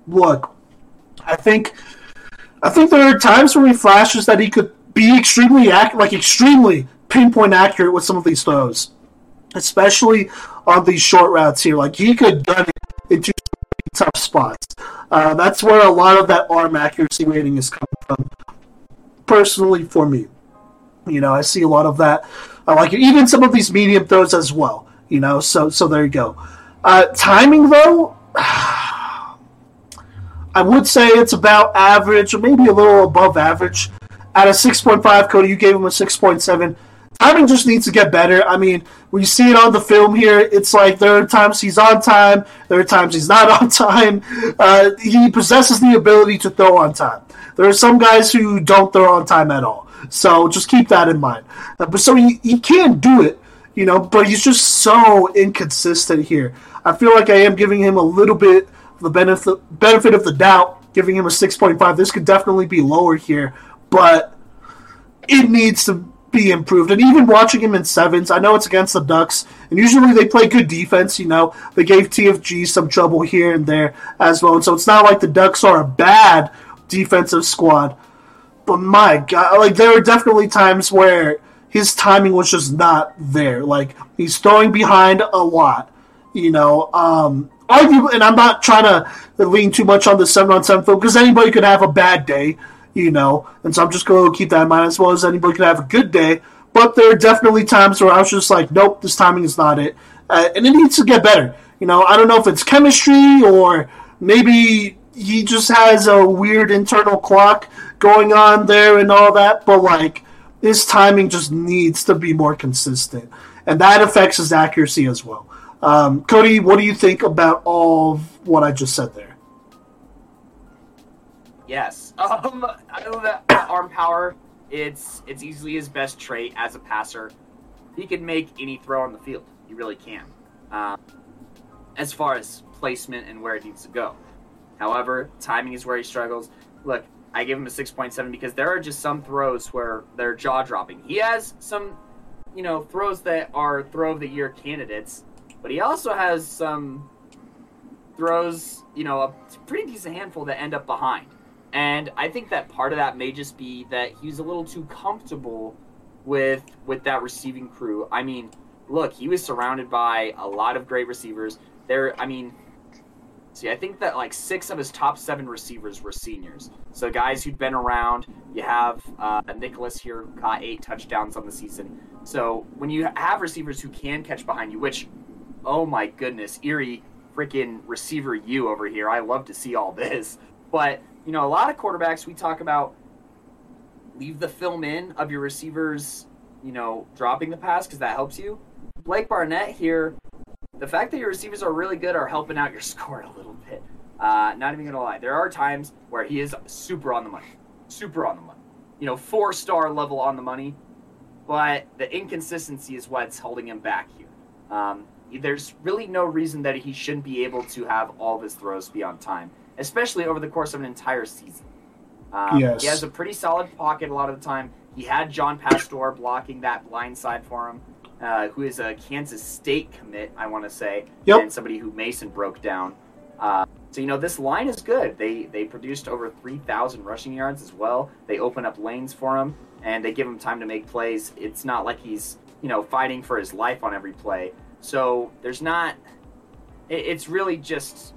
Look, I think, I think there are times where he flashes that he could be extremely ac- like extremely pinpoint accurate with some of these throws, especially on these short routes here. Like he could it tough spots. Uh, that's where a lot of that arm accuracy rating is coming from. Personally, for me, you know, I see a lot of that. I like. Even some of these medium throws as well. You know, so so there you go. Uh, timing though, I would say it's about average, or maybe a little above average. At a six point five, Cody, you gave him a six point seven. Timing just needs to get better. I mean, when you see it on the film here, it's like there are times he's on time, there are times he's not on time. Uh, he possesses the ability to throw on time. There are some guys who don't throw on time at all. So just keep that in mind. Uh, but so he, he can do it, you know, but he's just so inconsistent here. I feel like I am giving him a little bit of the benefit benefit of the doubt, giving him a six point five. This could definitely be lower here, but it needs to be improved. And even watching him in sevens, I know it's against the Ducks, and usually they play good defense. You know, they gave TFG some trouble here and there as well. And so it's not like the Ducks are a bad defensive squad. But my God, like there are definitely times where his timing was just not there. Like he's throwing behind a lot. You know, um, and I'm not trying to lean too much on the seven on seven film because anybody could have a bad day you know, and so I'm just going to keep that in mind as well as anybody could have a good day. But there are definitely times where I was just like, nope, this timing is not it, uh, and it needs to get better. You know, I don't know if it's chemistry or maybe he just has a weird internal clock going on there and all that, but like his timing just needs to be more consistent, and that affects his accuracy as well. Um, Cody, what do you think about all what I just said there? Yes. Um, I that arm power. It's it's easily his best trait as a passer. He can make any throw on the field. He really can. Um, as far as placement and where it needs to go. However, timing is where he struggles. Look, I give him a six point seven because there are just some throws where they're jaw dropping. He has some, you know, throws that are throw of the year candidates, but he also has some throws, you know, a pretty decent handful that end up behind. And I think that part of that may just be that he was a little too comfortable with with that receiving crew. I mean, look, he was surrounded by a lot of great receivers. There, I mean, See, I think that like six of his top seven receivers were seniors. So guys who'd been around. You have uh, Nicholas here who caught eight touchdowns on the season. So when you have receivers who can catch behind you, which, oh my goodness, Erie freaking receiver you over here. I love to see all this. But, you know, a lot of quarterbacks we talk about leave the film in of your receivers, you know, dropping the pass because that helps you. Blake Barnett here, the fact that your receivers are really good are helping out your score a little bit. Uh, not even gonna lie, there are times where he is super on the money, super on the money. You know, four star level on the money, but the inconsistency is what's holding him back here. Um, there's really no reason that he shouldn't be able to have all of his throws be on time, especially over the course of an entire season. Um, yes. He has a pretty solid pocket a lot of the time. He had John Pastor blocking that blind side for him, uh, who is a Kansas State commit, I want to say, yep. and somebody who Mason broke down. Uh, so you know this line is good. They they produced over three thousand rushing yards as well. They open up lanes for him and they give him time to make plays. It's not like he's you know fighting for his life on every play. So there's not. It's really just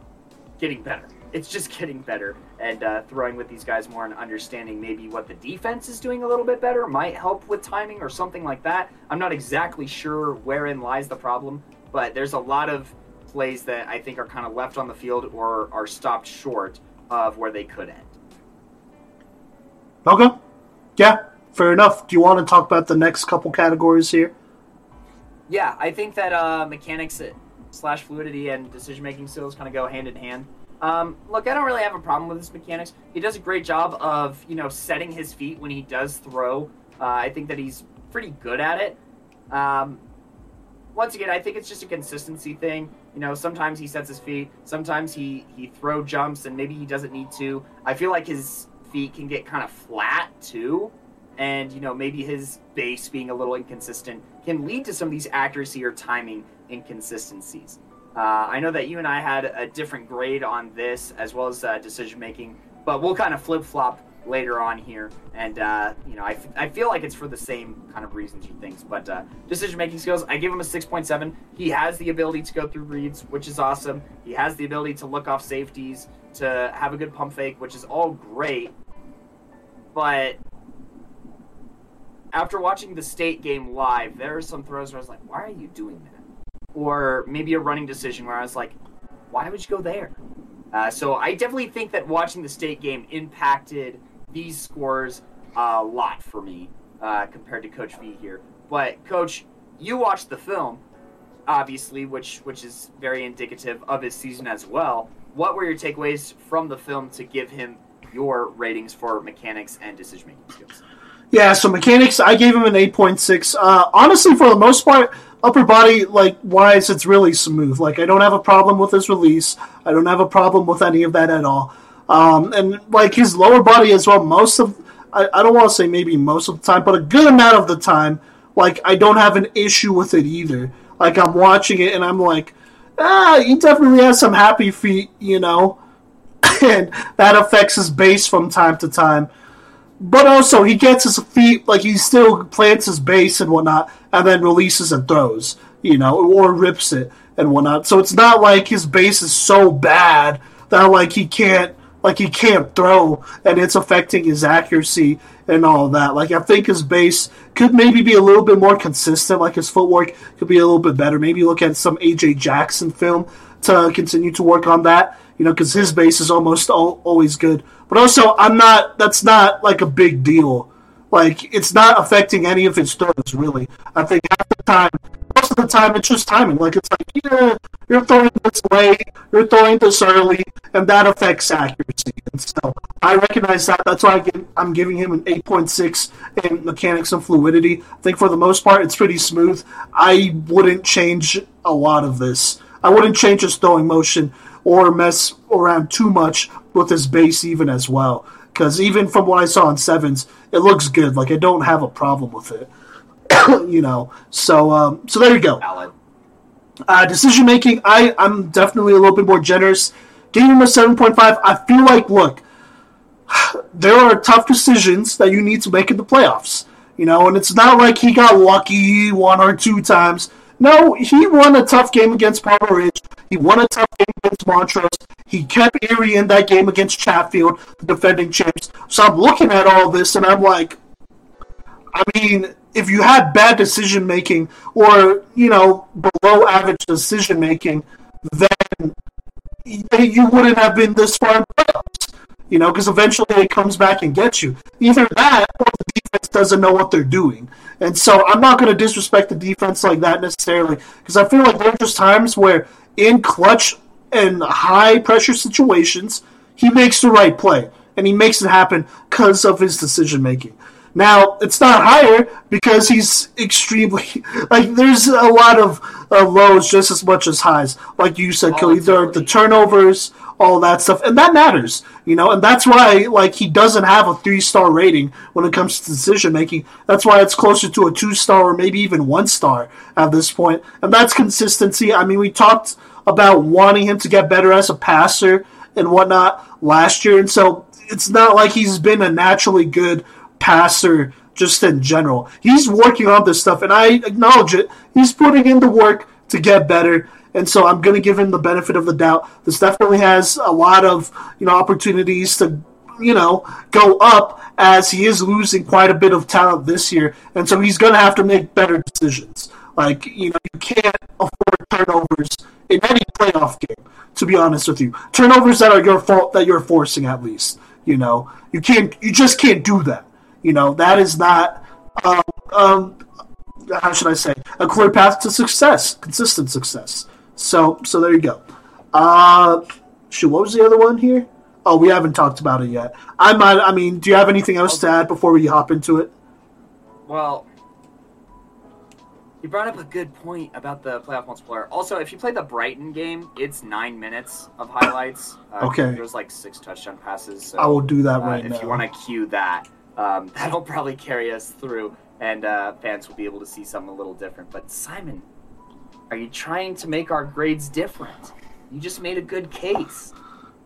getting better. It's just getting better, and uh, throwing with these guys more and understanding maybe what the defense is doing a little bit better might help with timing or something like that. I'm not exactly sure wherein lies the problem, but there's a lot of plays that I think are kind of left on the field or are stopped short of where they could end. Okay. Yeah, fair enough. Do you want to talk about the next couple categories here? Yeah, I think that uh, mechanics slash fluidity and decision making skills kind of go hand in hand. Um, look, I don't really have a problem with his mechanics. He does a great job of you know setting his feet when he does throw. Uh, I think that he's pretty good at it. Um, once again, I think it's just a consistency thing. You know, sometimes he sets his feet, sometimes he he throw jumps, and maybe he doesn't need to. I feel like his feet can get kind of flat too and you know maybe his base being a little inconsistent can lead to some of these accuracy or timing inconsistencies. Uh, I know that you and I had a different grade on this as well as uh, decision making, but we'll kind of flip flop later on here. And uh, you know, I, f- I feel like it's for the same kind of reasons you think. But uh, decision making skills, I give him a six point seven. He has the ability to go through reads, which is awesome. He has the ability to look off safeties, to have a good pump fake, which is all great. But after watching the state game live, there are some throws where I was like, why are you doing that? Or maybe a running decision where I was like, why would you go there? Uh, so I definitely think that watching the state game impacted these scores a lot for me uh, compared to Coach V here. But Coach, you watched the film, obviously, which which is very indicative of his season as well. What were your takeaways from the film to give him your ratings for mechanics and decision making skills? Yeah, so mechanics, I gave him an 8.6. Uh, honestly, for the most part, upper body, like, wise, it's really smooth. Like, I don't have a problem with his release. I don't have a problem with any of that at all. Um, and, like, his lower body as well, most of, I, I don't want to say maybe most of the time, but a good amount of the time, like, I don't have an issue with it either. Like, I'm watching it and I'm like, ah, he definitely has some happy feet, you know? and that affects his base from time to time but also he gets his feet like he still plants his base and whatnot, and then releases and throws, you know, or rips it and whatnot. So it's not like his base is so bad that like he can't like he can't throw and it's affecting his accuracy and all that. Like I think his base could maybe be a little bit more consistent. Like his footwork could be a little bit better. Maybe look at some AJ Jackson film to continue to work on that. You know, because his base is almost all, always good. But also, I'm not. That's not like a big deal. Like it's not affecting any of his throws really. I think half the time, most of the time, it's just timing. Like it's like yeah, you're throwing this late, you're throwing this early, and that affects accuracy. And so I recognize that. That's why I am giving him an 8.6 in mechanics and fluidity. I think for the most part, it's pretty smooth. I wouldn't change a lot of this. I wouldn't change his throwing motion or mess around too much with his base even as well. Because even from what I saw in sevens, it looks good. Like I don't have a problem with it. you know. So um, so there you go. Uh, decision making, I I'm definitely a little bit more generous. Giving him a seven point five. I feel like look, there are tough decisions that you need to make in the playoffs. You know, and it's not like he got lucky one or two times. No, he won a tough game against Palmer Ridge. He won a tough game against Montrose. He kept Erie in that game against Chatfield, the defending champs. So I'm looking at all this and I'm like, I mean, if you had bad decision making or you know below average decision making, then you wouldn't have been this far in playoffs. You know, because eventually it comes back and gets you. Either that, or the defense doesn't know what they're doing. And so I'm not going to disrespect the defense like that necessarily, because I feel like there are just times where in clutch and high pressure situations, he makes the right play and he makes it happen because of his decision making. Now it's not higher because he's extremely like. There's a lot of uh, lows just as much as highs, like you said, Kelly. There are the turnovers, all that stuff, and that matters, you know. And that's why like he doesn't have a three star rating when it comes to decision making. That's why it's closer to a two star or maybe even one star at this point, and that's consistency. I mean, we talked about wanting him to get better as a passer and whatnot last year, and so it's not like he's been a naturally good passer just in general. He's working on this stuff, and I acknowledge it. He's putting in the work to get better, and so I'm going to give him the benefit of the doubt. This definitely has a lot of you know opportunities to you know go up as he is losing quite a bit of talent this year, and so he's going to have to make better decisions. Like you know, you can't afford turnovers in any playoff game. To be honest with you, turnovers that are your fault that you're forcing at least. You know, you can't, you just can't do that. You know, that is not, um, um, how should I say, a clear path to success, consistent success. So, so there you go. Uh, shoot, what was the other one here? Oh, we haven't talked about it yet. I might. I mean, do you have anything else to add before we hop into it? Well, you brought up a good point about the playoff multiplier. Also, if you play the Brighton game, it's nine minutes of highlights. Uh, okay. There's like six touchdown passes. So, I will do that uh, right now. If you want to cue that, um, that'll probably carry us through, and uh, fans will be able to see something a little different. But Simon, are you trying to make our grades different? You just made a good case.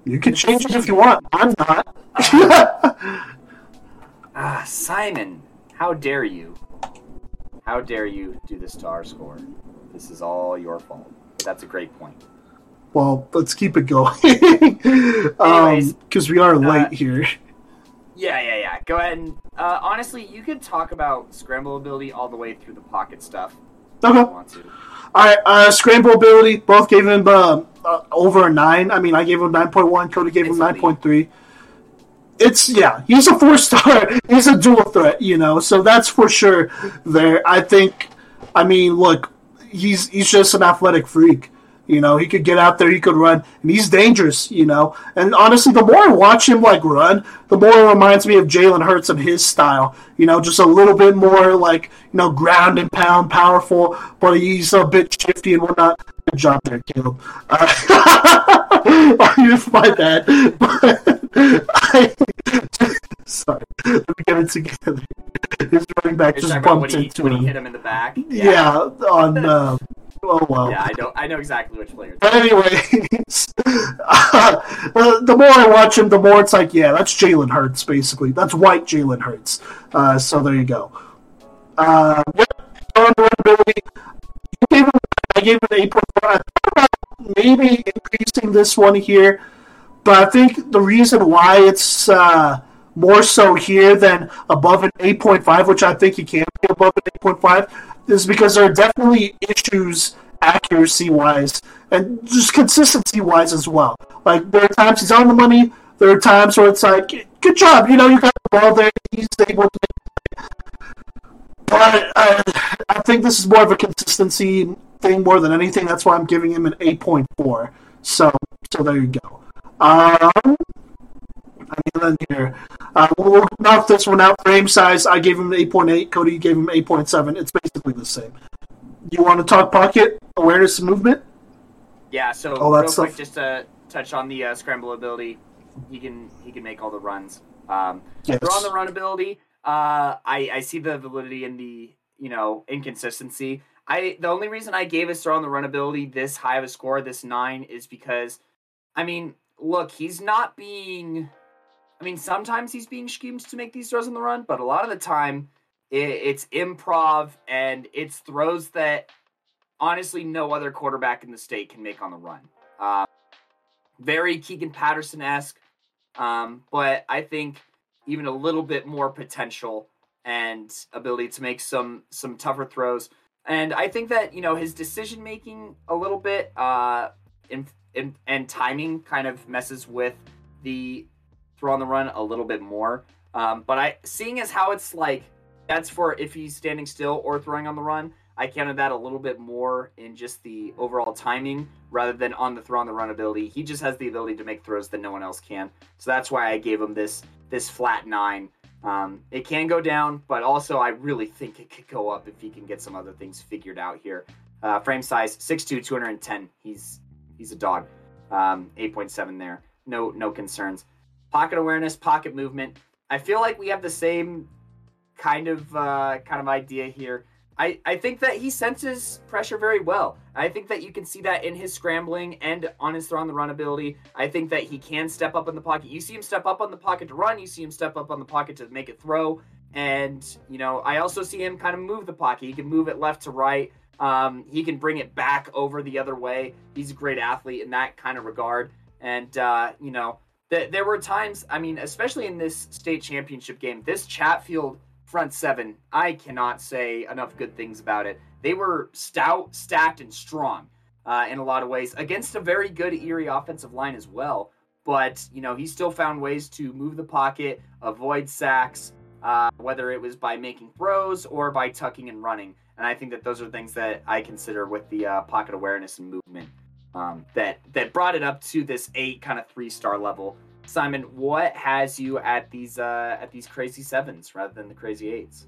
You can change it if you want. I'm not. ah, Simon, how dare you? How dare you do this to our score? This is all your fault. That's a great point. Well, let's keep it going. Because um, we are late uh, here. Yeah, yeah, yeah. Go ahead and uh, honestly, you could talk about scramble ability all the way through the pocket stuff. Okay. All right, uh, scramble ability. Both gave him uh, uh, over a nine. I mean, I gave him nine point one. Cody gave it's him nine point three. It's yeah, he's a four star. he's a dual threat, you know. So that's for sure. There, I think. I mean, look, he's he's just an athletic freak. You know, he could get out there, he could run, and he's dangerous. You know, and honestly, the more I watch him like run, the more it reminds me of Jalen Hurts and his style. You know, just a little bit more like you know ground and pound, powerful, but he's a bit shifty and whatnot. Good job there, Caleb. Uh, my bad. I, sorry, let me get it together. His running back just bumped into him. hit him in the back. Yeah, yeah on. Uh, Oh well. Yeah, I know. I know exactly which player. But anyways, uh, the more I watch him, the more it's like, yeah, that's Jalen Hurts, basically. That's white Jalen Hurts. Uh, so there you go. Uh, ability. Gave I gave him an eight point four. I thought about maybe increasing this one here, but I think the reason why it's uh, more so here than above an eight point five, which I think he can be above an eight point five is because there are definitely issues accuracy wise and just consistency wise as well. Like there are times he's on the money, there are times where it's like, good job, you know, you got the ball there, he's able to. But I, I think this is more of a consistency thing more than anything. That's why I'm giving him an eight point four. So, so there you go. Um, Here. Uh, we'll knock this one out. Frame size, I gave him 8.8. Cody gave him 8.7. It's basically the same. You want to talk pocket awareness and movement? Yeah. So all that real stuff. quick, just to touch on the uh, scramble ability, he can he can make all the runs. Um, yes. Throw on the run ability. Uh, I I see the validity in the you know inconsistency. I the only reason I gave his throw on the run ability this high of a score, this nine, is because, I mean, look, he's not being I mean, sometimes he's being schemed to make these throws on the run, but a lot of the time it, it's improv and it's throws that honestly no other quarterback in the state can make on the run. Uh, very Keegan Patterson esque, um, but I think even a little bit more potential and ability to make some some tougher throws. And I think that you know his decision making a little bit uh, in, in, and timing kind of messes with the throw on the run a little bit more. Um, but I seeing as how it's like that's for if he's standing still or throwing on the run. I counted that a little bit more in just the overall timing rather than on the throw on the run ability. He just has the ability to make throws that no one else can. So that's why I gave him this this flat nine. Um, it can go down, but also I really think it could go up if he can get some other things figured out here. Uh, frame size 6'2", 210. He's he's a dog. Um, 8.7 there. No no concerns. Pocket awareness, pocket movement. I feel like we have the same kind of uh, kind of idea here. I, I think that he senses pressure very well. I think that you can see that in his scrambling and on his throw on the run ability. I think that he can step up in the pocket. You see him step up on the pocket to run, you see him step up on the pocket to make it throw. And, you know, I also see him kind of move the pocket. He can move it left to right. Um, he can bring it back over the other way. He's a great athlete in that kind of regard. And, uh, you know, th- there were times, I mean, especially in this state championship game, this Chatfield front seven, I cannot say enough good things about it. They were stout, stacked, and strong uh, in a lot of ways against a very good Erie offensive line as well. But you know, he still found ways to move the pocket, avoid sacks, uh, whether it was by making throws or by tucking and running. And I think that those are things that I consider with the uh, pocket awareness and movement um, that that brought it up to this eight kind of three star level Simon, what has you at these uh, at these crazy sevens rather than the crazy eights?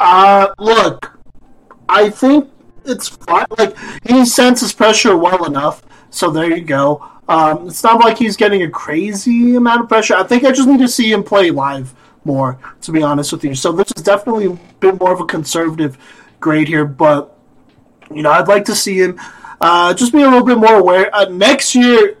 Uh, look, I think it's fine. Like he senses pressure well enough, so there you go. Um, it's not like he's getting a crazy amount of pressure. I think I just need to see him play live more, to be honest with you. So this is definitely a bit more of a conservative grade here, but you know, I'd like to see him uh, just be a little bit more aware. Uh, next year,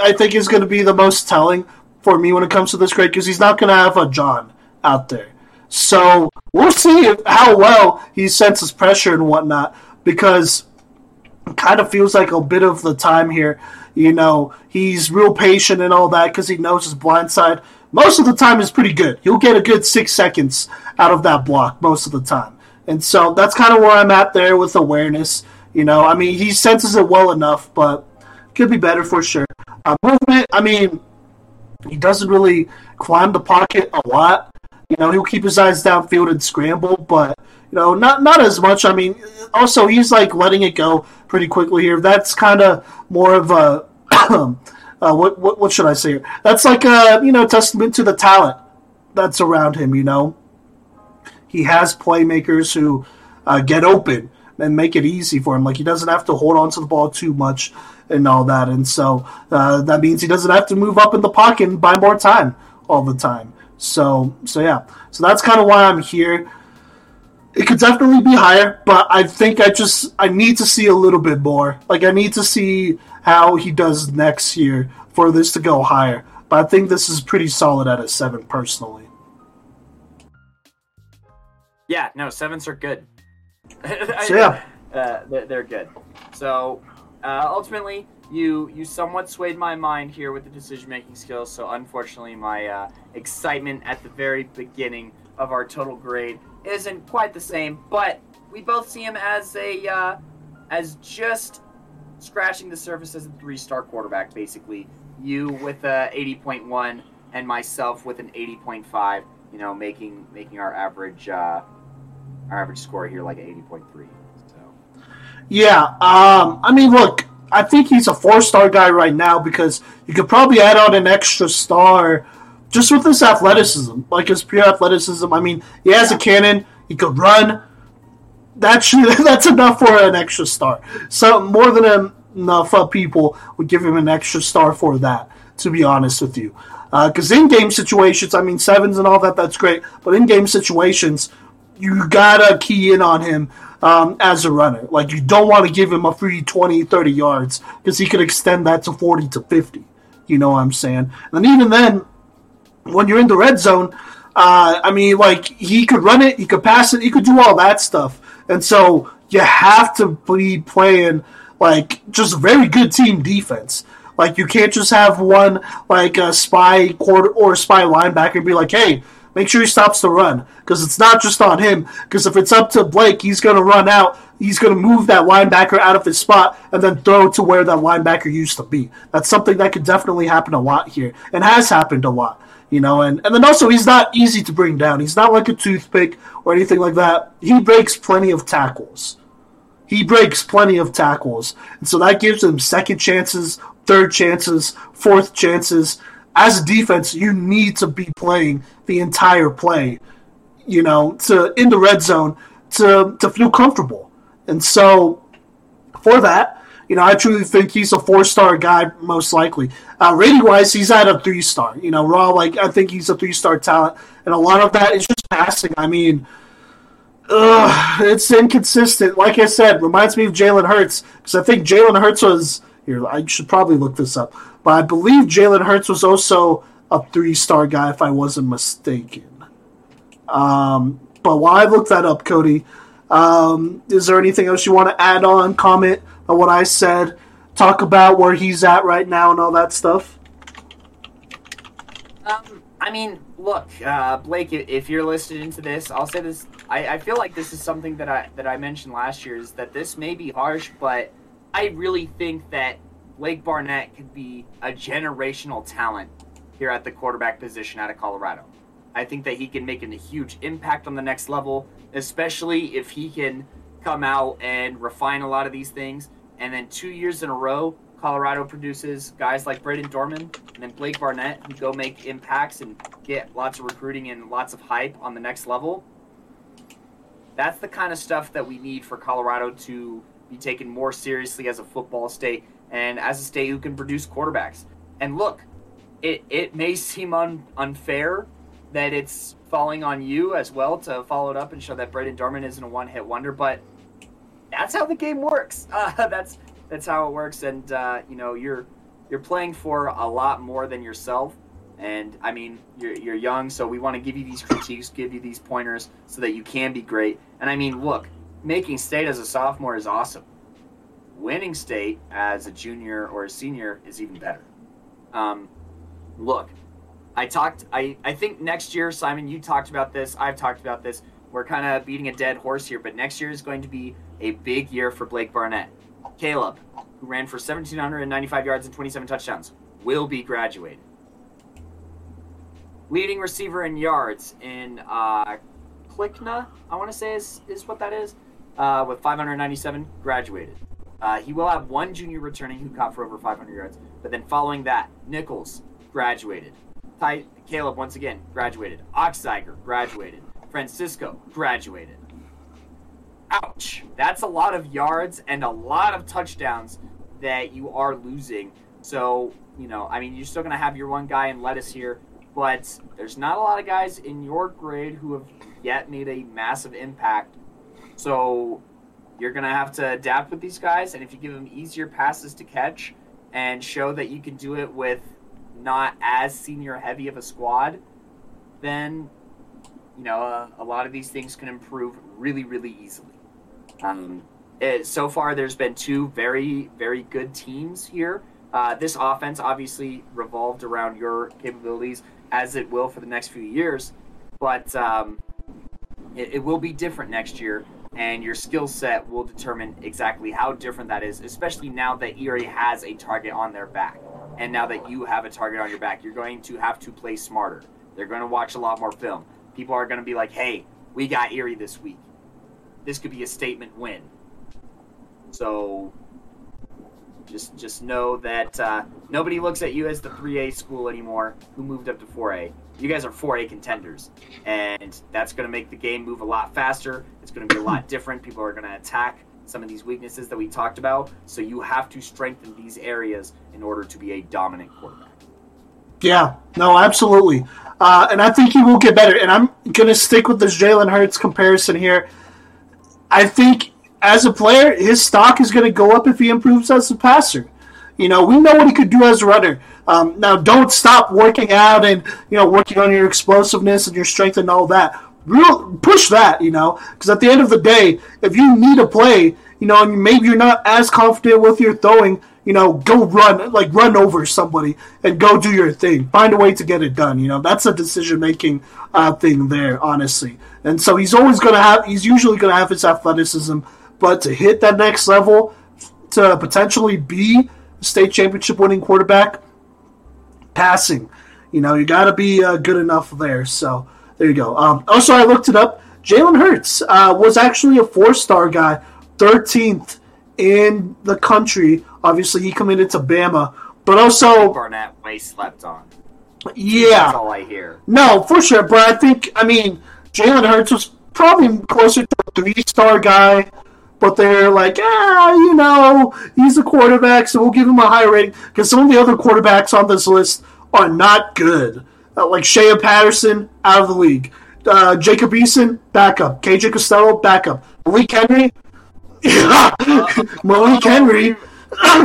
I think is going to be the most telling for me when it comes to this grade because he's not going to have a John out there. So we'll see how well he senses pressure and whatnot because it kind of feels like a bit of the time here. You know, he's real patient and all that because he knows his blind side. Most of the time is pretty good. He'll get a good six seconds out of that block most of the time. And so that's kind of where I'm at there with awareness. You know, I mean, he senses it well enough, but could be better for sure. Uh, movement, I mean, he doesn't really climb the pocket a lot. You know, he'll keep his eyes downfield and scramble, but you know, not not as much. I mean, also he's like letting it go pretty quickly here. That's kind of more of a uh, what, what what should I say? Here? That's like a you know testament to the talent that's around him. You know, he has playmakers who uh, get open and make it easy for him. Like he doesn't have to hold on to the ball too much and all that. And so uh, that means he doesn't have to move up in the pocket and buy more time all the time. So so yeah. So that's kind of why I'm here. It could definitely be higher, but I think I just I need to see a little bit more. Like I need to see how he does next year for this to go higher. But I think this is pretty solid at a seven personally. Yeah, no, sevens are good. yeah, uh, they're good. So uh, ultimately, you you somewhat swayed my mind here with the decision making skills. So unfortunately, my uh, excitement at the very beginning of our total grade isn't quite the same. But we both see him as a uh, as just scratching the surface as a three star quarterback, basically. You with a 80.1 and myself with an 80.5. You know, making making our average uh, our average score here like 80.3. So Yeah, um, I mean, look, I think he's a four star guy right now because you could probably add on an extra star just with his athleticism, like his pure athleticism. I mean, he has a cannon, he could run. That's that's enough for an extra star. So more than enough uh, people would give him an extra star for that. To be honest with you, because uh, in game situations, I mean sevens and all that, that's great. But in game situations, you gotta key in on him um, as a runner. Like you don't want to give him a free 20, 30 yards because he could extend that to 40 to 50. You know what I'm saying? And even then, when you're in the red zone, uh, I mean, like he could run it, he could pass it, he could do all that stuff. And so you have to be playing like just very good team defense. Like you can't just have one like a spy quarter or a spy linebacker be like, hey, make sure he stops the run because it's not just on him. Because if it's up to Blake, he's going to run out. He's going to move that linebacker out of his spot and then throw to where that linebacker used to be. That's something that could definitely happen a lot here and has happened a lot. You know, and, and then also he's not easy to bring down. He's not like a toothpick or anything like that. He breaks plenty of tackles. He breaks plenty of tackles. And so that gives him second chances, third chances, fourth chances. As a defense, you need to be playing the entire play, you know, to in the red zone to to feel comfortable. And so for that, you know, I truly think he's a four star guy, most likely. Uh, rating wise, he's at a three star. You know, raw like I think he's a three star talent, and a lot of that is just passing. I mean, ugh, it's inconsistent. Like I said, reminds me of Jalen Hurts because I think Jalen Hurts was here. I should probably look this up, but I believe Jalen Hurts was also a three star guy, if I wasn't mistaken. Um, but while I look that up, Cody, um, is there anything else you want to add on, comment on what I said, talk about where he's at right now and all that stuff? Um, I mean, look, uh, Blake, if you're listening to this, I'll say this. I, I feel like this is something that I that I mentioned last year is that this may be harsh, but I really think that Blake Barnett could be a generational talent here at the quarterback position out of Colorado. I think that he can make a huge impact on the next level, especially if he can come out and refine a lot of these things. And then two years in a row, Colorado produces guys like Brayden Dorman and then Blake Barnett who go make impacts and get lots of recruiting and lots of hype on the next level. That's the kind of stuff that we need for Colorado to be taken more seriously as a football state and as a state who can produce quarterbacks. And look, it, it may seem un, unfair that it's falling on you as well to follow it up and show that Brayden Dorman isn't a one hit wonder, but that's how the game works. Uh, that's that's how it works, and uh, you know you're you're playing for a lot more than yourself. And I mean, you're you're young, so we want to give you these critiques, give you these pointers, so that you can be great. And I mean, look, making state as a sophomore is awesome. Winning state as a junior or a senior is even better. Um, look, I talked. I I think next year, Simon, you talked about this. I've talked about this. We're kind of beating a dead horse here, but next year is going to be a big year for Blake Barnett. Caleb, who ran for 1,795 yards and 27 touchdowns, will be graduated. Leading receiver in yards in uh, I want to say is, is what that is, uh, with 597, graduated. Uh, he will have one junior returning who caught for over 500 yards, but then following that, Nichols graduated. Ty- Caleb once again graduated. Oxiger graduated. Francisco graduated. Ouch. That's a lot of yards and a lot of touchdowns that you are losing. So, you know, I mean, you're still going to have your one guy in lettuce here, but there's not a lot of guys in your grade who have yet made a massive impact. So, you're going to have to adapt with these guys, and if you give them easier passes to catch and show that you can do it with not as senior heavy of a squad, then you know a lot of these things can improve really, really easily. Um, it, so far, there's been two very, very good teams here. Uh, this offense obviously revolved around your capabilities, as it will for the next few years, but um, it, it will be different next year, and your skill set will determine exactly how different that is, especially now that Erie has a target on their back. And now that you have a target on your back, you're going to have to play smarter. They're going to watch a lot more film. People are going to be like, hey, we got Erie this week this could be a statement win. So just just know that uh, nobody looks at you as the 3A school anymore who moved up to 4A. You guys are 4A contenders, and that's going to make the game move a lot faster. It's going to be a lot different. People are going to attack some of these weaknesses that we talked about. So you have to strengthen these areas in order to be a dominant quarterback. Yeah, no, absolutely. Uh, and I think he will get better. And I'm going to stick with this Jalen Hurts comparison here. I think as a player, his stock is going to go up if he improves as a passer. You know, we know what he could do as a runner. Um, now, don't stop working out and you know working on your explosiveness and your strength and all that. Real push that, you know, because at the end of the day, if you need a play you know, and maybe you're not as confident with your throwing, you know, go run, like run over somebody and go do your thing. Find a way to get it done. You know, that's a decision making uh, thing there, honestly. And so he's always to have, he's usually to have his athleticism, but to hit that next level, to potentially be state championship winning quarterback, passing, you know, you got to be uh, good enough there. So there you go. Um, also, I looked it up. Jalen Hurts uh, was actually a four star guy, 13th in the country. Obviously, he committed to Bama, but also Barnett way slept on. Yeah, that's all I hear. No, for sure. But I think I mean Jalen Hurts was probably closer to a three star guy. But they're like, ah, you know, he's a quarterback, so we'll give him a high rating. Because some of the other quarterbacks on this list are not good. Uh, like Shea Patterson, out of the league. Uh, Jacob Eason, backup. KJ Costello, backup. Malik Henry, Malik Henry.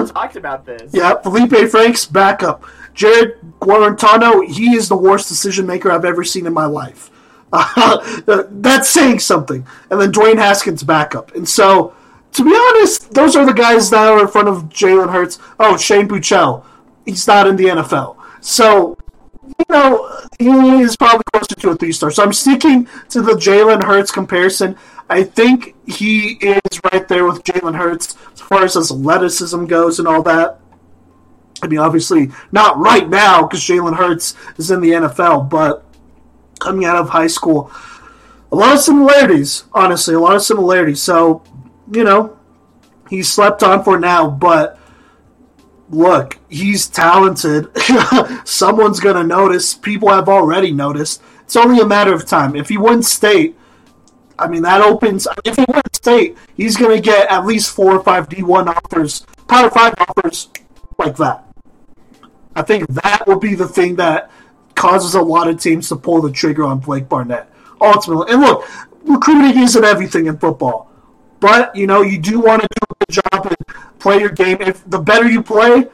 talked about this. Yeah, Felipe Franks, backup. Jarrett Guarantano, he is the worst decision maker I've ever seen in my life. That's saying something. And then Dwayne Haskins, backup. And so, to be honest, those are the guys that are in front of Jalen Hurts. Oh, Shane Buechele, he's not in the NFL. So, you know, he is probably closer to a three star. So I'm sticking to the Jalen Hurts comparison. I think he is right there with Jalen Hurts as far as athleticism goes and all that. I mean, obviously not right now because Jalen Hurts is in the NFL, but coming out of high school, a lot of similarities. Honestly, a lot of similarities. So, you know, he's slept on for now, but look, he's talented. Someone's going to notice. People have already noticed. It's only a matter of time. If he wins state, I mean, that opens. If he wins state, he's going to get at least four or five D1 offers, Power 5 offers like that. I think that will be the thing that causes a lot of teams to pull the trigger on Blake Barnett. Ultimately. And look, recruiting isn't everything in football. But, you know, you do want to do a good job and play your game. If the better you play,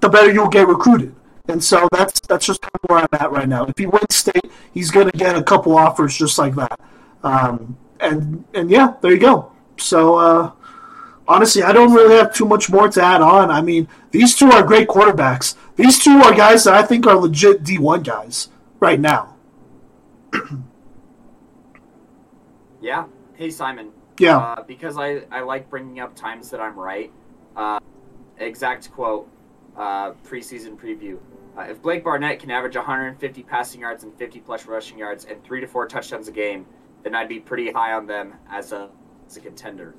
the better you'll get recruited. And so that's that's just kind of where I'm at right now. If he wins state, he's going to get a couple offers just like that. Um, and and yeah, there you go. So uh, honestly, I don't really have too much more to add on. I mean, these two are great quarterbacks. These two are guys that I think are legit D1 guys right now. yeah. Hey, Simon. Yeah. Uh, because I, I like bringing up times that I'm right. Uh, exact quote, uh, preseason preview. Uh, if Blake Barnett can average 150 passing yards and 50 plus rushing yards and three to four touchdowns a game, then I'd be pretty high on them as a as a contender.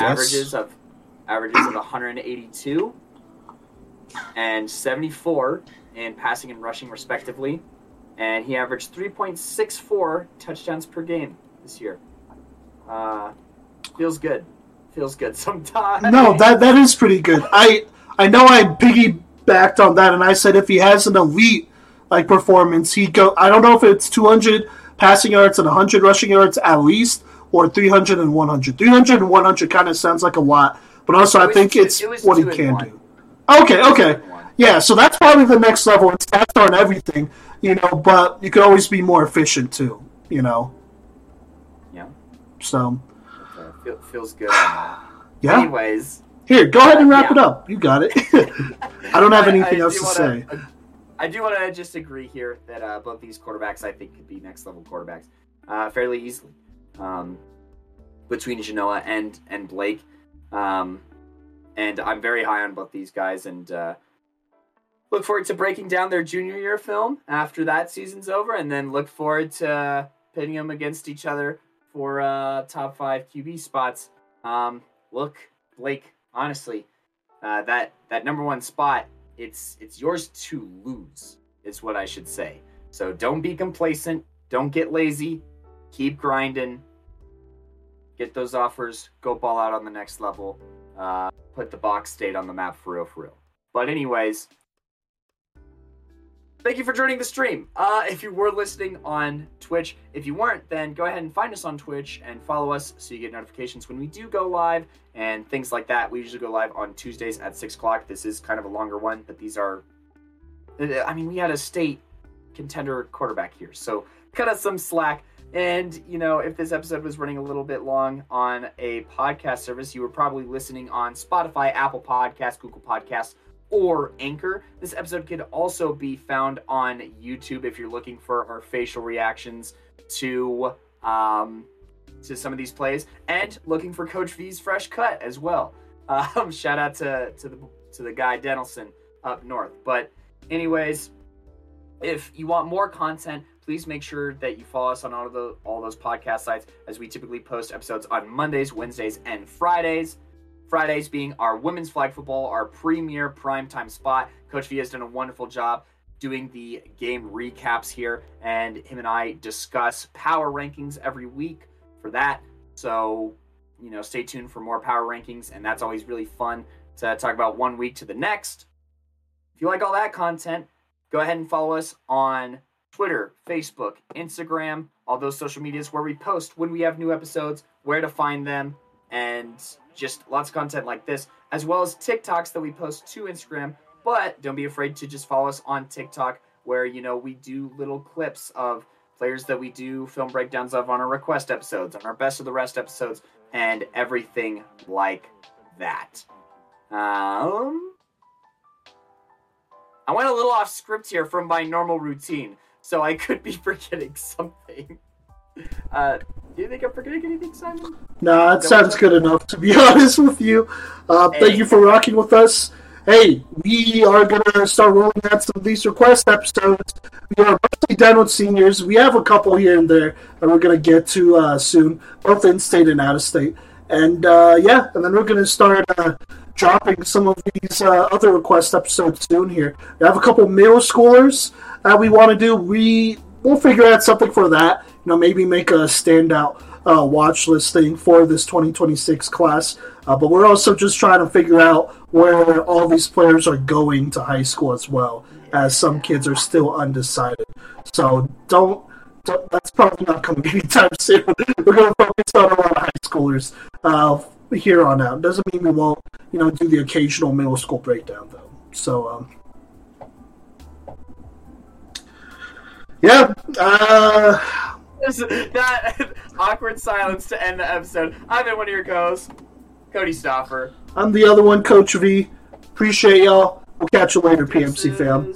Averages of averages of 182 and 74 in passing and rushing respectively, and he averaged 3.64 touchdowns per game this year. Uh, feels good. Feels good sometimes. No, that that is pretty good. I I know I piggybacked on that, and I said if he has an elite like performance, he go. I don't know if it's 200 passing yards and 100 rushing yards at least, or 300 and 100. 300 and 100 kind of sounds like a lot, but also I think it's it what he can one. do. Okay, okay. Yeah, so that's probably the next level. Stats aren't everything, you know, but you could always be more efficient too, you know. Yeah. So. feel, feels good. yeah. Anyways. Here, go ahead and wrap yeah. it up. You got it. I don't have anything I, I else to wanna, say. I do want to just agree here that uh, both these quarterbacks I think could be next level quarterbacks uh, fairly easily. Um, between Genoa and and Blake, um, and I'm very high on both these guys, and uh, look forward to breaking down their junior year film after that season's over, and then look forward to pitting them against each other for uh, top five QB spots. Um, look, Blake, honestly, uh, that that number one spot it's it's yours to lose is what I should say. So don't be complacent, don't get lazy, keep grinding, get those offers, go ball out on the next level, uh, put the box state on the map for real, for real. But anyways, thank you for joining the stream. Uh, if you were listening on Twitch, if you weren't, then go ahead and find us on Twitch and follow us so you get notifications when we do go live and things like that. We usually go live on Tuesdays at 6 o'clock. This is kind of a longer one, but these are. I mean, we had a state contender quarterback here, so cut us some slack. And, you know, if this episode was running a little bit long on a podcast service, you were probably listening on Spotify, Apple Podcasts, Google Podcasts, or Anchor. This episode could also be found on YouTube if you're looking for our facial reactions to um, to some of these plays, and looking for Coach V's fresh cut as well. Um, shout out to to the to the guy Denelson up north. But anyways, if you want more content, please make sure that you follow us on all of the all those podcast sites as we typically post episodes on Mondays, Wednesdays, and Fridays. Fridays being our women's flag football, our premier primetime spot. Coach V has done a wonderful job doing the game recaps here, and him and I discuss power rankings every week for that. So, you know, stay tuned for more power rankings, and that's always really fun to talk about one week to the next. If you like all that content, go ahead and follow us on Twitter, Facebook, Instagram, all those social medias where we post when we have new episodes, where to find them, and just lots of content like this, as well as TikToks that we post to Instagram. But don't be afraid to just follow us on TikTok, where you know we do little clips of players that we do film breakdowns of on our request episodes, on our best of the rest episodes, and everything like that. Um, I went a little off script here from my normal routine, so I could be forgetting something. Uh, do you think I'm forgetting anything, Simon? No, that sounds good enough, to be honest with you. Uh, Thank you for rocking with us. Hey, we are going to start rolling out some of these request episodes. We are mostly done with seniors. We have a couple here and there that we're going to get to uh, soon, both in state and out of state. And uh, yeah, and then we're going to start uh, dropping some of these uh, other request episodes soon here. We have a couple middle schoolers that we want to do. We we'll figure out something for that. You know, maybe make a standout uh, watch thing for this 2026 class. Uh, but we're also just trying to figure out where all these players are going to high school as well, as some kids are still undecided. So don't. don't that's probably not coming anytime soon. We're going to focus on a lot of high schoolers uh, here on out. Doesn't mean we won't, you know, do the occasional middle school breakdown though. So, um, yeah. Uh, that awkward silence to end the episode. I've been one of your co-hosts, Cody Stoffer. I'm the other one, Coach V. Appreciate y'all. We'll catch you later, PMC fam.